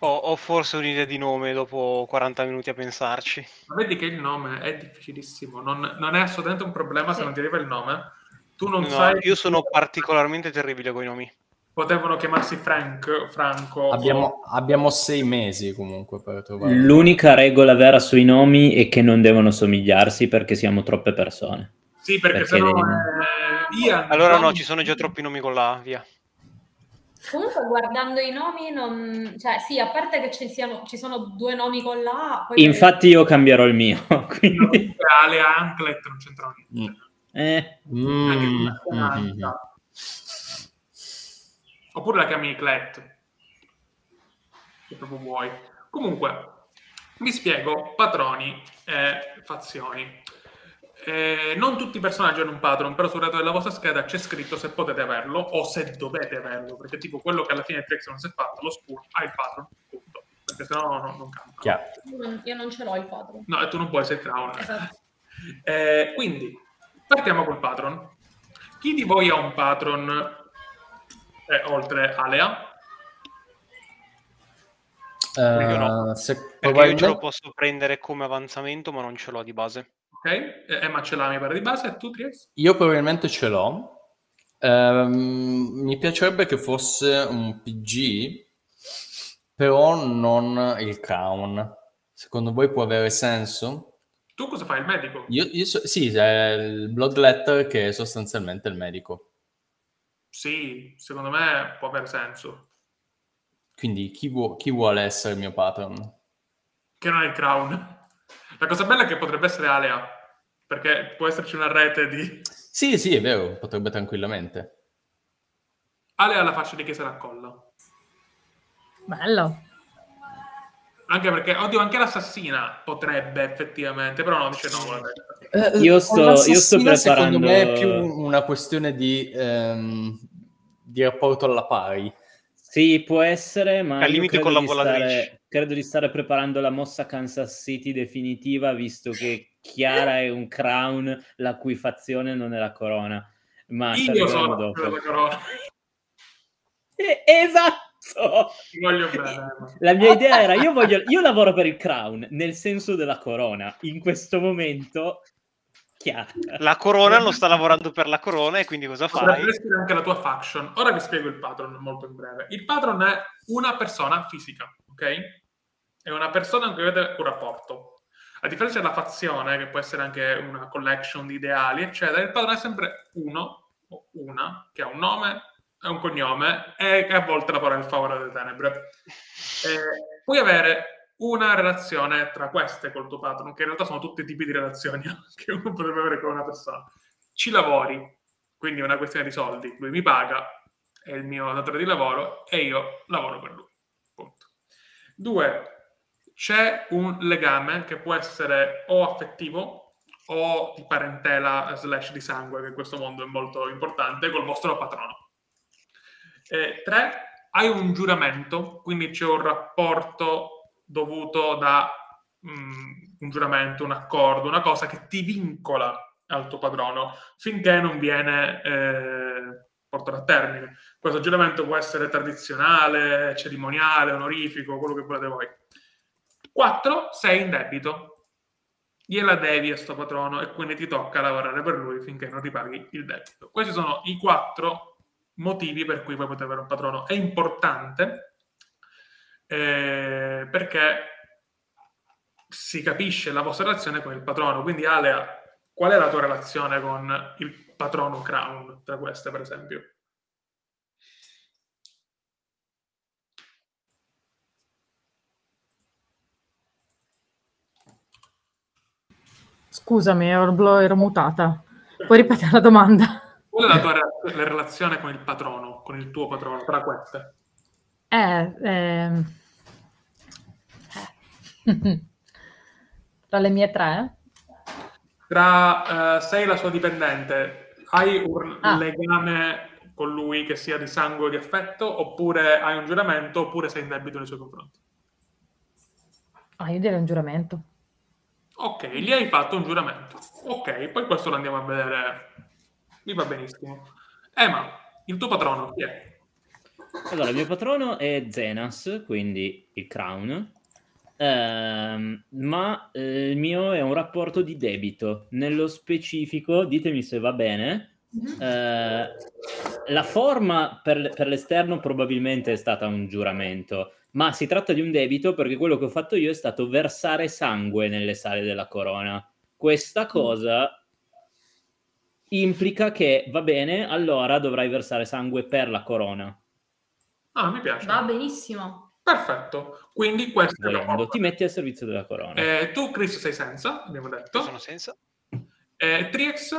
Ho, ho, forse un'idea di nome dopo 40 minuti a pensarci. Ma vedi che il nome è difficilissimo, non, non è assolutamente un problema se non ti arriva il nome. Tu non no, sai... Io sono particolarmente terribile con i nomi. Potevano chiamarsi Frank, Franco. Abbiamo, o... abbiamo sei mesi comunque per trovare. L'unica regola vera sui nomi è che non devono somigliarsi perché siamo troppe persone. Sì, perché, perché sennò... È... Ian, allora no, ci sono già troppi nomi con la via. Comunque guardando i nomi, non... cioè sì, a parte che ci, siano, ci sono due nomi con la A. Infatti io cambierò il mio. Quindi... Ale Anklet non c'entrano niente. Mm. Eh, Mm, mhm. funzionalità. Oppure la chiami Clet. Se proprio vuoi. Comunque, vi spiego patroni e fazioni. Eh, non tutti i personaggi hanno un patron, però sul retro della vostra scheda c'è scritto se potete averlo o se dovete averlo, perché tipo quello che alla fine Trex non si è fatto, lo Skull, ha il patron, punto. Perché sennò no, non cambia. Chiaro. Io non- ce l'ho il patron. No, e tu non puoi, sei Crown. Esatto. Eh, quindi, partiamo col patron. Chi di voi ha un patron eh, oltre Alea? Eh, Io no. se Perché io ce lo posso prendere come avanzamento, ma non ce l'ho di base. Ok? Eh, Emma ce l'ha, mi pare di base, e tu, Tries? Io probabilmente ce l'ho. Ehm, mi piacerebbe che fosse un PG, però non il Crown. Secondo voi può avere senso? Tu cosa fai, il medico? Io, io so- sì, è il Bloodletter che è sostanzialmente il medico. Sì, secondo me può aver senso. Quindi chi, vuo- chi vuole essere il mio patron? Che non è il Crown. La cosa bella è che potrebbe essere Alea, perché può esserci una rete di... Sì, sì, è vero, potrebbe tranquillamente. Alea ha la faccia di chi se la colla. Bello. Anche perché, oddio, anche l'assassina potrebbe effettivamente, però no, dice no. guarda. Eh, Io con sto- io sto Secondo me è preparando- più una questione di, ehm, di rapporto alla pari. Sì, può essere, ma Al limite credo, di collaboratrici. stare, credo di stare preparando la mossa Kansas City definitiva, visto che Chiara è un crown la cui fazione non è la corona. Ma Io sono dopo. la corona. Eh, Esatto! Bene. La mia idea era, io, voglio, io lavoro per il crown, nel senso della corona. In questo momento, Chiara. La corona non sta lavorando per la corona e quindi cosa fai? Potrebbe essere anche la tua faction. Ora vi spiego il patron molto in breve. Il patron è una persona fisica, ok? È una persona con cui avete un rapporto. A differenza della fazione, che può essere anche una collection di ideali, eccetera, il patron è sempre uno o una che ha un nome e un cognome e che a volte lavora in favore delle tenebre. Eh, puoi avere una relazione tra queste col tuo patron, che in realtà sono tutti tipi di relazioni che uno potrebbe avere con una persona. Ci lavori, quindi è una questione di soldi. Lui mi paga, è il mio datore di lavoro e io lavoro per lui. Due, c'è un legame che può essere o affettivo o di parentela slash di sangue, che in questo mondo è molto importante, col vostro patrono. E tre, hai un giuramento, quindi c'è un rapporto dovuto da mm, un giuramento, un accordo, una cosa che ti vincola al tuo padrono finché non viene eh, portato a termine. Questo giuramento può essere tradizionale, cerimoniale, onorifico, quello che volete voi. 4. Sei in debito. Gliela devi a sto patrono e quindi ti tocca lavorare per lui finché non ripaghi il debito. Questi sono i quattro motivi per cui voi potete avere un patrono. È importante eh, perché si capisce la vostra relazione con il patrono. Quindi, Alea, qual è la tua relazione con il patrono Crown tra queste, per esempio? Scusami, ero, ero mutata. Puoi ripetere la domanda? Qual è la tua re- la relazione con il patrono, con il tuo patrono, tra queste? Eh, ehm, eh. Tra le mie tre? Tra eh, sei la sua dipendente, hai un Ah. legame con lui che sia di sangue o di affetto, oppure hai un giuramento, oppure sei in debito nei suoi confronti? Ah, io direi un giuramento. Ok, gli hai fatto un giuramento. Ok, poi questo lo andiamo a vedere. Mi va benissimo. Emma, il tuo patrono chi è? Allora, il mio patrono è Zenas, quindi il crown. Ehm, ma eh, il mio è un rapporto di debito. Nello specifico, ditemi se va bene. Mhm. eh, la forma per, per l'esterno probabilmente è stata un giuramento, ma si tratta di un debito perché quello che ho fatto io è stato versare sangue nelle sale della corona. Questa cosa implica che va bene, allora dovrai versare sangue per la corona. Ah, mi piace. Va benissimo. Perfetto. Quindi questo è Volendo, forma. ti metti al servizio della corona. Eh, tu, Chris, sei senza, abbiamo detto. Io sono senza. Eh, Trix,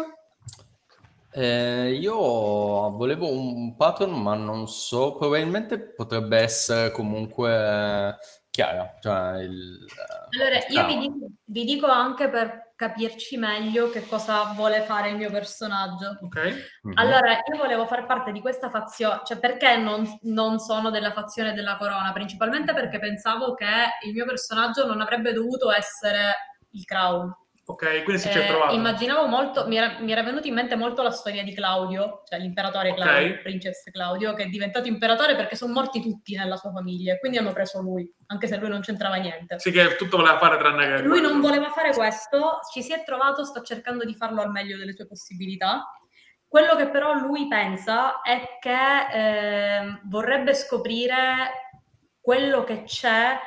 Eh, io volevo un patron, ma non so, probabilmente potrebbe essere comunque chiara. Cioè il, allora, io vi dico, vi dico, anche per capirci meglio che cosa vuole fare il mio personaggio. Okay. Mm-hmm. Allora, io volevo far parte di questa fazione, cioè perché non, non, sono della fazione della corona? Principalmente perché pensavo che il mio personaggio non avrebbe dovuto essere il Crown. Ok, quindi si eh, c'è trovato. Immaginavo molto, mi era, mi era venuta in mente molto la storia di Claudio, cioè l'imperatore Claudio, okay. il Princess Claudio, che è diventato imperatore perché sono morti tutti nella sua famiglia e quindi hanno preso lui, anche se lui non c'entrava niente. Sì, che tutto voleva fare tranne che... Lui non voleva fare questo, ci si è trovato, sta cercando di farlo al meglio delle sue possibilità. Quello che però lui pensa è che eh, vorrebbe scoprire quello che c'è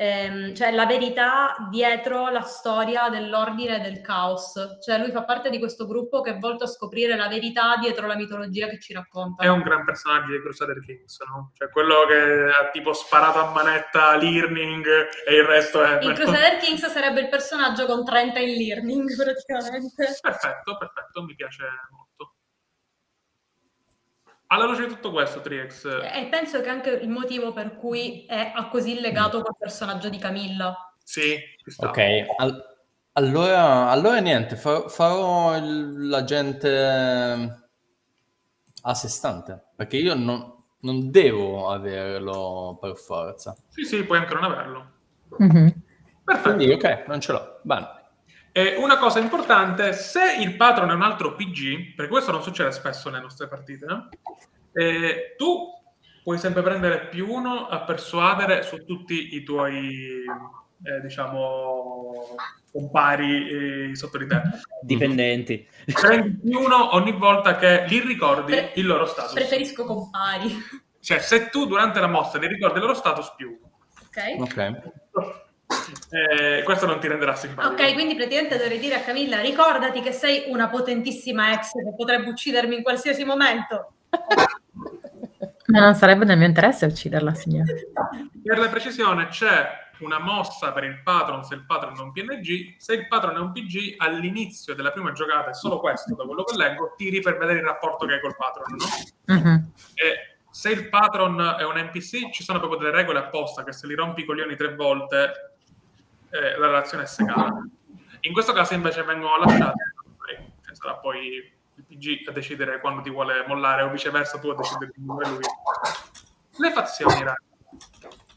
ehm, cioè la verità dietro la storia dell'ordine del caos. Cioè lui fa parte di questo gruppo che è volto a scoprire la verità dietro la mitologia che ci racconta. È un gran personaggio di Crusader Kings, no? Cioè quello che ha tipo sparato a manetta learning e il resto è... In Crusader Kings sarebbe il personaggio con 30 in learning praticamente. Perfetto, perfetto, mi piace molto. Alla luce di tutto questo, Trix. E penso che anche il motivo per cui è così legato col personaggio di Camilla. Sì, ok. Al- allora, allora, niente, farò, farò l'agente a sé stante, perché io non, non, devo averlo per forza. Sì, sì, puoi anche non averlo. Mm-hmm. Perfetto. Quindi, ok, non ce l'ho. Bene. E una cosa importante, se il patron è un altro PG, perché questo non succede spesso nelle nostre partite, eh, tu puoi sempre prendere più uno a persuadere su tutti i tuoi, eh, diciamo, compari eh, sotto di te. Dipendenti. Prendi più uno ogni volta che li ricordi Pre- il loro status. Preferisco compari. Cioè, se tu durante la mossa li ricordi il loro status, più uno. Ok. Ok. Eh, questo non ti renderà simpatico. Ok, quindi praticamente dovrei dire a Camilla: ricordati che sei una potentissima ex che potrebbe uccidermi in qualsiasi momento. Ma non sarebbe nel mio interesse ucciderla, signora. Per la precisione, c'è una mossa per il patron se il patron è un PNG. Se il patron è un PG, all'inizio della prima giocata, è solo questo da quello che leggo, tiri per vedere il rapporto che hai col patron, no? Mm-hmm. E se il patron è un NPC, ci sono proprio delle regole apposta che se li rompi i coglioni tre volte eh, la relazione segata. In questo caso invece vengono lasciate, cioè sarà poi il PG a decidere quando ti vuole mollare o viceversa tu a decidere di muovere lui. Le fazioni, ragazzi.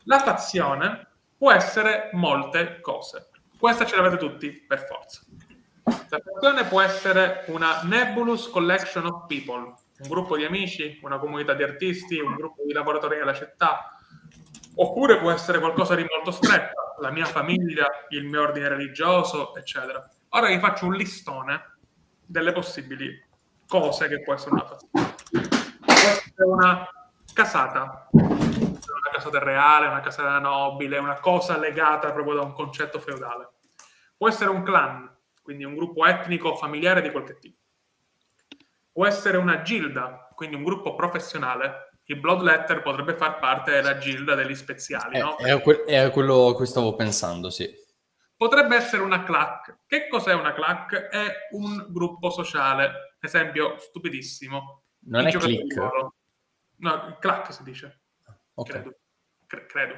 La fazione può essere molte cose. Questa ce l'avete tutti per forza. La fazione può essere una nebulous collection of people, un gruppo di amici, una comunità di artisti, un gruppo di lavoratori della città, oppure può essere qualcosa di molto stretto, la mia famiglia, il mio ordine religioso, eccetera. Ora vi faccio un listone delle possibili cose che può essere una fazione. Può essere una casata, una casata reale, una casata nobile, una cosa legata proprio da un concetto feudale. Può essere un clan, quindi un gruppo etnico o familiare di qualche tipo. Può essere una gilda, quindi un gruppo professionale il Bloodletter potrebbe far parte della gilda degli speziali, no? Era, que- era quello a cui stavo pensando, sì. Potrebbe essere una clac. Che cos'è una clac? È un gruppo sociale. Esempio stupidissimo. Non è click? No, clac si dice. Ok. Credo. Cre- credo.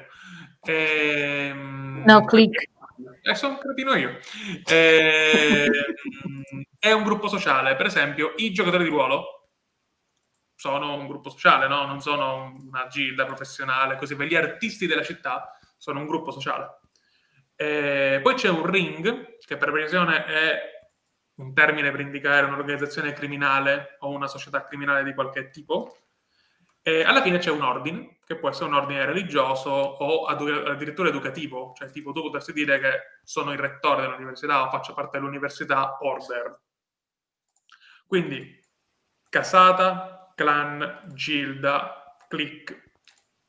Ehm... No, click. Eh, sono un cretino io. Ehm... è un gruppo sociale. Per esempio, i giocatori di ruolo sono un gruppo sociale, no? non sono una gilda professionale, così per gli artisti della città sono un gruppo sociale. E poi c'è un ring, che per precisione è un termine per indicare un'organizzazione criminale o una società criminale di qualche tipo. E alla fine c'è un ordine, che può essere un ordine religioso o addirittura educativo, cioè tipo tu potresti dire che sono il rettore dell'università o faccio parte dell'università order. Quindi casata, clan, gilda, click,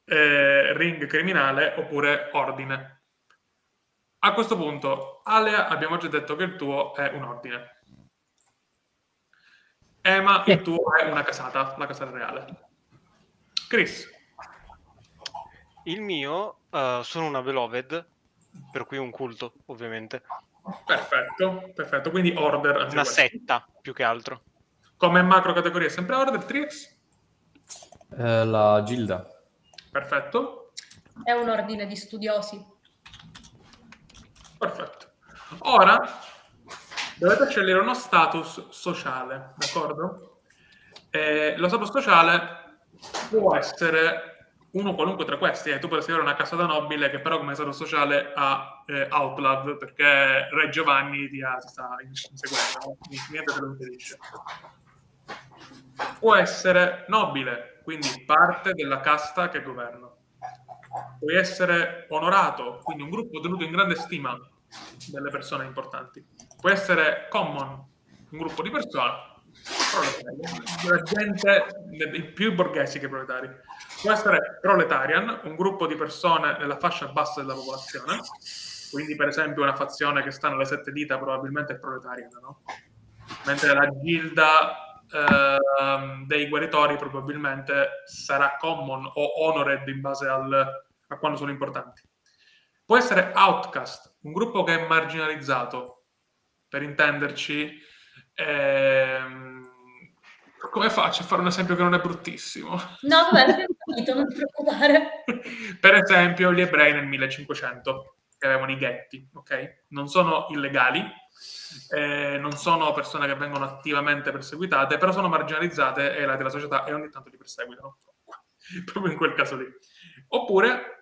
eh, ring criminale oppure ordine. A questo punto, Alea, abbiamo già detto che il tuo è un ordine. Ema, il tuo è una casata, la casata reale. Chris. Il mio uh, sono una beloved, per cui un culto, ovviamente. Perfetto, perfetto. Quindi order. Una setta, più che altro. Come macro categoria sempre Order, Trix? Eh, la Gilda. Perfetto. È un ordine di studiosi. Perfetto. Ora dovete scegliere uno status sociale, d'accordo? Eh, lo status sociale può essere uno qualunque tra questi. Eh. Tu potresti avere una casata nobile che però come status sociale ha eh, Outlav perché Re Giovanni ti, ha, sta inseguendo, niente te lo impedisce. Può essere nobile, quindi parte della casta che governa. Puoi essere onorato, quindi un gruppo tenuto in grande stima delle persone importanti. Può essere common, un gruppo di persone, la gente, più borghesi che proletari. Può essere proletarian, un gruppo di persone nella fascia bassa della popolazione, quindi per esempio una fazione che sta nelle sette dita probabilmente è proletarian, no? mentre la gilda eh, dei guaritori probabilmente sarà common o honored in base al, a quando sono importanti. Può essere outcast, un gruppo che è marginalizzato, per intenderci, ehm, come faccio a fare un esempio che non è bruttissimo? No, vabbè, l'abbiamo capito, non ti preoccupare. per esempio, gli ebrei nel 1500, che avevano i ghetti, ok? Non sono illegali, eh, non sono persone che vengono attivamente perseguitate, però sono marginalizzate e la della società e ogni tanto li perseguitano. Proprio in quel caso lì. Oppure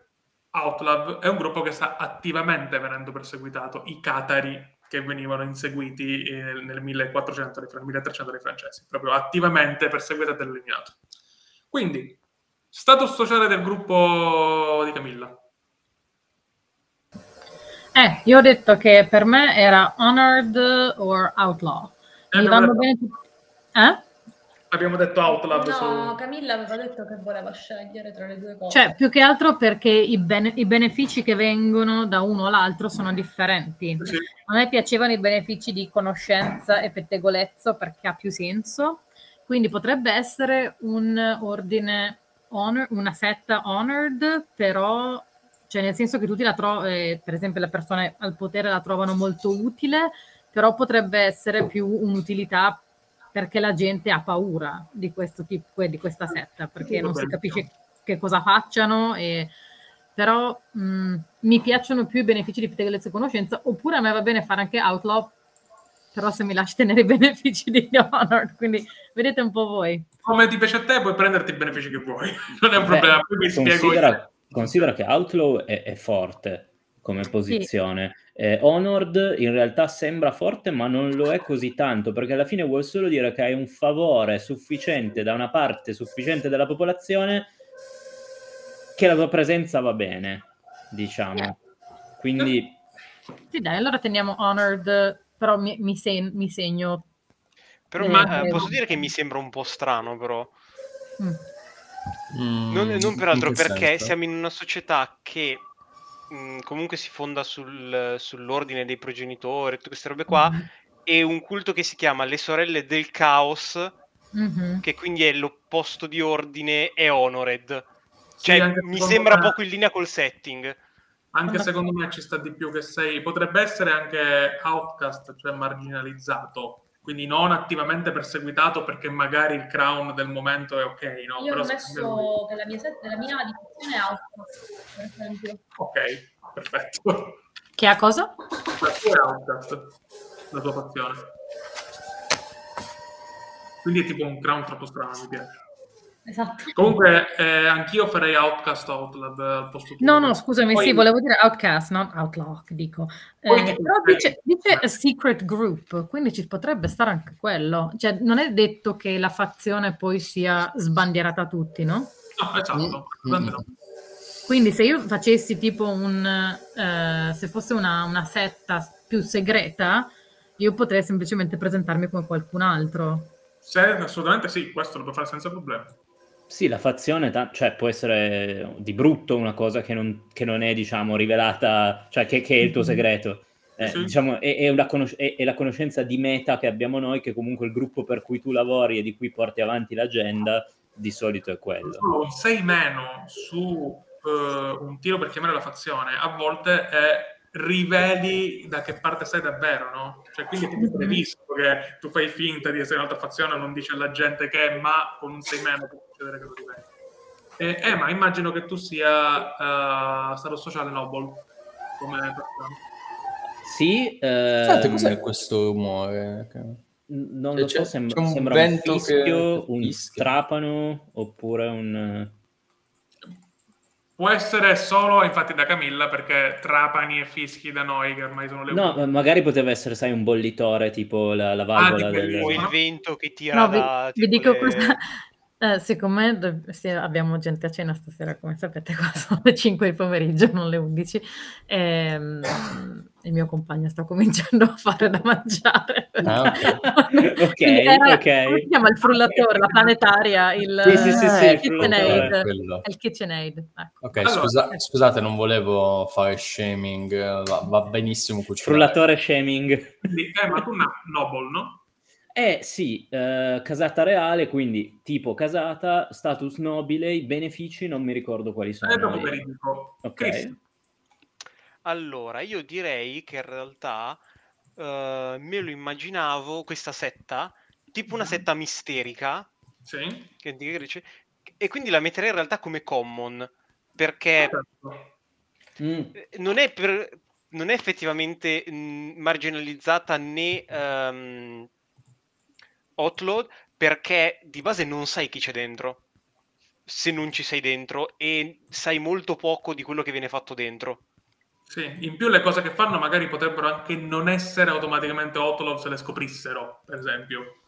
Outlaw è un gruppo che sta attivamente venendo perseguitato, i Catari che venivano inseguiti eh, nel 1400, nel 1300 dai francesi, proprio attivamente perseguito ed eliminato. Quindi, status sociale del gruppo di Camilla. Eh, io ho detto che per me era honored or outlaw. Eh, Mi vanno bene tutti. Eh? Abbiamo detto Outlab No, su... Camilla aveva detto che voleva scegliere tra le due cose. Cioè, più che altro perché i, bene- i benefici che vengono da uno all'altro sono differenti. Sì. A me piacevano i benefici di conoscenza e pettegolezzo perché ha più senso. Quindi potrebbe essere un ordine honor, una setta honored, però cioè nel senso che tutti la trovano, eh, per esempio le persone al potere la trovano molto utile, però potrebbe essere più un'utilità perché la gente ha paura di questo tipo di questa setta, perché non si capisce che cosa facciano e però mh, mi piacciono più i benefici di pettegolezzo e conoscenza, oppure a me va bene fare anche outlaw, però se mi lasci tenere i benefici di Honor, quindi vedete un po' voi. Come ti piace a te, puoi prenderti i benefici che vuoi. Non è un Beh, problema. Poi mi spiego considera, considera che Outlaw è, è forte come posizione. Eh, Honored in realtà sembra forte, ma non lo è così tanto, perché alla fine vuol solo dire che hai un favore sufficiente da una parte sufficiente della popolazione che la tua presenza va bene, diciamo. Yeah. Quindi Sì, dai, allora teniamo honored, però mi, mi, sen- mi segno. Però ma, eh, posso dire che mi sembra un po' strano, però. Mm. Mm, Non, non peraltro perché senso? siamo in una società che mh, comunque si fonda sul- sull'ordine dei progenitori, tutte queste robe qua, e un culto che si chiama le sorelle del caos, Mhm. che quindi è l'opposto di ordine, e honored. Sì, Cioè, anche mi sembra me- poco in linea col setting. Anche secondo me ci sta di più che sei... Potrebbe essere anche outcast, cioè marginalizzato. Quindi non attivamente perseguitato perché magari il crown del momento è ok, no? Io Però ho messo che la mia, set- la mia discussione è outcast, per esempio. Ok, perfetto. Che ha cosa? La tua è outcast, la tua fazione. Quindi è tipo un crown troppo strano, mi piace. Esatto. Comunque, eh, anch'io farei Outcast Outlab al posto tuo. No, no, scusami, Poi- sì, volevo dire outcast, non outlaw, dico. Eh, però dice, dice a secret group, quindi ci potrebbe stare anche quello. Cioè, non è detto che la fazione poi sia sbandierata a tutti, no? No, esatto. Mm, Guarda, mm. no. Quindi se io facessi tipo un... eh, se fosse una, una setta più segreta, io potrei semplicemente presentarmi come qualcun altro. Se, assolutamente sì, questo lo puoi fare senza problema. Sì, la fazione, ta- cioè, può essere di brutto una cosa che non, che non è, diciamo, rivelata, cioè che, che è il tuo segreto. Eh, Sì. diciamo, è, è conos- è- è la conoscenza di meta che abbiamo noi, che comunque il gruppo per cui tu lavori e di cui porti avanti l'agenda, di solito è quello. Un 6 meno su eh, un tiro per chiamare la fazione a volte è riveli da che parte sei davvero, no? Cioè, quindi è previsto che tu fai finta di essere un'altra fazione, non dici alla gente che è, ma con un sei meno può succedere che lo riveli. Eh, eh, ma immagino che tu sia uh, stato sociale Noble come persona. Sì, ehm... Senti, cos'è questo rumore? Non lo so, sembra, un, sembra un fischio, che... un fischio. trapano oppure un Può essere solo, infatti, da Camilla, perché trapani e fischi da noi, che ormai sono le No, ultime. magari poteva essere, sai, un bollitore, tipo la, la valvola ah, del... O il vento che tira no, da... Vi, vi dico le... cosa... Eh, siccome sì, abbiamo gente a cena stasera, come sapete, qua sono le 5 del pomeriggio, non le 11, ehm, il mio compagno sta cominciando a fare da mangiare. Ah, ok, ok. Era, okay. Come si chiama il frullatore, la planetaria, il, sì, sì, sì, sì, il KitchenAid. Il KitchenAid. Ecco. Ok, allora, scusa, scusate, non volevo fare shaming, va, va benissimo cucinare. Frullatore shaming. Quindi, eh, ma tu una Noble, no? Eh sì, eh, casata reale, quindi tipo casata, status nobile, i benefici non mi ricordo quali sono. Eh, dopo verifico. Ok. Chris. Allora, io direi che in realtà uh, me lo immaginavo questa setta, tipo una setta misterica. Sì. Che, e quindi la metterei in realtà come common, perché mm. non, è per, non, è effettivamente mh, marginalizzata né... Um, Outload perché di base non sai chi c'è dentro se non ci sei dentro e sai molto poco di quello che viene fatto dentro. Sì, in più le cose che fanno magari potrebbero anche non essere automaticamente Outlaw se le scoprissero, per esempio.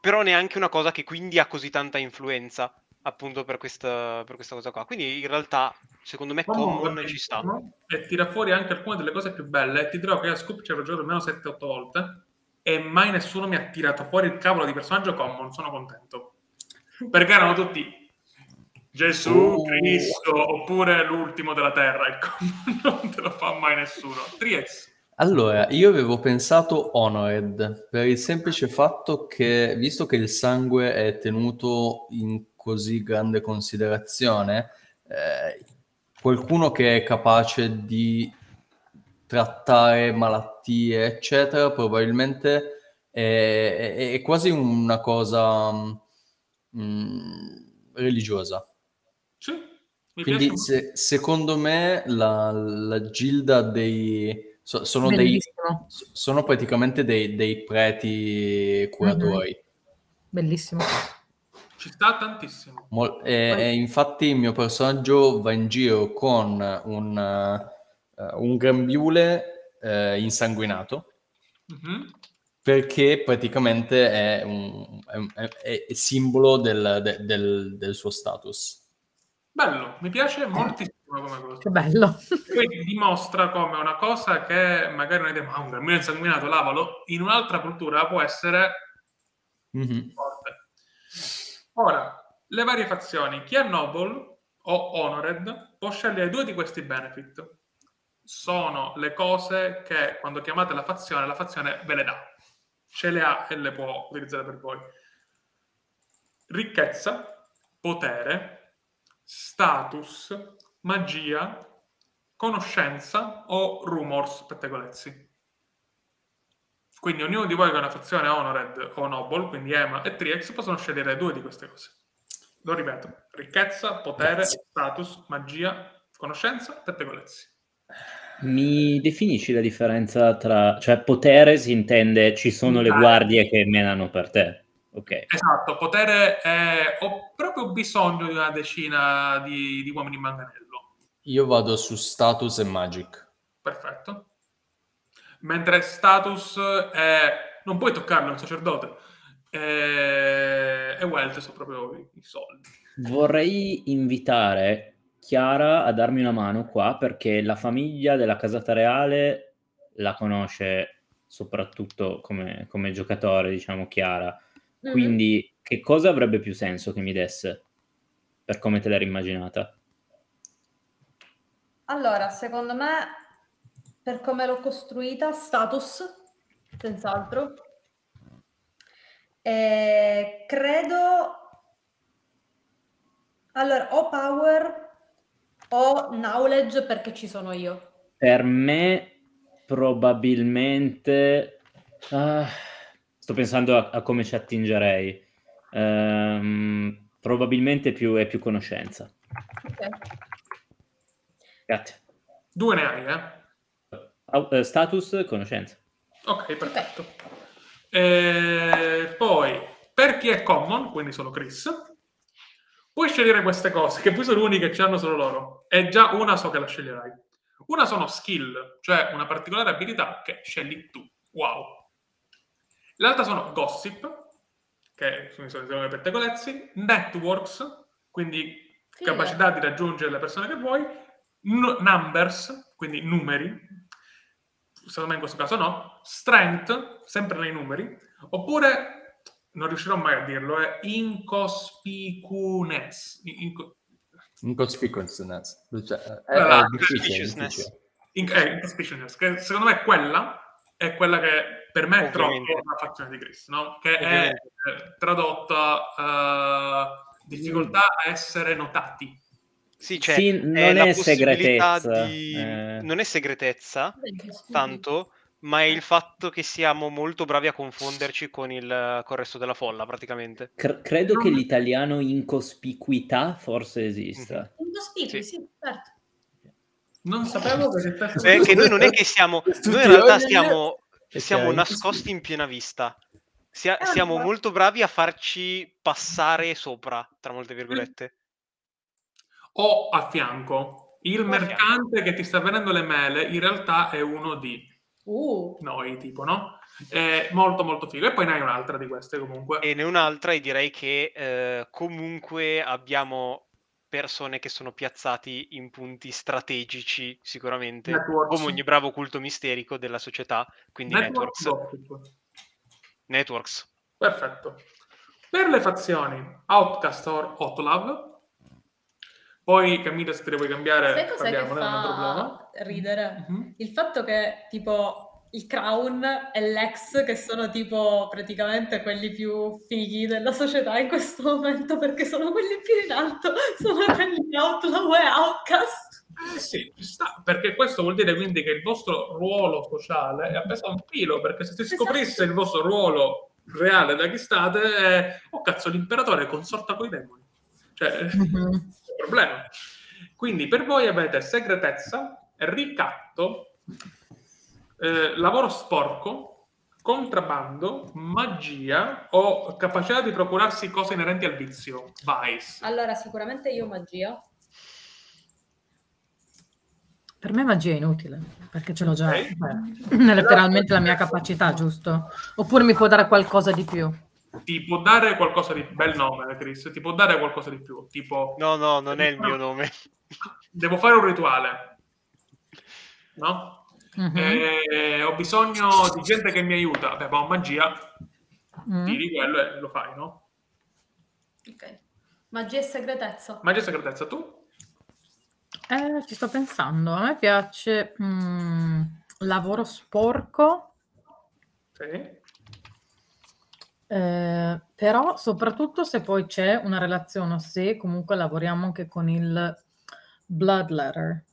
Però neanche una cosa che quindi ha così tanta influenza, appunto per questa, per questa cosa qua. Quindi in realtà, secondo me, Comunque, Common ci sta. E tira fuori anche alcune delle cose più belle. Ti dirò che a Scoop ci ho giocato almeno 7-8 volte e mai nessuno mi ha tirato fuori il cavolo di personaggio common, sono contento. Perché erano tutti Gesù, uh. Cristo, oppure l'ultimo della terra, common non te lo fa mai nessuno. Triex. Allora, io avevo pensato Honored, per il semplice fatto che, visto che il sangue è tenuto in così grande considerazione, eh, qualcuno che è capace di trattare malattie, eccetera, probabilmente è, è, è quasi una cosa mm, religiosa. Sì, Quindi se, secondo me la, la gilda dei... So, sono, dei, sono praticamente dei, dei preti curatori. Mm-hmm. Bellissimo. Ci sta tantissimo. Mol- e, e, infatti il mio personaggio va in giro con un uh, un grembiule uh, insanguinato mm-hmm. perché praticamente è, un, è, è, è simbolo del, de, del, del, suo status. Bello, mi piace moltissimo come cosa. Che bello. Quindi dimostra come una cosa che magari noi diciamo, ah, un grembiule insanguinato, lavalo, in un'altra cultura può essere mm-hmm. forte. Ora, le varie fazioni, chi è Noble o Honored può scegliere due di questi benefit sono le cose che quando chiamate la fazione, la fazione ve le dà, ce le ha e le può utilizzare per voi. Ricchezza, potere, status, magia, conoscenza o rumors, pettegolezzi. Quindi ognuno di voi che ha una fazione Honored o Noble, quindi Ema e Triex, possono scegliere due di queste cose. Lo ripeto, ricchezza, potere, Grazie. status, magia, conoscenza, pettegolezzi. Mi definisci la differenza tra... cioè potere si intende ci sono le guardie che menano per te. Ok. Esatto, potere è... ho proprio bisogno di una decina di, di uomini in manganello. Io vado su status e magic. Perfetto. Mentre status è... non puoi toccarlo, è un sacerdote. E, e wealth sono proprio i soldi. Vorrei invitare Chiara a darmi una mano qua perché la famiglia della casata reale la conosce soprattutto come, come giocatore, diciamo Chiara. Mm-hmm. Quindi che cosa avrebbe più senso che mi desse per come te l'eri immaginata? Allora, secondo me, per come l'ho costruita, status, senz'altro. E credo... Allora, ho power ho knowledge perché ci sono io. Per me probabilmente... ah, sto pensando a, a come ci attingerei. Ehm, probabilmente più, è più conoscenza. Ok. Grazie. Due ne hai, eh? Eh, status, conoscenza. Ok, perfetto. Eh, poi, per chi è common, quindi solo Chris, puoi scegliere queste cose, che poi sono uniche, ce l'hanno solo loro. E già una so che la sceglierai. Una sono skill, cioè una particolare abilità che scegli tu. Wow. L'altra sono gossip, che sono i pettegolezzi, networks, quindi Sì. capacità di raggiungere le persone che vuoi, n- numbers, quindi numeri, secondo me in questo caso no, strength, sempre nei numeri, oppure, non riuscirò mai a dirlo, è inconspicuousness. Inco- Inconspicuousness. Cioè, è, Allora, è difficile, difficile. in- eh, inconspicuousness, che secondo me quella è quella che per me è Ovviamente. troppo la fazione di Chris, no? che è Ovviamente. eh, tradotta eh, difficoltà a essere notati. Sì, cioè, Sì, è non è possibilità segretezza. di- eh. Non è segretezza, tanto, ma è il fatto che siamo molto bravi a confonderci con il, col resto della folla, praticamente. Cre- credo che l'italiano incospicuità forse esista. Incospicui, Sì. sì, certo. Non sapevo che Perché noi non è che siamo... Noi in realtà siamo, E siamo nascosti in piena vista. Sia- Eh, siamo molto bravi a farci passare sopra, tra molte virgolette. o a fianco. Il O a mercante che ti sta vendendo le mele in realtà è uno di Uh, noi, tipo, no? È molto molto figo. E poi ne hai un'altra di queste comunque. E ne un'altra e direi che eh, comunque abbiamo persone che sono piazzati in punti strategici sicuramente, Networks. come ogni bravo culto misterico della società, quindi Network networks. gossip. Networks. Perfetto. Per le fazioni Outcast or Hotlav, poi Camilla se te le vuoi cambiare sai cos'è che parliamo, non è un problema. fa ridere? Mhm. Il fatto che tipo il Crown e l'ex che sono tipo praticamente quelli più fighi della società in questo momento perché sono quelli più in alto, sono quelli di Outlaw e Outcast. Eh sì, sta, perché questo vuol dire quindi che il vostro ruolo sociale è appeso a un filo, perché se si Esatto. scoprisse il vostro ruolo reale da chi state, è, oh cazzo, l'imperatore consorta con i demoni. Cioè, Mhm. un problema. Quindi per voi avete segretezza, ricatto, eh, lavoro sporco, contrabbando, magia o capacità di procurarsi cose inerenti al vizio, vice. Allora, sicuramente io magia. Per me magia è inutile, perché ce l'ho già. Ok. Cioè, è letteralmente la mia capacità, giusto? Oppure mi può dare qualcosa di più. Ti può dare qualcosa di bel nome, Chris, ti può dare qualcosa di più, tipo No, no, non è il mio nome. devo fare un rituale. No? Mhm. Eh, ho bisogno di gente che mi aiuta. Vabbè, ma magia, Mm. tiri quello e lo fai, no? Ok. Magia e segretezza. Magia e segretezza, tu? Eh, ci sto pensando. A me piace mm, lavoro sporco, Sì. eh, però soprattutto se poi c'è una relazione, o se comunque lavoriamo anche con il bloodletter.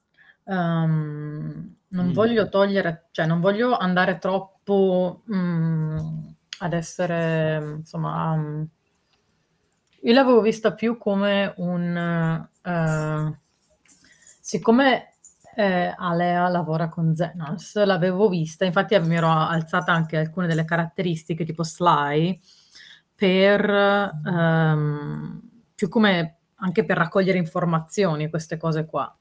Um, non Mm. voglio togliere, cioè non voglio andare troppo mm, ad essere, insomma, um, io l'avevo vista più come un... eh, siccome eh, Alea lavora con Zenos, l'avevo vista, infatti mi ero alzata anche alcune delle caratteristiche tipo Sly per ehm, più come anche per raccogliere informazioni, queste cose qua.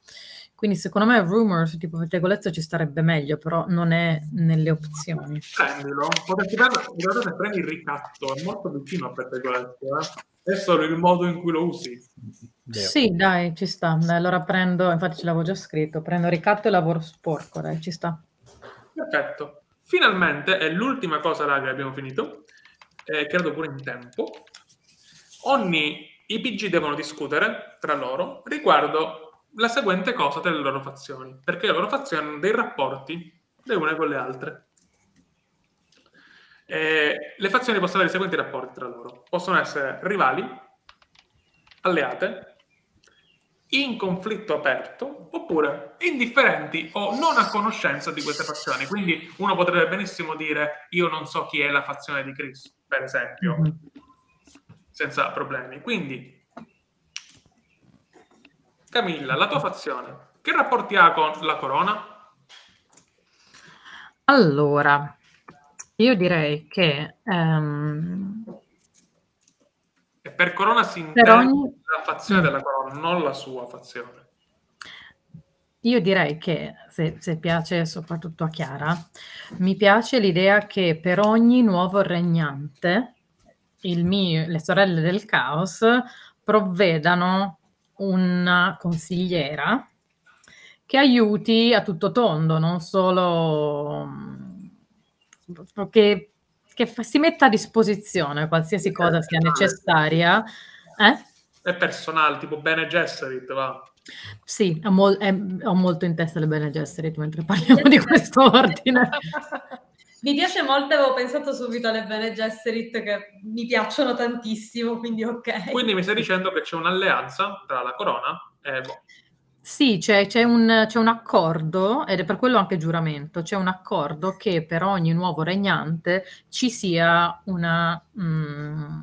Quindi secondo me Rumors tipo pettegolezzo ci starebbe meglio, però non è nelle opzioni. Prendilo. Potresti prendere, in realtà se prendi il ricatto, è molto vicino a pettegolezzo, eh? È solo il modo in cui lo usi. Vero. Sì, dai, ci sta. Dai, allora prendo, infatti ce l'avevo già scritto, prendo ricatto e lavoro sporco, dai, ci sta. Perfetto. Finalmente è l'ultima cosa, raga, che abbiamo finito. Eh, credo pure in tempo. Ogni i PG devono discutere tra loro riguardo la seguente cosa delle loro fazioni, perché le loro fazioni hanno dei rapporti le une con le altre. Eh, le fazioni possono avere i seguenti rapporti tra loro. Possono essere rivali, alleate, in conflitto aperto, oppure oppure indifferenti o non a conoscenza di queste fazioni. Quindi uno potrebbe benissimo dire io non so chi è la fazione di Chris, per esempio, mm-hmm. senza problemi. Quindi, Camilla, la tua fazione, che rapporti ha con la corona? Allora, io direi che... Um... E per corona si intende ogni... la fazione mm. della corona, non la sua fazione. Io direi che, se, se, piace soprattutto a Chiara, mi piace l'idea che per ogni nuovo regnante mio, le sorelle del caos provvedano una consigliera che aiuti a tutto tondo, non solo che, che si metta a disposizione qualsiasi cosa sia necessaria. Eh? È personale, tipo Bene Gesserit, va. Sì, ho, mol- è, ho, molto in testa le Bene Gesserit mentre parliamo di questo ordine. Mi piace molto, avevo pensato subito alle Bene Gesserit che mi piacciono tantissimo, quindi ok. Quindi mi stai dicendo che c'è un'alleanza tra la corona e... Boh. Sì, c'è, c'è, un, c'è un accordo, ed è per quello anche giuramento, c'è un accordo che per ogni nuovo regnante ci sia una... Mm,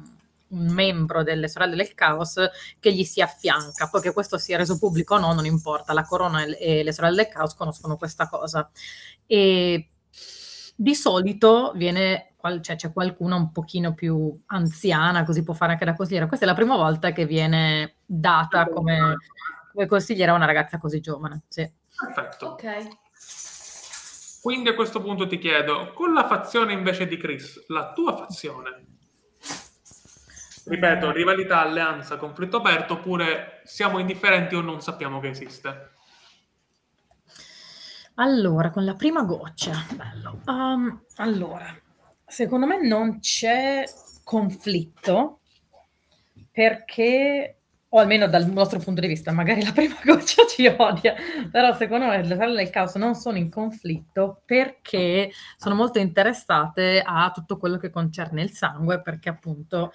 un membro delle sorelle del caos che gli si affianca. Poi che questo sia reso pubblico o no, non importa, la corona e le sorelle del caos conoscono questa cosa. E di solito viene, cioè c'è qualcuno un pochino più anziana, così può fare anche da consigliera. Questa è la prima volta che viene data come, come consigliera a una ragazza così giovane. Sì. Perfetto. Ok. Quindi a questo punto ti chiedo, con la fazione invece di Chris, la tua fazione, Ripeto, rivalità, alleanza, conflitto aperto, oppure siamo indifferenti o non sappiamo che esiste? Allora, con la prima goccia, bello. Um, allora, secondo me non c'è conflitto perché, o almeno dal nostro punto di vista, magari la prima goccia ci odia, però secondo me le sorelle del caos non sono in conflitto perché sono molto interessate a tutto quello che concerne il sangue, perché appunto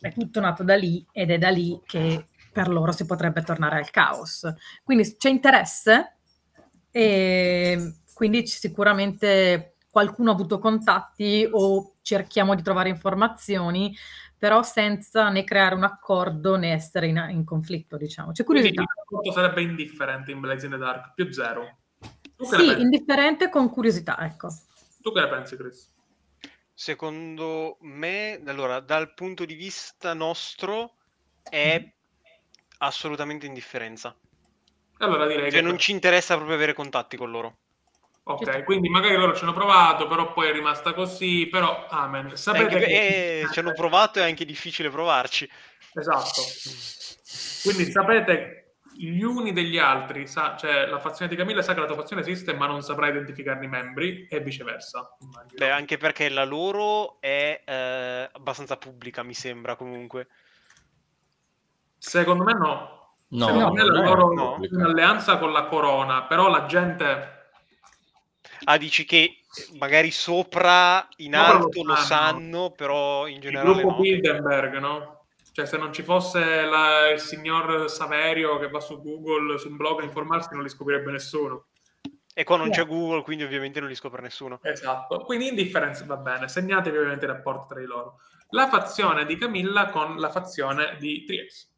è tutto nato da lì ed è da lì che per loro si potrebbe tornare al caos. Quindi c'è interesse e quindi sicuramente qualcuno ha avuto contatti o cerchiamo di trovare informazioni, però senza né creare un accordo né essere in, in conflitto, diciamo. C'è curiosità. Quindi sarebbe indifferente in Blaze in the Dark, più zero. Sì, indifferente con curiosità, ecco. Tu che ne pensi, Chris? Secondo me, allora, dal punto di vista nostro è assolutamente indifferenza. Allora direi Cioè che... non ci interessa proprio avere contatti con loro. Ok, quindi magari loro ci hanno provato, però poi è rimasta così, però amen. Sapete che... eh, ci hanno provato e è anche difficile provarci. Esatto. Quindi sapete gli uni degli altri, sa, cioè la fazione di Camilla sa che la tua fazione esiste, ma non saprà identificarne i membri e viceversa. Immagino. Beh, anche perché la loro è eh, abbastanza pubblica, mi sembra comunque. Secondo me no. No, no, la loro no. è un'alleanza con la corona, però la gente... Ah, dici che magari sopra, in no, alto lo sanno. però in generale Il gruppo no. Bilderberg, no? Cioè, se non ci fosse la, il signor Saverio che va su Google, su un blog a informarsi, non li scoprirebbe nessuno. E qua non yeah. c'è Google, quindi ovviamente non li scopre nessuno. Esatto. Quindi indifferenza va bene. Segnatevi ovviamente i rapporti tra di loro. La fazione di Camilla con la fazione di Tries.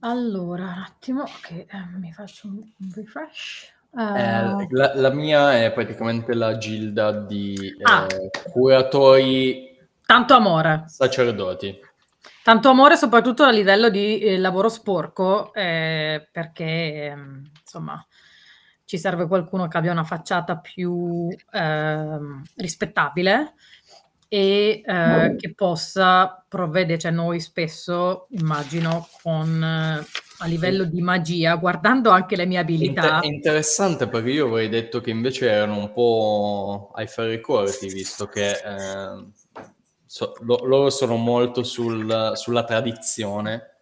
Allora, un attimo che eh, mi faccio un refresh. Uh... Eh, la, la, mia è praticamente la gilda di ah. eh, curatori Tanto amore. Sacerdoti. Tanto amore soprattutto a livello di eh, lavoro sporco, eh, perché eh, insomma ci serve qualcuno che abbia una facciata più ehm, rispettabile e eh, che possa provvedere, cioè noi spesso immagino con eh, a livello di magia, guardando anche le mie abilità. Inter- interessante perché io avrei detto che invece erano un po' ai ferri corti, visto che eh, so, lo, loro sono molto sul, sulla tradizione.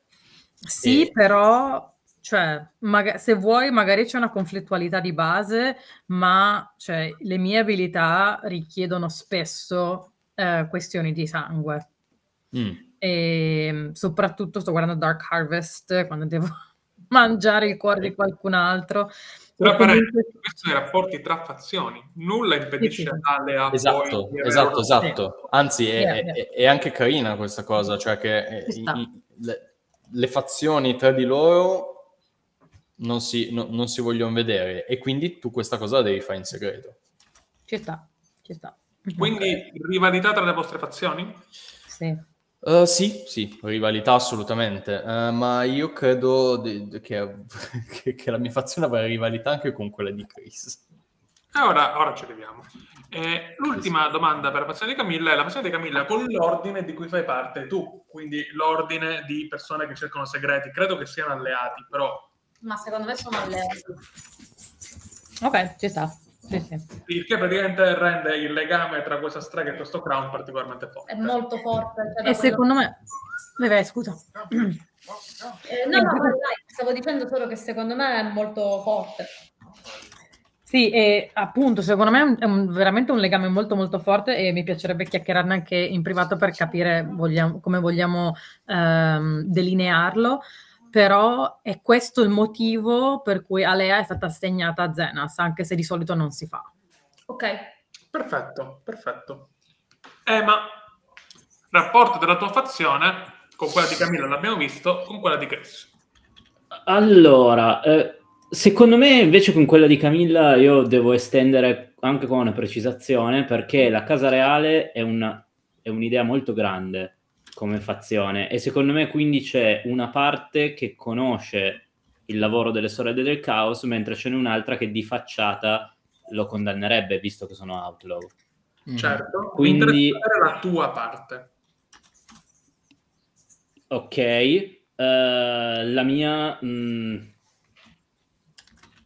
Sì, e... però cioè, maga- se vuoi, magari c'è una conflittualità di base, ma cioè, le mie abilità richiedono spesso eh, questioni di sangue. Mm. E soprattutto sto guardando Dark Harvest quando devo mangiare il cuore di qualcun altro. Però comunque... questi sono i rapporti tra fazioni, nulla impedisce sì, sì. alle a Esatto, esatto, esatto. Anzi, è, yeah, yeah. È, è, anche carina questa cosa, cioè che i, le, le, fazioni tra di loro non si, no, non si vogliono vedere e quindi tu questa cosa la devi fare in segreto. Ci sta, ci sta. Quindi rivalità tra le vostre fazioni? Sì. Uh, sì, sì, rivalità assolutamente, uh, ma io credo di, di, che, che, che, la mia fazione avrà rivalità anche con quella di Chris. E ora, ora ci arriviamo. Eh, l'ultima domanda per la fazione di Camilla è la fazione di Camilla con l'ordine di cui fai parte tu, quindi l'ordine di persone che cercano segreti. Credo che siano alleati, però... Ma secondo me sono alleati. Ok, ci sta. Sì, sì. Il che praticamente rende il legame tra questa strega e questo crown particolarmente forte. È molto forte. Cioè e secondo me... Vabbè, scusa. Eh, no, no, dai, stavo dicendo solo che secondo me è molto forte. Sì, e appunto, secondo me è un, veramente un legame molto molto forte e mi piacerebbe chiacchierarne anche in privato per capire vogliamo, come vogliamo ehm, delinearlo però è questo il motivo per cui Alea è stata assegnata a Zenas, anche se di solito non si fa. Ok. Perfetto, perfetto. Emma, rapporto della tua fazione con quella di Camilla l'abbiamo visto, con quella di Chris. Allora, eh, secondo me invece con quella di Camilla io devo estendere anche con una precisazione perché la Casa Reale è, una, è un'idea molto grande come fazione e secondo me quindi c'è una parte che conosce il lavoro delle sorelle del caos mentre ce n'è un'altra che di facciata lo condannerebbe visto che sono outlaw. Mm. Certo, quindi la tua parte. Ok, uh, la mia mh, mm,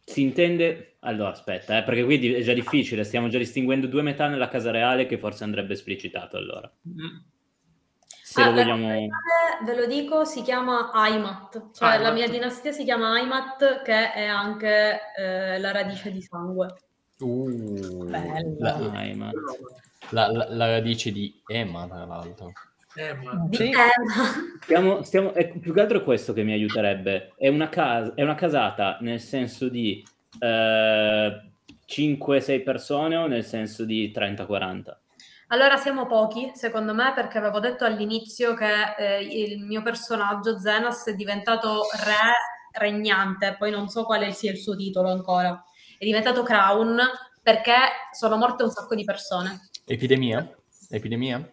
si intende allora aspetta, eh, perché qui è già difficile, stiamo già distinguendo due metà nella casa reale che forse andrebbe esplicitato allora. Mm se ah, lo vogliamo... Ve lo dico, si chiama Aimat, cioè Aimat. la mia dinastia si chiama Aimat, che è anche eh, la radice di sangue. Uh, la, la, la, la, radice di Emma, tra l'altro. Emma. Sì. Stiamo, stiamo, è più che altro questo che mi aiuterebbe. È una, casa, è una casata nel senso di eh, 5-6 persone o nel senso di 30-40? Allora siamo pochi, secondo me, perché avevo detto all'inizio che eh, il mio personaggio Zenas è diventato re regnante, poi non so quale sia il suo titolo ancora. È diventato Crown perché sono morte un sacco di persone. Epidemia? Epidemia?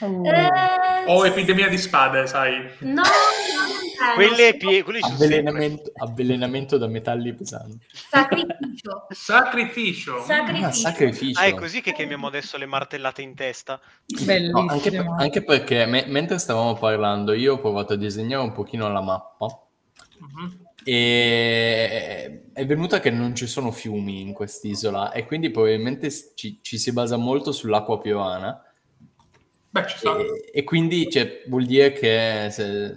Oh. Eh... O epidemia di spade, sai. No, quelle pie- quelli avvelenamento, avvelenamento da metalli pesanti. Sacrificio. sacrificio. Sacrificio. Ah, sacrificio. Ah, è così che chiamiamo adesso le martellate in testa. Bellissimo. No, anche, anche, perché me- mentre stavamo parlando io ho provato a disegnare un pochino la mappa uh-huh. e è venuta che non ci sono fiumi in quest'isola e quindi probabilmente ci, ci si basa molto sull'acqua piovana. Beh, ci sta. E, e quindi cioè, vuol dire che se,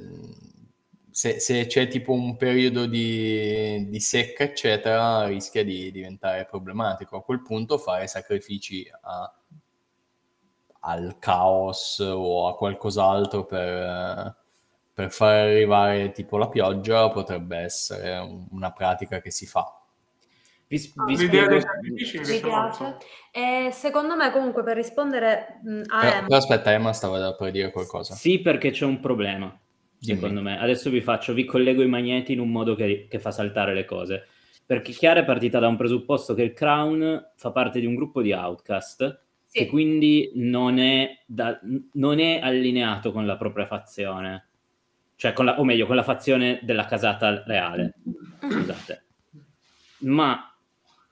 se, se, c'è tipo un periodo di, di, secca, eccetera, rischia di diventare problematico. A quel punto fare sacrifici a, al caos o a qualcos'altro per, per far arrivare tipo la pioggia potrebbe essere una pratica che si fa. Vi, vi L'idea dei sacrifici mi piace. E secondo me, comunque, per rispondere mh, a però, Emma... Però aspetta, Emma stava per dire qualcosa. Sì, perché c'è un problema secondo me. Adesso vi faccio, vi collego i magneti in un modo che, che fa saltare le cose. Perché Chiara è partita da un presupposto che il Crown fa parte di un gruppo di outcast sì. che quindi non è, da, non è, allineato con la propria fazione. Cioè, la, o meglio, con la fazione della casata reale. Scusate. Ma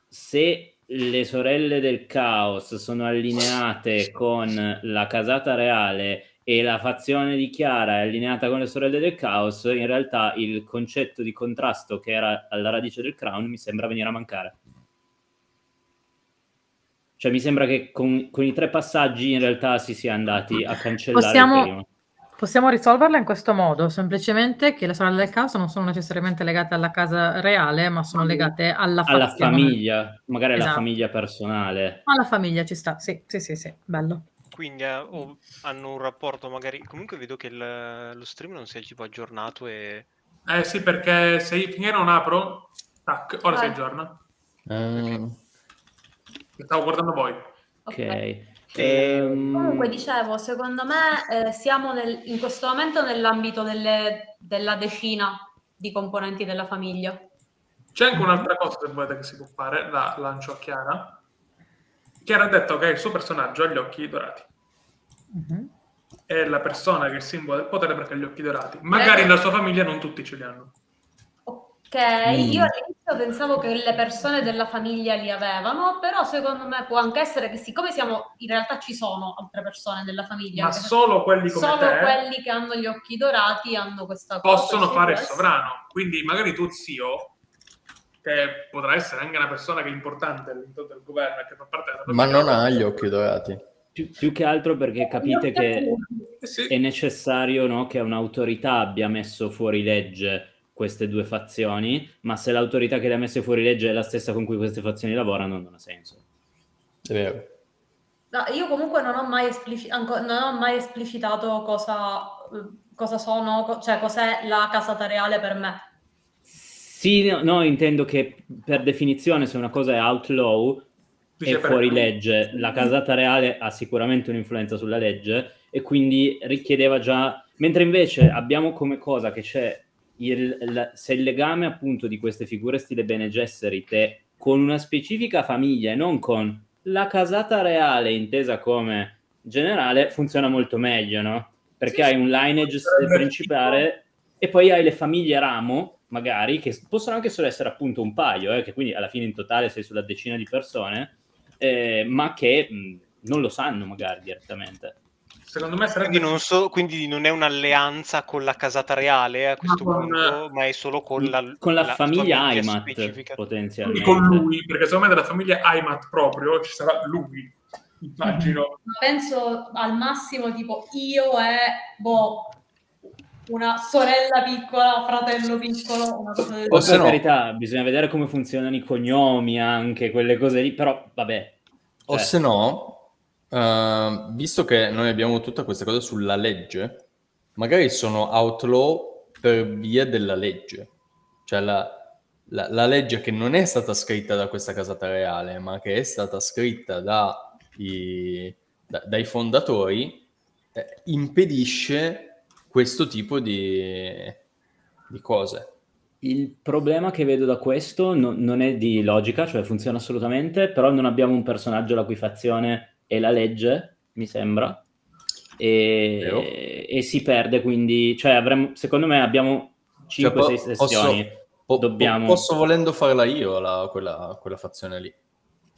se le sorelle del caos sono allineate con la casata reale e la fazione di Chiara è allineata con le sorelle del caos, in realtà il concetto di contrasto che era alla radice del crown mi sembra venire a mancare. Cioè mi sembra che con, con i tre passaggi in realtà si sia andati a cancellare possiamo, possiamo risolverla in questo modo, semplicemente che le sorelle del caos non sono necessariamente legate alla casa reale, ma sono legate alla, alla famiglia, magari esatto. alla famiglia personale. Alla famiglia ci sta, sì, sì, sì, sì, bello quindi eh, oh, hanno un rapporto magari comunque vedo che il, lo stream non si è tipo aggiornato e Eh sì, perché se io finché non apro, tac, ora si Vai. aggiorna. Eh, Stavo guardando voi. Ok. Ok. Ehm, Comunque dicevo, secondo me eh, siamo nel- in questo momento nell'ambito delle- della decina di componenti della famiglia. C'è anche un'altra cosa, se volete, che si può fare, la lancio a Chiara. Chiara ha detto che il suo personaggio ha gli occhi dorati. Mhm. È la persona che è il simbolo del potere perché ha gli occhi dorati. Magari Eh. nella sua famiglia non tutti ce li hanno. Ok, Mm. io all'inizio pensavo che le persone della famiglia li avevano, però secondo me può anche essere che siccome siamo, in realtà ci sono altre persone della famiglia, Ma solo quelli come solo te quelli che hanno gli occhi dorati hanno questa cosa. possono fare il sovrano. Quindi magari tu zio, che potrà essere anche una persona che è importante all'interno del governo e che fa parte della ma non ha gli occhi dorati. più, più che altro perché capite che Eh sì. è necessario no, che un'autorità abbia messo fuori legge queste due fazioni, ma se l'autorità che le ha messe fuori legge è la stessa con cui queste fazioni lavorano, non ha senso. È vero. No, io comunque non ho mai, esplici- anco- non ho mai esplicitato cosa, cosa sono, co- cioè cos'è la casata reale per me. Sì, no, no, intendo che per definizione se una cosa è outlaw è fuori legge, la casata reale ha sicuramente un'influenza sulla legge e quindi richiedeva già, mentre invece abbiamo come cosa che c'è il, il- se il legame appunto di queste figure stile Bene Gesserit è con una specifica famiglia e non con la casata reale intesa come generale, funziona molto meglio, no? Perché Sì, hai un lineage principale e poi hai le famiglie ramo, magari, che possono anche solo essere appunto un paio, eh, che quindi alla fine in totale sei sulla decina di persone, eh, ma che mh, non lo sanno magari direttamente. Secondo me sarebbe Quindi non, so- quindi non è un'alleanza con la casata reale a questo con- punto, ma è solo con la, Con la, la famiglia Aymat, specifica. quindi potenzialmente. con lui, perché secondo me della famiglia Aymat proprio ci sarà lui, immagino. Ma penso al massimo tipo io e boh, una sorella piccola, fratello piccolo, una cosa del O per no- carità, bisogna vedere come funzionano i cognomi anche, quelle cose lì, però vabbè. O Cioè, se no, eh, visto che noi abbiamo tutta questa cosa sulla legge, magari sono outlaw per via della legge. Cioè la, la- la legge che non è stata scritta da questa casata reale, ma che è stata scritta da i- da- dai fondatori, eh, impedisce questo tipo di, di cose. Il problema che vedo da questo no- non è di logica, cioè funziona assolutamente, però non abbiamo un personaggio la cui fazione è la legge, mi sembra, e, e si perde, quindi, cioè avremmo, secondo me abbiamo Cioè, 5-6 po- sessioni. po- Dobbiamo- Posso volendo farla io la- quella, quella fazione lì.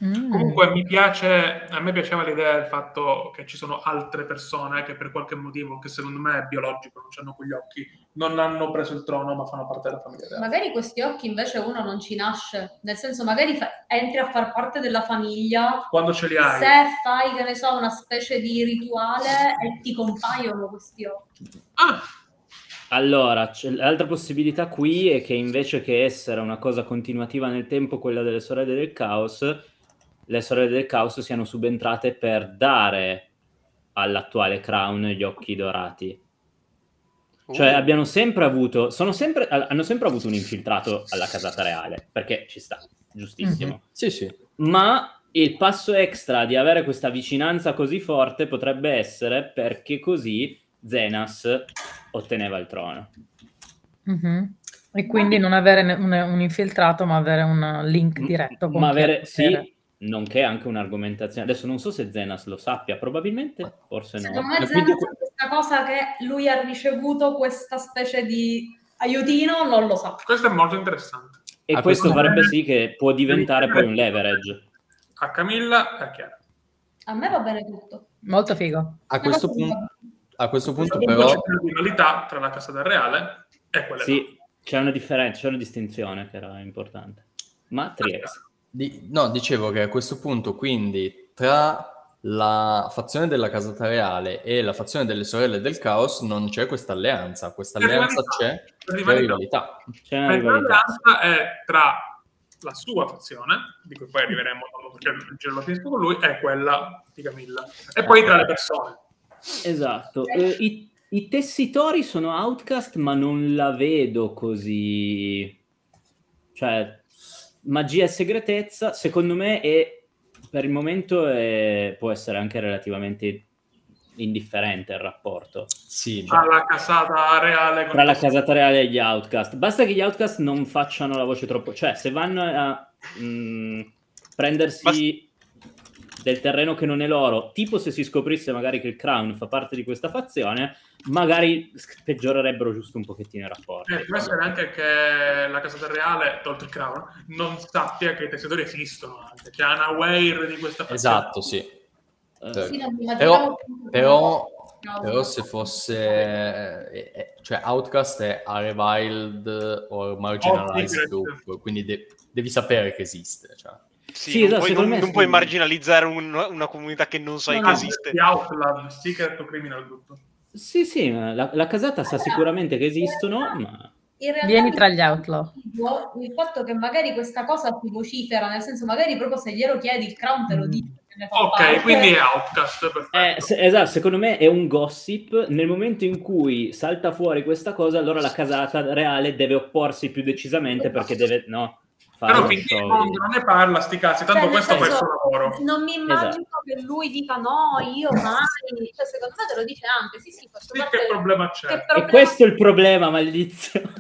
Mm. Comunque mi piace, a me piaceva l'idea del fatto che ci sono altre persone che per qualche motivo, che secondo me è biologico, non hanno quegli occhi, non hanno preso il trono ma fanno parte della famiglia reale. Magari questi occhi invece uno non ci nasce, nel senso magari fa- entri a far parte della famiglia, Quando ce li hai, se fai, che ne so, una specie di rituale e ti compaiono questi occhi. ah, Allora, c'è- l'altra possibilità qui è che invece che essere una cosa continuativa nel tempo, quella delle sorelle del caos, le sorelle del caos siano subentrate per dare all'attuale crown gli occhi dorati. Cioè Uh, abbiano sempre avuto, sono sempre, hanno sempre avuto un infiltrato alla casata reale, perché ci sta, giustissimo. Sì, sì. Ma il passo extra di avere questa vicinanza così forte potrebbe essere perché così Zenas otteneva il trono. Mhm. E quindi non avere un, un infiltrato, ma avere un link diretto. con Ma avere, sì, nonché anche un'argomentazione. Adesso non so se Zenas lo sappia, probabilmente, forse no. Secondo me Zenas quindi- questa cosa che lui ha ricevuto questa specie di aiutino non lo sa. questo è molto interessante. e Ah, questo farebbe sì che può diventare poi un leverage. A Camilla e a Chiara. A me va bene tutto. Molto figo. A questo punto, a questo punto però... c'è una rivalità tra la casata reale e quella Sì, c'è una differenza, c'è una distinzione che era importante. Ma Triex. Di- no, dicevo che a questo punto, quindi, tra la fazione della casata reale e la fazione delle sorelle del caos non c'è questa alleanza. Questa alleanza c'è, C'è c'è rivalità. rivalità. C'è una rivalità. l'alleanza è tra la sua fazione, di cui poi arriveremo dopo perché il giro lo finisco con lui, e quella di Camilla. E poi tra le persone. Esatto. Eh, i- I tessitori sono Outcast, ma non la vedo così... Cioè, magia e segretezza, secondo me, è, per il momento è, può essere anche relativamente indifferente il rapporto. Sì, Tra la casata reale con Tra la casata reale e gli Outcast. Basta che gli Outcast non facciano la voce troppo... Cioè, se vanno a mh, prendersi del terreno che non è loro, tipo se si scoprisse magari che il Crown fa parte di questa fazione, magari peggiorerebbero giusto un pochettino i rapporti. Eh, può essere anche che la casata reale, tolto il crown, non sappia che i tessitori esistono, anche, che è unaware di questa fazione. Esatto, sì. Eh, Sì, non mi Però, però, però se fosse... eh, eh, cioè, Outcast è a reviled or marginalized Oh, group, quindi de- devi sapere che esiste. Cioè. Sì, Sì, non, esatto, puoi, secondo non- me non sì. puoi marginalizzare un- una comunità che non sai No, che no, esiste. Di Outlaw, Secret to Criminal Group. Sì, sì, ma la, la casata sa sicuramente che esistono, ma... In realtà Vieni tra gli outlaw. Il fatto che magari questa cosa ti vocifera, nel senso magari proprio se glielo chiedi il crown te lo dice. che ne fa Ok, parte. quindi è Outcast. Eh, se- esatto, secondo me è un gossip. Nel momento in cui salta fuori questa cosa, allora la casata reale deve opporsi più decisamente perché deve, no, Però finché il mondo non ne parla, sti cazzi, tanto Cioè, questo fa il suo lavoro. Non mi immagino Esatto. che lui dica no, io mai. Cioè, secondo me te lo dice anche. Sì, sì, faccio Sì, parte- che problema c'è? che E problema- questo è il problema, maledizione.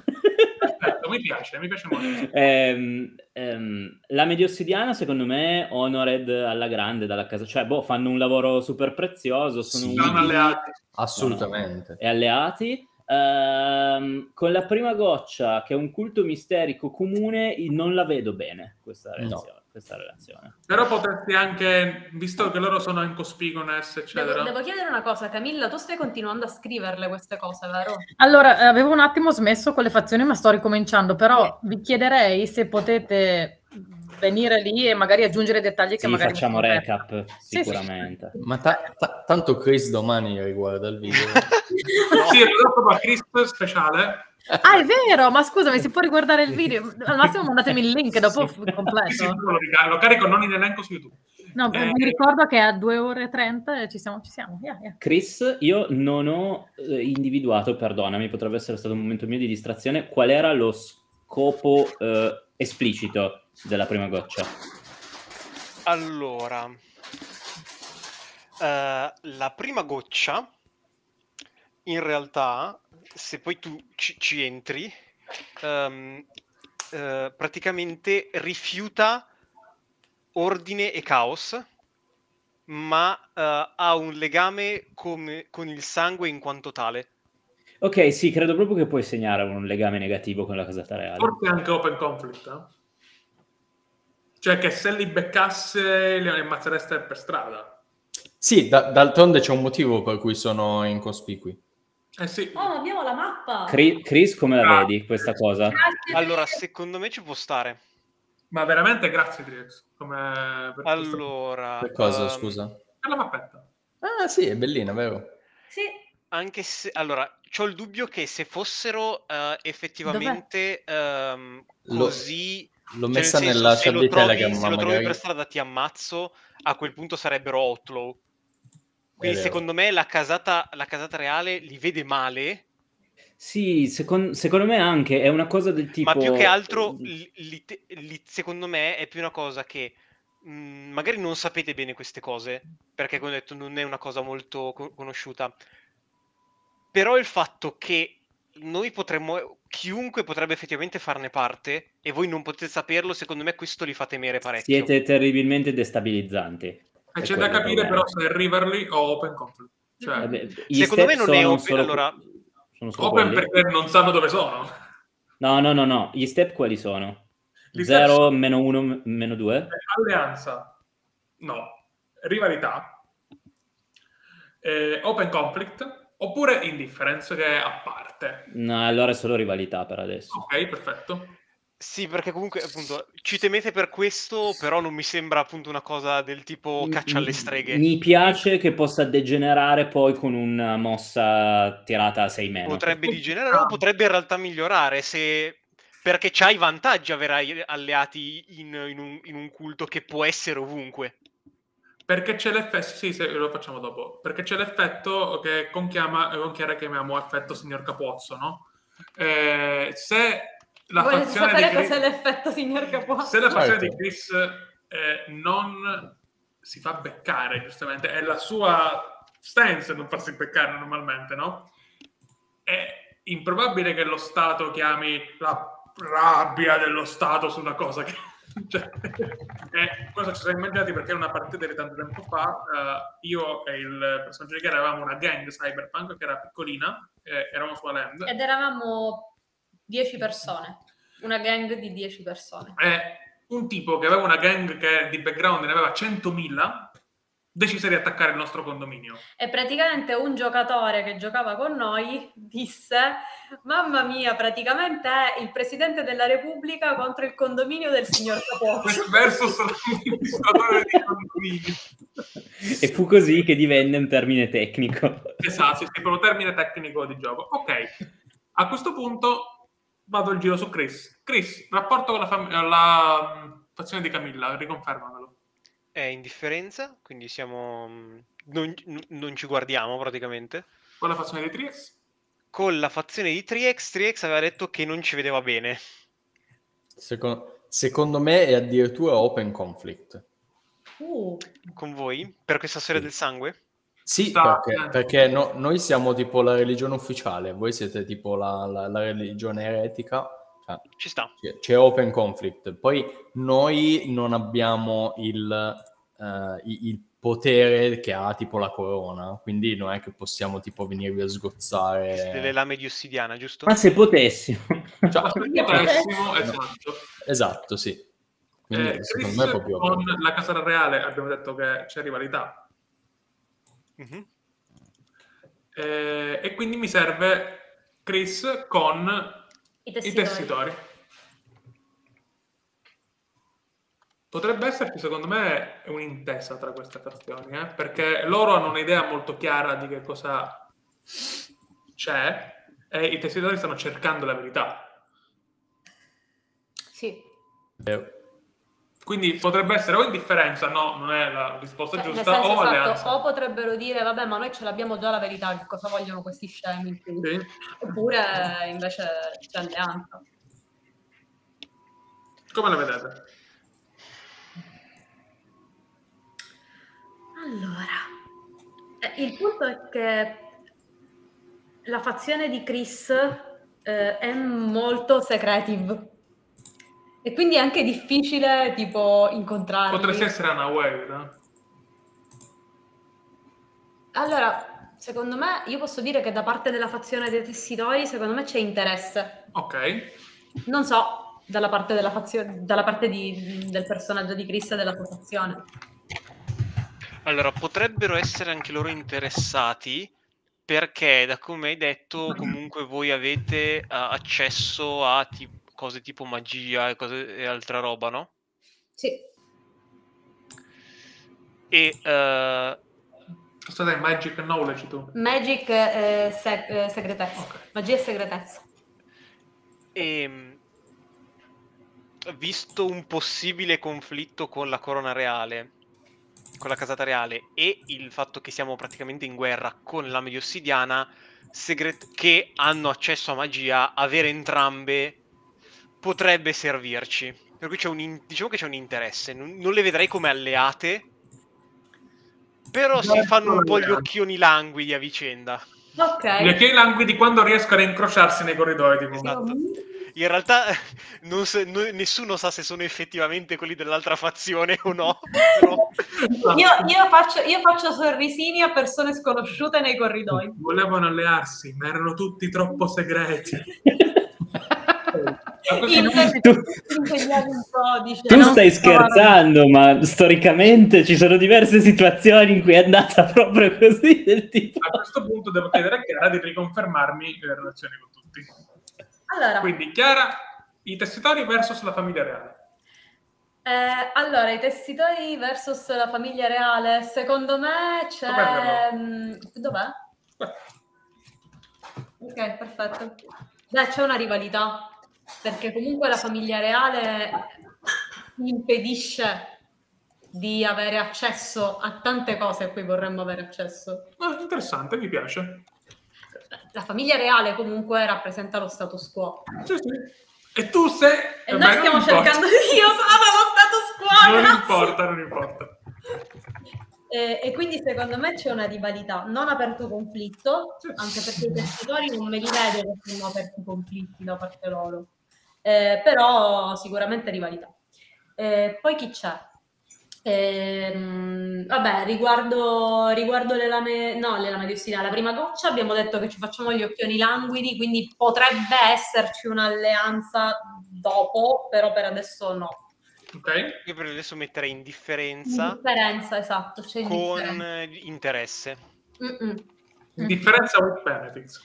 Perfetto, mi piace, mi piace molto. Ehm, ehm, la mediossidiana, secondo me, honored alla grande dalla casa. Cioè, boh, fanno un lavoro super prezioso, sono Sì. Sono alleati. Assolutamente. e alleati. Ehm, con la prima goccia, che è un culto misterico comune, non la vedo bene questa No. relazione. Questa relazione. Però potresti anche, visto che loro sono in cospigones, eccetera. Devo, devo chiedere una cosa, Camilla, tu stai continuando a scriverle queste cose, vero? Allora, eh, avevo un attimo smesso con le fazioni, ma sto ricominciando, però vi chiederei se potete venire lì e magari aggiungere dettagli che Sì, magari... facciamo recap, persa. Sì, sì. sicuramente. Ma ta- ta- tanto Chris domani riguarda il video. Sì, è proprio a Crisp speciale. Ah, è vero, ma scusami, si può riguardare il video? Al massimo mandatemi il link dopo Sì, sì, completo. lo, rica- lo carico non in elenco su YouTube. No, Eh. mi ricordo che a 2 ore e 30 e ci siamo, ci siamo. Yeah, yeah. Chris, io non ho eh, individuato, perdonami, potrebbe essere stato un momento mio di distrazione, qual era lo scopo eh, esplicito della prima goccia. Allora, eh, la prima goccia, in realtà, se poi tu ci, ci entri, ehm, eh, praticamente rifiuta ordine e caos, ma eh, ha un legame come- con il sangue in quanto tale. Ok, sì, credo proprio che puoi segnare un legame negativo con la casata reale. Forse anche open conflict. eh? Cioè che se li beccasse li ammazzereste per strada. Sì, da- d'altronde c'è un motivo per cui sono incospicui. Eh sì. Oh, ma abbiamo la mappa! Cri- Chris, come la Ah. vedi questa cosa? Grazie Allora, secondo me ci può stare. Ma veramente grazie Drix. Come per, questo- Allora, Per cosa, ehm, scusa? per la mappetta. Ah, sì, è bellina, vero? Sì, Anche se, allora, ho il dubbio che se fossero eh, effettivamente Lo- così, L'ho cioè, nel messa senso, nella se chat di trovi, Telegram, se lo trovi magari... per strada ti ammazzo, a quel punto sarebbero outlaw. Quindi secondo me la casata, la casata reale li vede male, Sì, secon- secondo me anche è una cosa del tipo... ma più che altro, li- li secondo me, è più una cosa che mh, magari non sapete bene queste cose, perché come ho detto non è una cosa molto co- conosciuta, però il fatto che noi potremmo, chiunque potrebbe effettivamente farne parte e voi non potete saperlo, secondo me questo li fa temere parecchio. Siete terribilmente destabilizzanti. E c'è da capire però se è Riverly o open conflict. Cioè, Vabbè, gli Secondo me step non è sono open, solo- allora- sono solo open quelli? perché non sanno dove sono. No, no, no, no. Gli step quali sono? Gli step 0, sono- meno 1, meno 2? Alleanza, no. Rivalità, eh, open conflict, oppure indifference che è a parte. No, allora è solo rivalità per adesso. Ok, perfetto. Sì, perché comunque appunto ci temete per questo, però non mi sembra appunto una cosa del tipo caccia alle streghe. Mi piace che possa degenerare poi con una mossa tirata a 6 meno. Potrebbe degenerare o potrebbe in realtà migliorare se... perché c'hai vantaggi avere alleati in, in un, in un culto che può essere ovunque. Perché c'è l'effetto, sì, sì, lo facciamo dopo, perché c'è l'effetto che con, chiama, con Chiara chiamiamo effetto signor Capozzo, no? Eh, se la Volete fazione sapere di Chris, cos'è l'effetto signor Capozzo? se la fazione Certo. di Chris eh, non si fa beccare, giustamente, è la sua stance non farsi beccare normalmente, no? È improbabile che lo Stato chiami la rabbia dello Stato su una cosa che... cioè, eh, cosa ci siamo immaginati perché in una partita di tanto tempo fa eh, io e il personaggio di Chiara avevamo una gang cyberpunk che era piccolina, eh, eravamo su Land Ed eravamo 10 persone, una gang di 10 persone. e un tipo che aveva una gang che di background ne aveva 100.000 decise di attaccare il nostro condominio. E praticamente un giocatore che giocava con noi disse: Mamma mia, praticamente è il presidente della Repubblica contro il condominio del signor Capozzo. versus l'amministratore di condominio. E fu così che divenne un termine tecnico. Esatto, sì, proprio termine tecnico di gioco. Ok, a questo punto vado il giro su Chris. Chris, rapporto con la, fam- la mm, fazione di Camilla, riconfermamelo. È indifferenza, quindi siamo... Non, non ci guardiamo praticamente. Con la fazione di Trix? Con la fazione di Triex, Triex aveva detto che non ci vedeva bene. Secondo, secondo me è addirittura open conflict. Uh, Con voi? Per questa storia Sì. del sangue? Sì, Sta- perché, perché no- noi siamo tipo la religione ufficiale, voi siete tipo la, la- la religione eretica, cioè, Ci sta. c'è, c'è open conflict. Poi noi non abbiamo il, eh, i- il potere che ha tipo la corona, quindi non è che possiamo tipo venirvi a sgozzare. Delle lame di ossidiana, giusto? Ma se potessimo. Cioè, Ma se potessimo, esatto. esatto, sì. Quindi Eh, secondo Chris, me è proprio con la Casa Reale abbiamo detto che c'è rivalità. Mhm. Eh, e quindi mi serve Chris con i i tessitori. tessitori. Potrebbe esserci, secondo me, un'intesa tra queste fazioni, eh? perché loro hanno un'idea molto chiara di che cosa c'è e i tessitori stanno cercando la verità. Sì. Eh, Quindi potrebbe essere o indifferenza, no, non è la risposta Cioè, giusta, o esatto, alleanza. o potrebbero dire, vabbè, ma noi ce l'abbiamo già la verità, che cosa vogliono questi scemi? Sì. Oppure invece c'è alleanza. Come la vedete? Allora, eh, il punto è che la fazione di Chris eh, è molto secretive e quindi è anche difficile tipo incontrarli. Potresti essere una wave, no? Allora, secondo me, io posso dire che da parte della fazione dei tessitori, secondo me c'è interesse. Ok. Non so, dalla parte, della fazione, dalla parte di- del personaggio di Chris e della sua fazione. Allora, potrebbero essere anche loro interessati perché, da come hai detto, comunque voi avete eh, accesso a ti- cose tipo magia e, cose, e altra roba, no? Sì. E eh, Cosa dai Magic Knowledge tu? Magic e seg- eh, segretezza. Ok. Magia e segretezza. E, visto un possibile conflitto con la corona reale, con la casata reale, e il fatto che siamo praticamente in guerra con la media ossidiana, segret- che hanno accesso a magia, avere entrambe potrebbe servirci. Per cui c'è un in- diciamo che c'è un interesse. Non, non le vedrei come alleate, però si fanno un po' gli occhioni languidi a vicenda. Ok. Gli occhiali languidi quando riescono a incrociarsi nei corridoi, tipo. Esatto. In realtà non se- no- nessuno sa se sono effettivamente quelli dell'altra fazione o no. però- Io, io faccio, io faccio sorrisini a persone sconosciute nei corridoi. Volevano allearsi, ma erano tutti troppo segreti. Ma così non- Inse- Tu- stai scherzando, ma storicamente ci sono diverse situazioni in cui è andata proprio così del tipo. a questo punto devo chiedere a Chiara di riconfermarmi le relazioni con tutti. Allora, Quindi, Chiara, i tessitori versus la famiglia reale. eh, allora, i tessitori versus la famiglia reale, secondo me c'è... Dov'è mm, Dov'è? Beh, Ok, perfetto. Beh, c'è una rivalità, perché comunque la famiglia reale impedisce di avere accesso a tante cose a cui vorremmo avere accesso. Ah, interessante, mi piace. La famiglia reale comunque rappresenta lo status quo. Sì, sì. E tu sei... E noi stiamo cercando... Io sono lo status quo! Non grazie. importa, non importa. E, e quindi secondo me c'è una rivalità, non aperto conflitto, anche perché i tessitori non me li vedo che sono aperti conflitti da parte loro, Eh, però sicuramente rivalità. Eh, poi chi c'è? Ehm, vabbè, riguardo, riguardo le lame, no, le lame di ossidina, la prima goccia abbiamo detto che ci facciamo gli occhioni languidi, quindi potrebbe esserci un'alleanza dopo, però per adesso no. Ok? Io per adesso metterei indifferenza Indifferenza, esatto, c'è con indifferenza. interesse. Mm-mm. Differenza with benefits.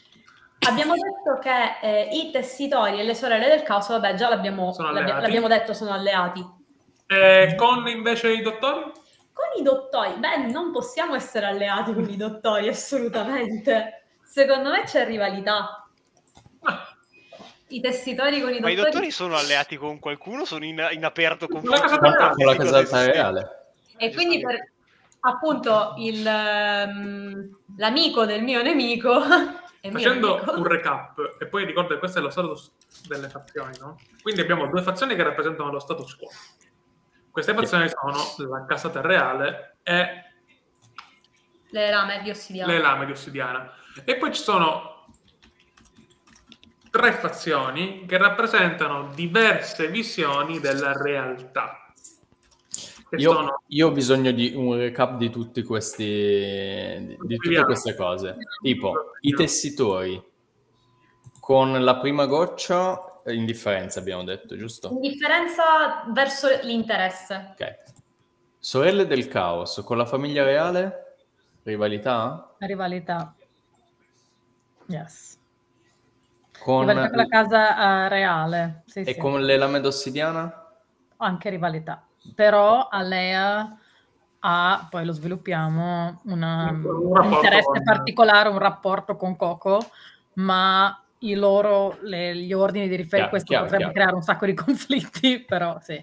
Abbiamo detto che eh, i tessitori e le sorelle del caos, vabbè, già l'abbiamo, Sono l'abbia- alleati. l'abbiamo detto, sono alleati. E con invece i dottori? Con i dottori, beh, non possiamo essere alleati con i dottori, assolutamente. Secondo me c'è rivalità. Ah, I tessitori con i Ma i dottori... dottori sono alleati con qualcuno? Sono in, in aperto Con conflitto? la casa Con la casata reale. E quindi per, appunto il, ehm, l'amico del mio nemico Facendo un recap, e poi ricordo che questo è lo status delle fazioni, no? Quindi abbiamo due fazioni che rappresentano lo status quo. Queste fazioni sono la casata reale e Le rame di ossidiana. le lame di ossidiana. E poi ci sono tre fazioni che rappresentano diverse visioni della realtà. Io, sono io ho bisogno di un recap di tutti questi di, di tutte queste cose. Tipo, i tessitori con la prima goccia eh, indifferenza abbiamo detto, giusto? Indifferenza verso l'interesse. Ok. Sorelle del caos con la famiglia reale? Rivalità? Rivalità. Yes. Con, Rivalità con la casa eh, reale. Sì, e sì. con le lame d'ossidiana? Anche rivalità. Però Alea ha, poi lo sviluppiamo, una- Un un interesse con- particolare, un rapporto con Coco, ma i loro, le- gli ordini di riferimento, questo chiaro, potrebbe chiaro. creare un sacco di conflitti, però sì.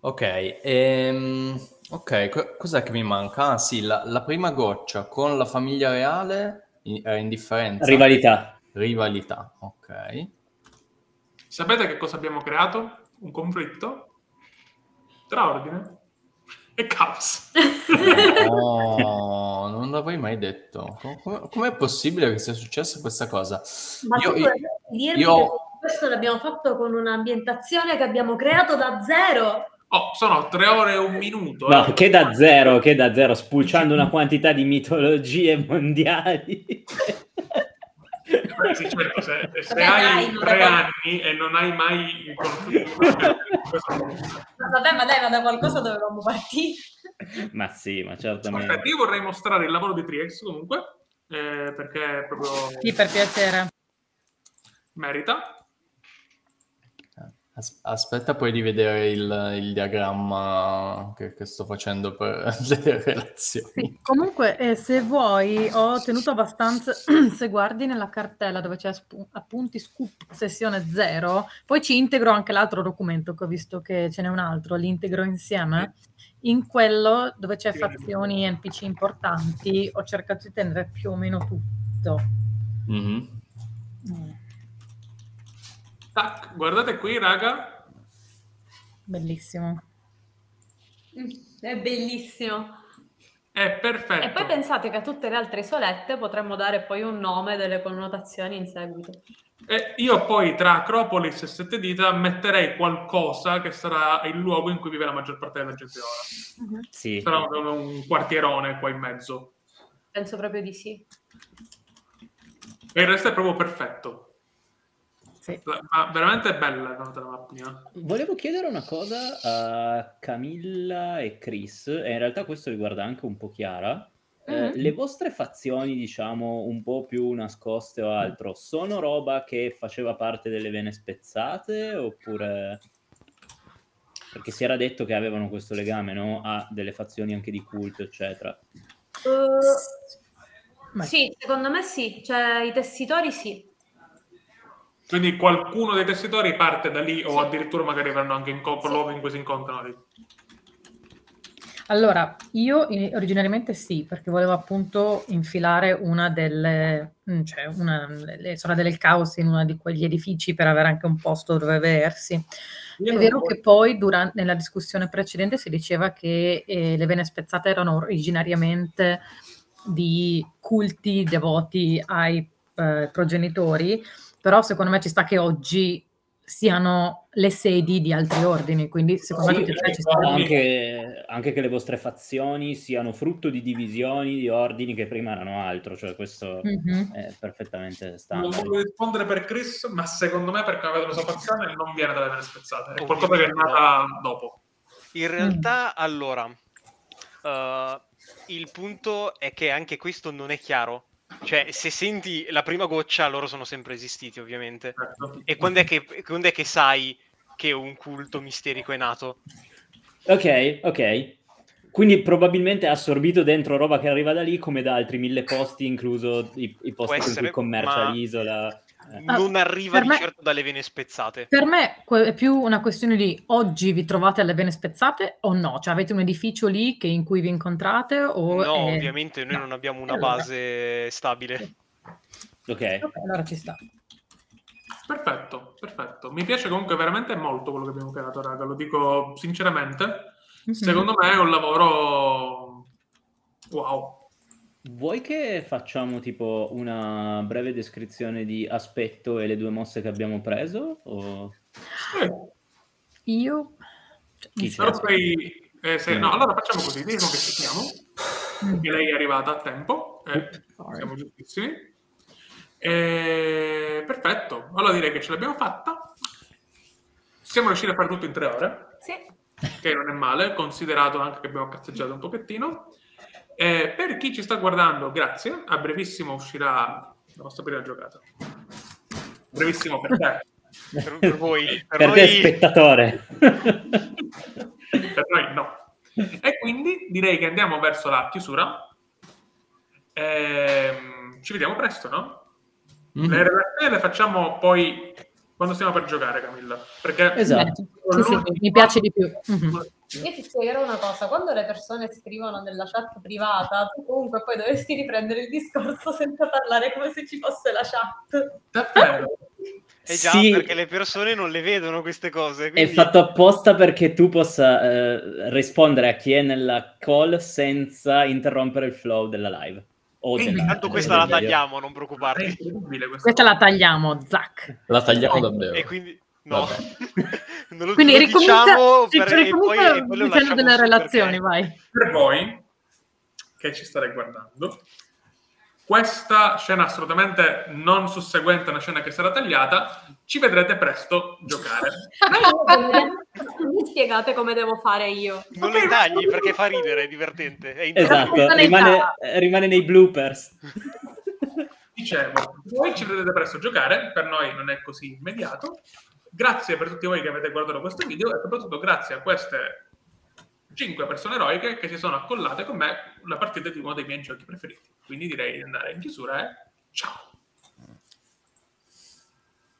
Ok, ehm, ok, co- cos'è che mi manca? Ah sì, la, la prima goccia con la famiglia reale in- era indifferenza. Rivalità. Rivalità, ok. Sapete che cosa abbiamo creato? Un conflitto tra ordine e caos. No, non l'avrei mai detto. Com- com- com'è possibile che sia successa questa cosa? Ma Io- tu io- dirmi io- che questo l'abbiamo fatto con un'ambientazione che abbiamo creato da zero. Oh, sono tre ore e un minuto. No, eh. che da zero, che da zero, spulciando una quantità di mitologie mondiali. Sì, certo, se, se Vabbè, hai dai, tre anni e non hai mai Ma Vabbè, ma dai, ma da qualcosa dovevamo partire. Ma sì, ma certamente. Aspetta, io vorrei mostrare il lavoro di Triex comunque, eh, perché è proprio Sì, per piacere. merita. As- aspetta poi di vedere il, il diagramma che, che sto facendo per le relazioni. Sì, comunque, eh, se vuoi, ho tenuto abbastanza. se guardi nella cartella dove c'è spu- appunti scoop sessione 0, poi ci integro anche l'altro documento che ho visto che ce n'è un altro, li integro insieme. In quello dove c'è fazioni e NPC importanti, ho cercato di tenere più o meno tutto. Mhm. Mm, Tac, guardate qui, raga. bellissimo. Mm, È bellissimo. È perfetto. E poi pensate che a tutte le altre isolette potremmo dare poi un nome delle connotazioni in seguito. E io poi tra Acropolis e Sette Dita metterei qualcosa che sarà il luogo in cui vive la maggior parte della gente ora. Sì. Sarà un, un quartierone qua in mezzo. Penso proprio di sì. E il resto è proprio perfetto. Sì. Ma veramente è bella la nota della mappina. Volevo chiedere una cosa a Camilla e Chris, e in realtà questo riguarda anche un po' Chiara. Eh, Mhm. le vostre fazioni, diciamo, un po' più nascoste o altro, sono roba che faceva parte delle vene spezzate oppure... Perché si era detto che avevano questo legame, no? A delle fazioni anche di culto, eccetera. Uh, sì, secondo me sì. Cioè, i tessitori sì. Quindi qualcuno dei tessitori parte da lì o addirittura magari vanno anche in co- luoghi in cui si incontrano lì. Allora, io in- originariamente sì, perché volevo appunto infilare una delle, mm, cioè una, le sorelle del caos in uno di quegli edifici per avere anche un posto dove vedersi. Io È vero voglio- che poi durante, nella discussione precedente si diceva che eh, le vene spezzate erano originariamente di culti devoti ai eh, progenitori, però secondo me ci sta che oggi siano le sedi di altri ordini, quindi secondo Sì, me ci sta. Anche, anche che le vostre fazioni siano frutto di divisioni, di ordini che prima erano altro, cioè questo Mhm. è perfettamente Non standard. voglio rispondere per Chris, ma secondo me, per come vedo la sua fazione, non viene dalle vene spezzate. È qualcosa che è nata dopo. In realtà, allora, eh, il punto è che anche questo non è chiaro. Cioè, se senti la prima goccia, loro sono sempre esistiti, ovviamente. Certo. E quando è che, quando è che sai che un culto misterico è nato? Ok, ok. Quindi probabilmente ha assorbito dentro roba che arriva da lì, come da altri mille posti, incluso i, i posti essere, cui commercia ma- l'isola. Eh. Non arriva di me- certo dalle vene spezzate. Per me è più una questione di oggi vi trovate alle vene spezzate o no? Cioè avete un edificio lì che- in cui vi incontrate o... No, è- ovviamente noi no. non abbiamo una Allora. base stabile. Ok. Ok, allora ci sta. Perfetto, perfetto. Mi piace comunque veramente molto quello che abbiamo creato, raga. Lo dico sinceramente. Mhm. Secondo me è un lavoro wow. Vuoi che facciamo tipo una breve descrizione di aspetto e le due mosse che abbiamo preso? O... Sì, Io... cioè, Chi mi c'è? però sei, eh, sei- no, allora facciamo così, diciamo che ci siamo, che lei è arrivata a tempo, eh, siamo giustissimi. Eh, perfetto, allora direi che ce l'abbiamo fatta. Siamo riusciti a fare tutto in tre ore, Sì. che non è male, considerato anche che abbiamo cazzeggiato un pochettino. Eh, per chi ci sta guardando, grazie. A brevissimo uscirà la nostra prima giocata. Brevissimo per te. Per, per voi. Per, Per noi... te spettatore. per noi no. E quindi direi che andiamo verso la chiusura. Ehm, ci vediamo presto, no? Mhm. Le relazioni le facciamo poi quando stiamo per giocare, Camilla. Perché Esatto. Sì, sì, mi piace di più. Mhm. Io ti spiegherò una cosa, quando le persone scrivono nella chat privata, tu comunque poi dovresti riprendere il discorso senza parlare come se ci fosse la chat. Davvero? Eh già, Sì. perché le persone non le vedono queste cose. È Quindi... fatto apposta perché tu possa eh, rispondere a chi è nella call senza interrompere il flow della live. O Quindi, della- Tanto questa la tagliamo, non È preoccuparti. incredibile questa Questa la tagliamo, Zac. La tagliamo davvero. E quindi... No, non lo, Quindi lo ricomincia, diciamo sì, per, e poi, ricomincia e poi su relazioni, perché- vai. Per voi che ci state guardando, questa scena assolutamente non susseguente a una scena che sarà tagliata, ci vedrete presto giocare. Mi spiegate come devo fare io. Non le tagli perché fa ridere, è divertente. È Esatto, rimane, eh, rimane nei bloopers. Dicevo, voi ci vedrete presto giocare, per noi non è così immediato. Grazie per tutti voi che avete guardato questo video e soprattutto grazie a queste cinque persone eroiche che si sono accollate con me la partita di uno dei miei giochi preferiti. Quindi direi di andare in chiusura e ciao!